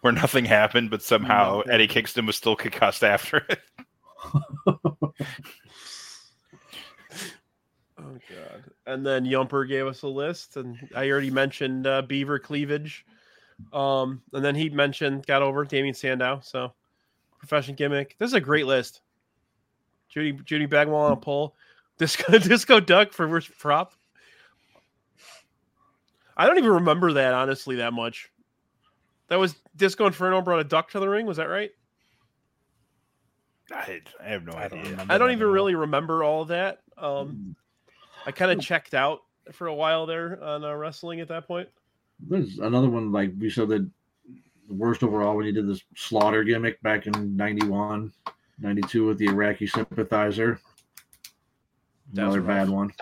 where nothing happened, but somehow Nothing. Eddie Kingston was still concussed after it. Oh god. And then Yumper gave us a list, and I already mentioned uh, Beaver Cleavage. Um, and then he mentioned got over Damien Sandow. So profession gimmick. This is a great list. Judy Judy Bagwell on a pole. Disco Disco Duck for worst prop. I don't even remember that honestly that much. That was Disco Inferno brought a duck to the ring. Was that right? I, I have no I don't idea. I don't even at really remember all of that. Um, I kind of checked out for a while there on uh, wrestling at that point. There's another one like we said that the worst overall when he did this slaughter gimmick back in 91, 92 with the Iraqi sympathizer. That was Another bad one.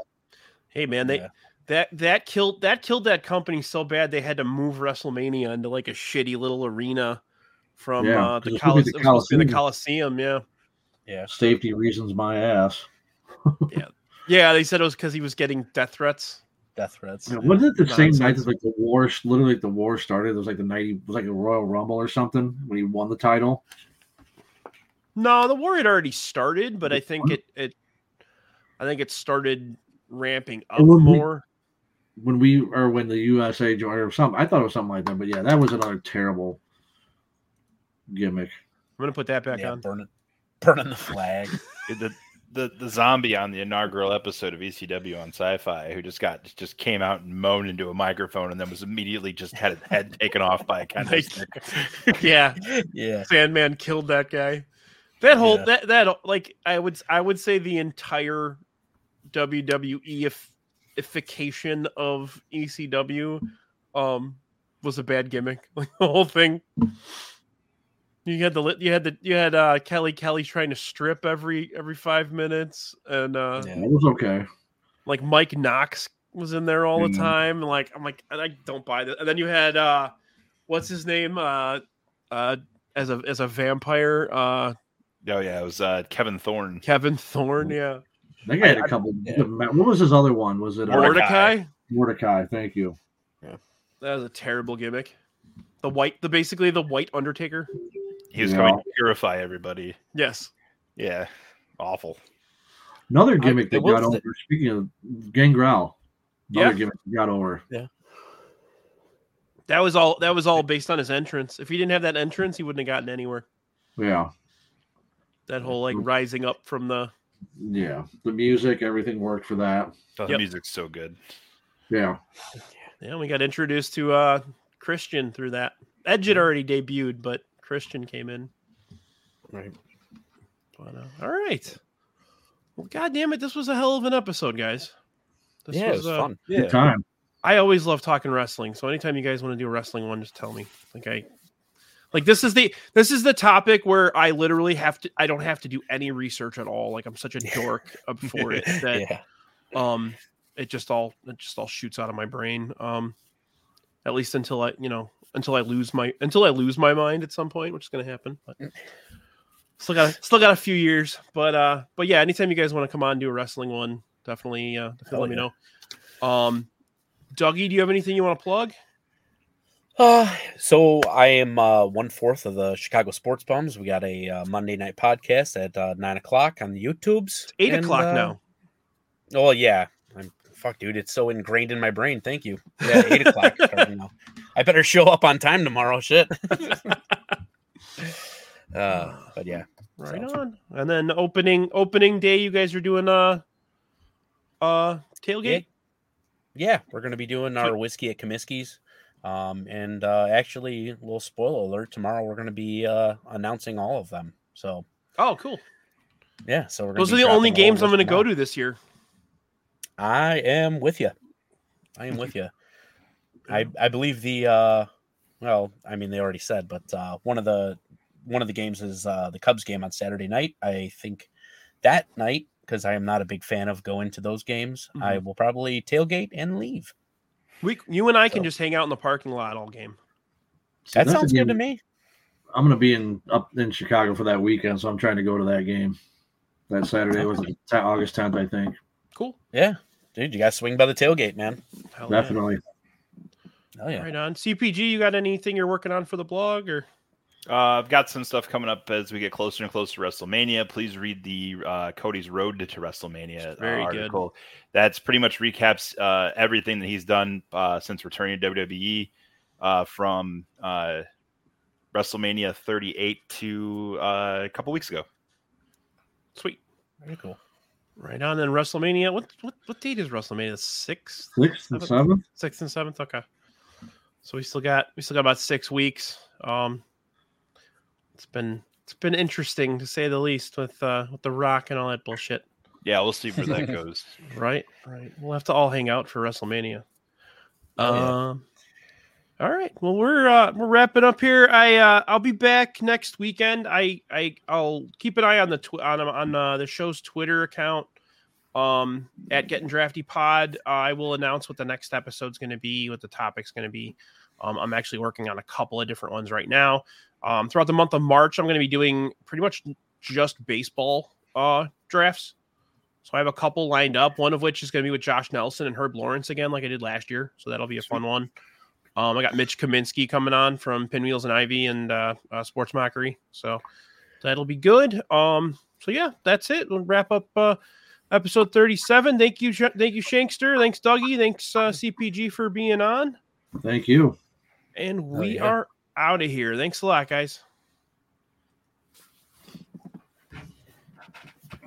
Hey man, they Yeah. that that killed that killed that company so bad they had to move WrestleMania into like a shitty little arena from Yeah, uh, 'cause the, it's supposed to be Coliseum. the It was supposed to be the Coliseum. Yeah, Yeah. Safety reasons, my ass. yeah. Yeah. They said it was because he was getting death threats. Death threats. Yeah, wasn't it the same night Nonsense. that like the war, literally like the war started? It was like the night he was like a Royal Rumble or something when he won the title. No, the war had already started, but I think it it I think it started ramping up And when we- more. When we or when the USA joined or something, I thought it was something like that. But yeah, that was another terrible gimmick. I'm gonna put that back yeah, on. burning, burning the flag. the the the zombie on the inaugural episode of ECW on Sci-Fi who just got just came out and moaned into a microphone and then was immediately just had his head taken off by a kendo Like- yeah, yeah. Sandman killed that guy. That whole Yeah. that that like I would I would say the entire WWE ification of ECW um was a bad gimmick. Like the whole thing. You had the lit- you had the you had uh Kelly Kelly trying to strip every every five minutes and uh Yeah. That was okay. like Mike Knox was in there all the Mhm. time. And like I'm like I don't buy that. And then you had uh what's his name? Uh uh as a as a vampire, uh Oh yeah, it was uh, Kevin Thorn. Kevin Thorn, yeah. That guy had a couple. yeah. What was his other one? Was it uh, Mordecai. Mordecai. Mordecai? Thank you. Yeah, that was a terrible gimmick. The white the basically the white Undertaker. He was Yeah. coming to purify everybody. Yes. Yeah, awful. Another gimmick I that will got say- over. Speaking of Gangrel, another Yeah. gimmick got over. Yeah. That was all. That was all based on his entrance. If he didn't have that entrance, he wouldn't have gotten anywhere. Yeah, That whole like rising up from the. yeah. The music, everything worked for that. The Yep. music's so good. Yeah, Yeah, we got introduced to uh Christian through that. Edge had already debuted, but Christian came in. Right. But, uh, all right. Well, god damn it, this was a hell of an episode, guys. This yeah, it was uh, fun. good time. I always love talking wrestling. So anytime you guys want to do a wrestling one, just tell me. Like I like this is the this is the topic where I literally have to I don't have to do any research at all. Like I'm such a dork for it that yeah. um it just all it just all shoots out of my brain. Um at least until I, you know, until I lose my until I lose my mind at some point, which is gonna happen. But still got a, still got a few years. But uh but yeah, anytime you guys want to come on and do a wrestling one, definitely uh definitely let me know. Um Dougie, do you have anything you want to plug? Uh, so I am uh, one fourth of the Chicago Sports Bums. We got a uh, Monday night podcast at uh, nine o'clock on the YouTubes. Eight And, o'clock uh, now. Oh yeah, I'm fuck, dude. It's so ingrained in my brain. Thank you. Yeah, eight o'clock starting now. I better show up on time tomorrow. Shit. uh, but yeah, Right so- on. And then opening opening day, you guys are doing uh uh tailgate. yeah, we're gonna be doing our whiskey at Comiskey's. Um, and uh, actually, a little spoiler alert: tomorrow we're gonna be uh, announcing all of them. So Oh, cool. yeah, so we're gonna Those are the only games I'm going to go to this year. I am with you. I am with you. I I believe the uh well, I mean they already said, but uh one of the one of the games is uh the Cubs game on Saturday night. I think that night because I am not a big fan of going to those games, I will probably tailgate and leave. We, you and I can So- just hang out in the parking lot all game. See, That sounds good to me. I'm gonna be in up in Chicago for that weekend, so I'm trying to go to that game. That Saturday was it, August 10th, I think. Cool. Yeah. Dude, you guys swing by the tailgate, man. Hell yeah. Definitely. Oh yeah. Right on. CPG, you got anything you're working on for the blog or? Uh, I've got some stuff coming up as we get closer and closer to WrestleMania. Please read the uh, Cody's Road to WrestleMania uh, Very good. article. That's pretty much recaps uh, everything that he's done uh, since returning to WWE uh, from uh, WrestleMania 38 to uh, a couple weeks ago. Sweet. Very cool. Right on. Then WrestleMania. What what what date is WrestleMania? Sixth, Sixth and Seventh? seventh. sixth and seventh. Okay. So we still got we still got about six weeks. Um, it's been it's been interesting to say the least with uh with the Rock and all that bullshit. Yeah, we'll see where that goes. Right, right. We'll have to all hang out for WrestleMania. Oh, yeah. Um, all right. Well, we're uh, we're wrapping up here. I uh, I'll be back next weekend. I I I'll keep an eye on the tw- on on uh, the show's Twitter account. Um, at Getting Drafty Pod, I will announce what the next episode's going to be, what the topic's going to be. Um, I'm actually working on a couple of different ones right now. Um, throughout the month of March, I'm going to be doing pretty much just baseball uh drafts. So I have a couple lined up, one of which is going to be with Josh Nelson and Herb Lawrence again, like I did last year. So that'll be a fun one. Um, I got Mitch Kaminsky coming on from Pinwheels and Ivy and uh, uh, Sports Mockery. So that'll be good. Um, so yeah, that's it. We'll wrap up uh, episode 37. Thank you, thank you, Shankster. Thanks, Dougie. Thanks, uh, CPG, for being on. Thank you. And oh, we yeah. are out of here. Thanks a lot, guys.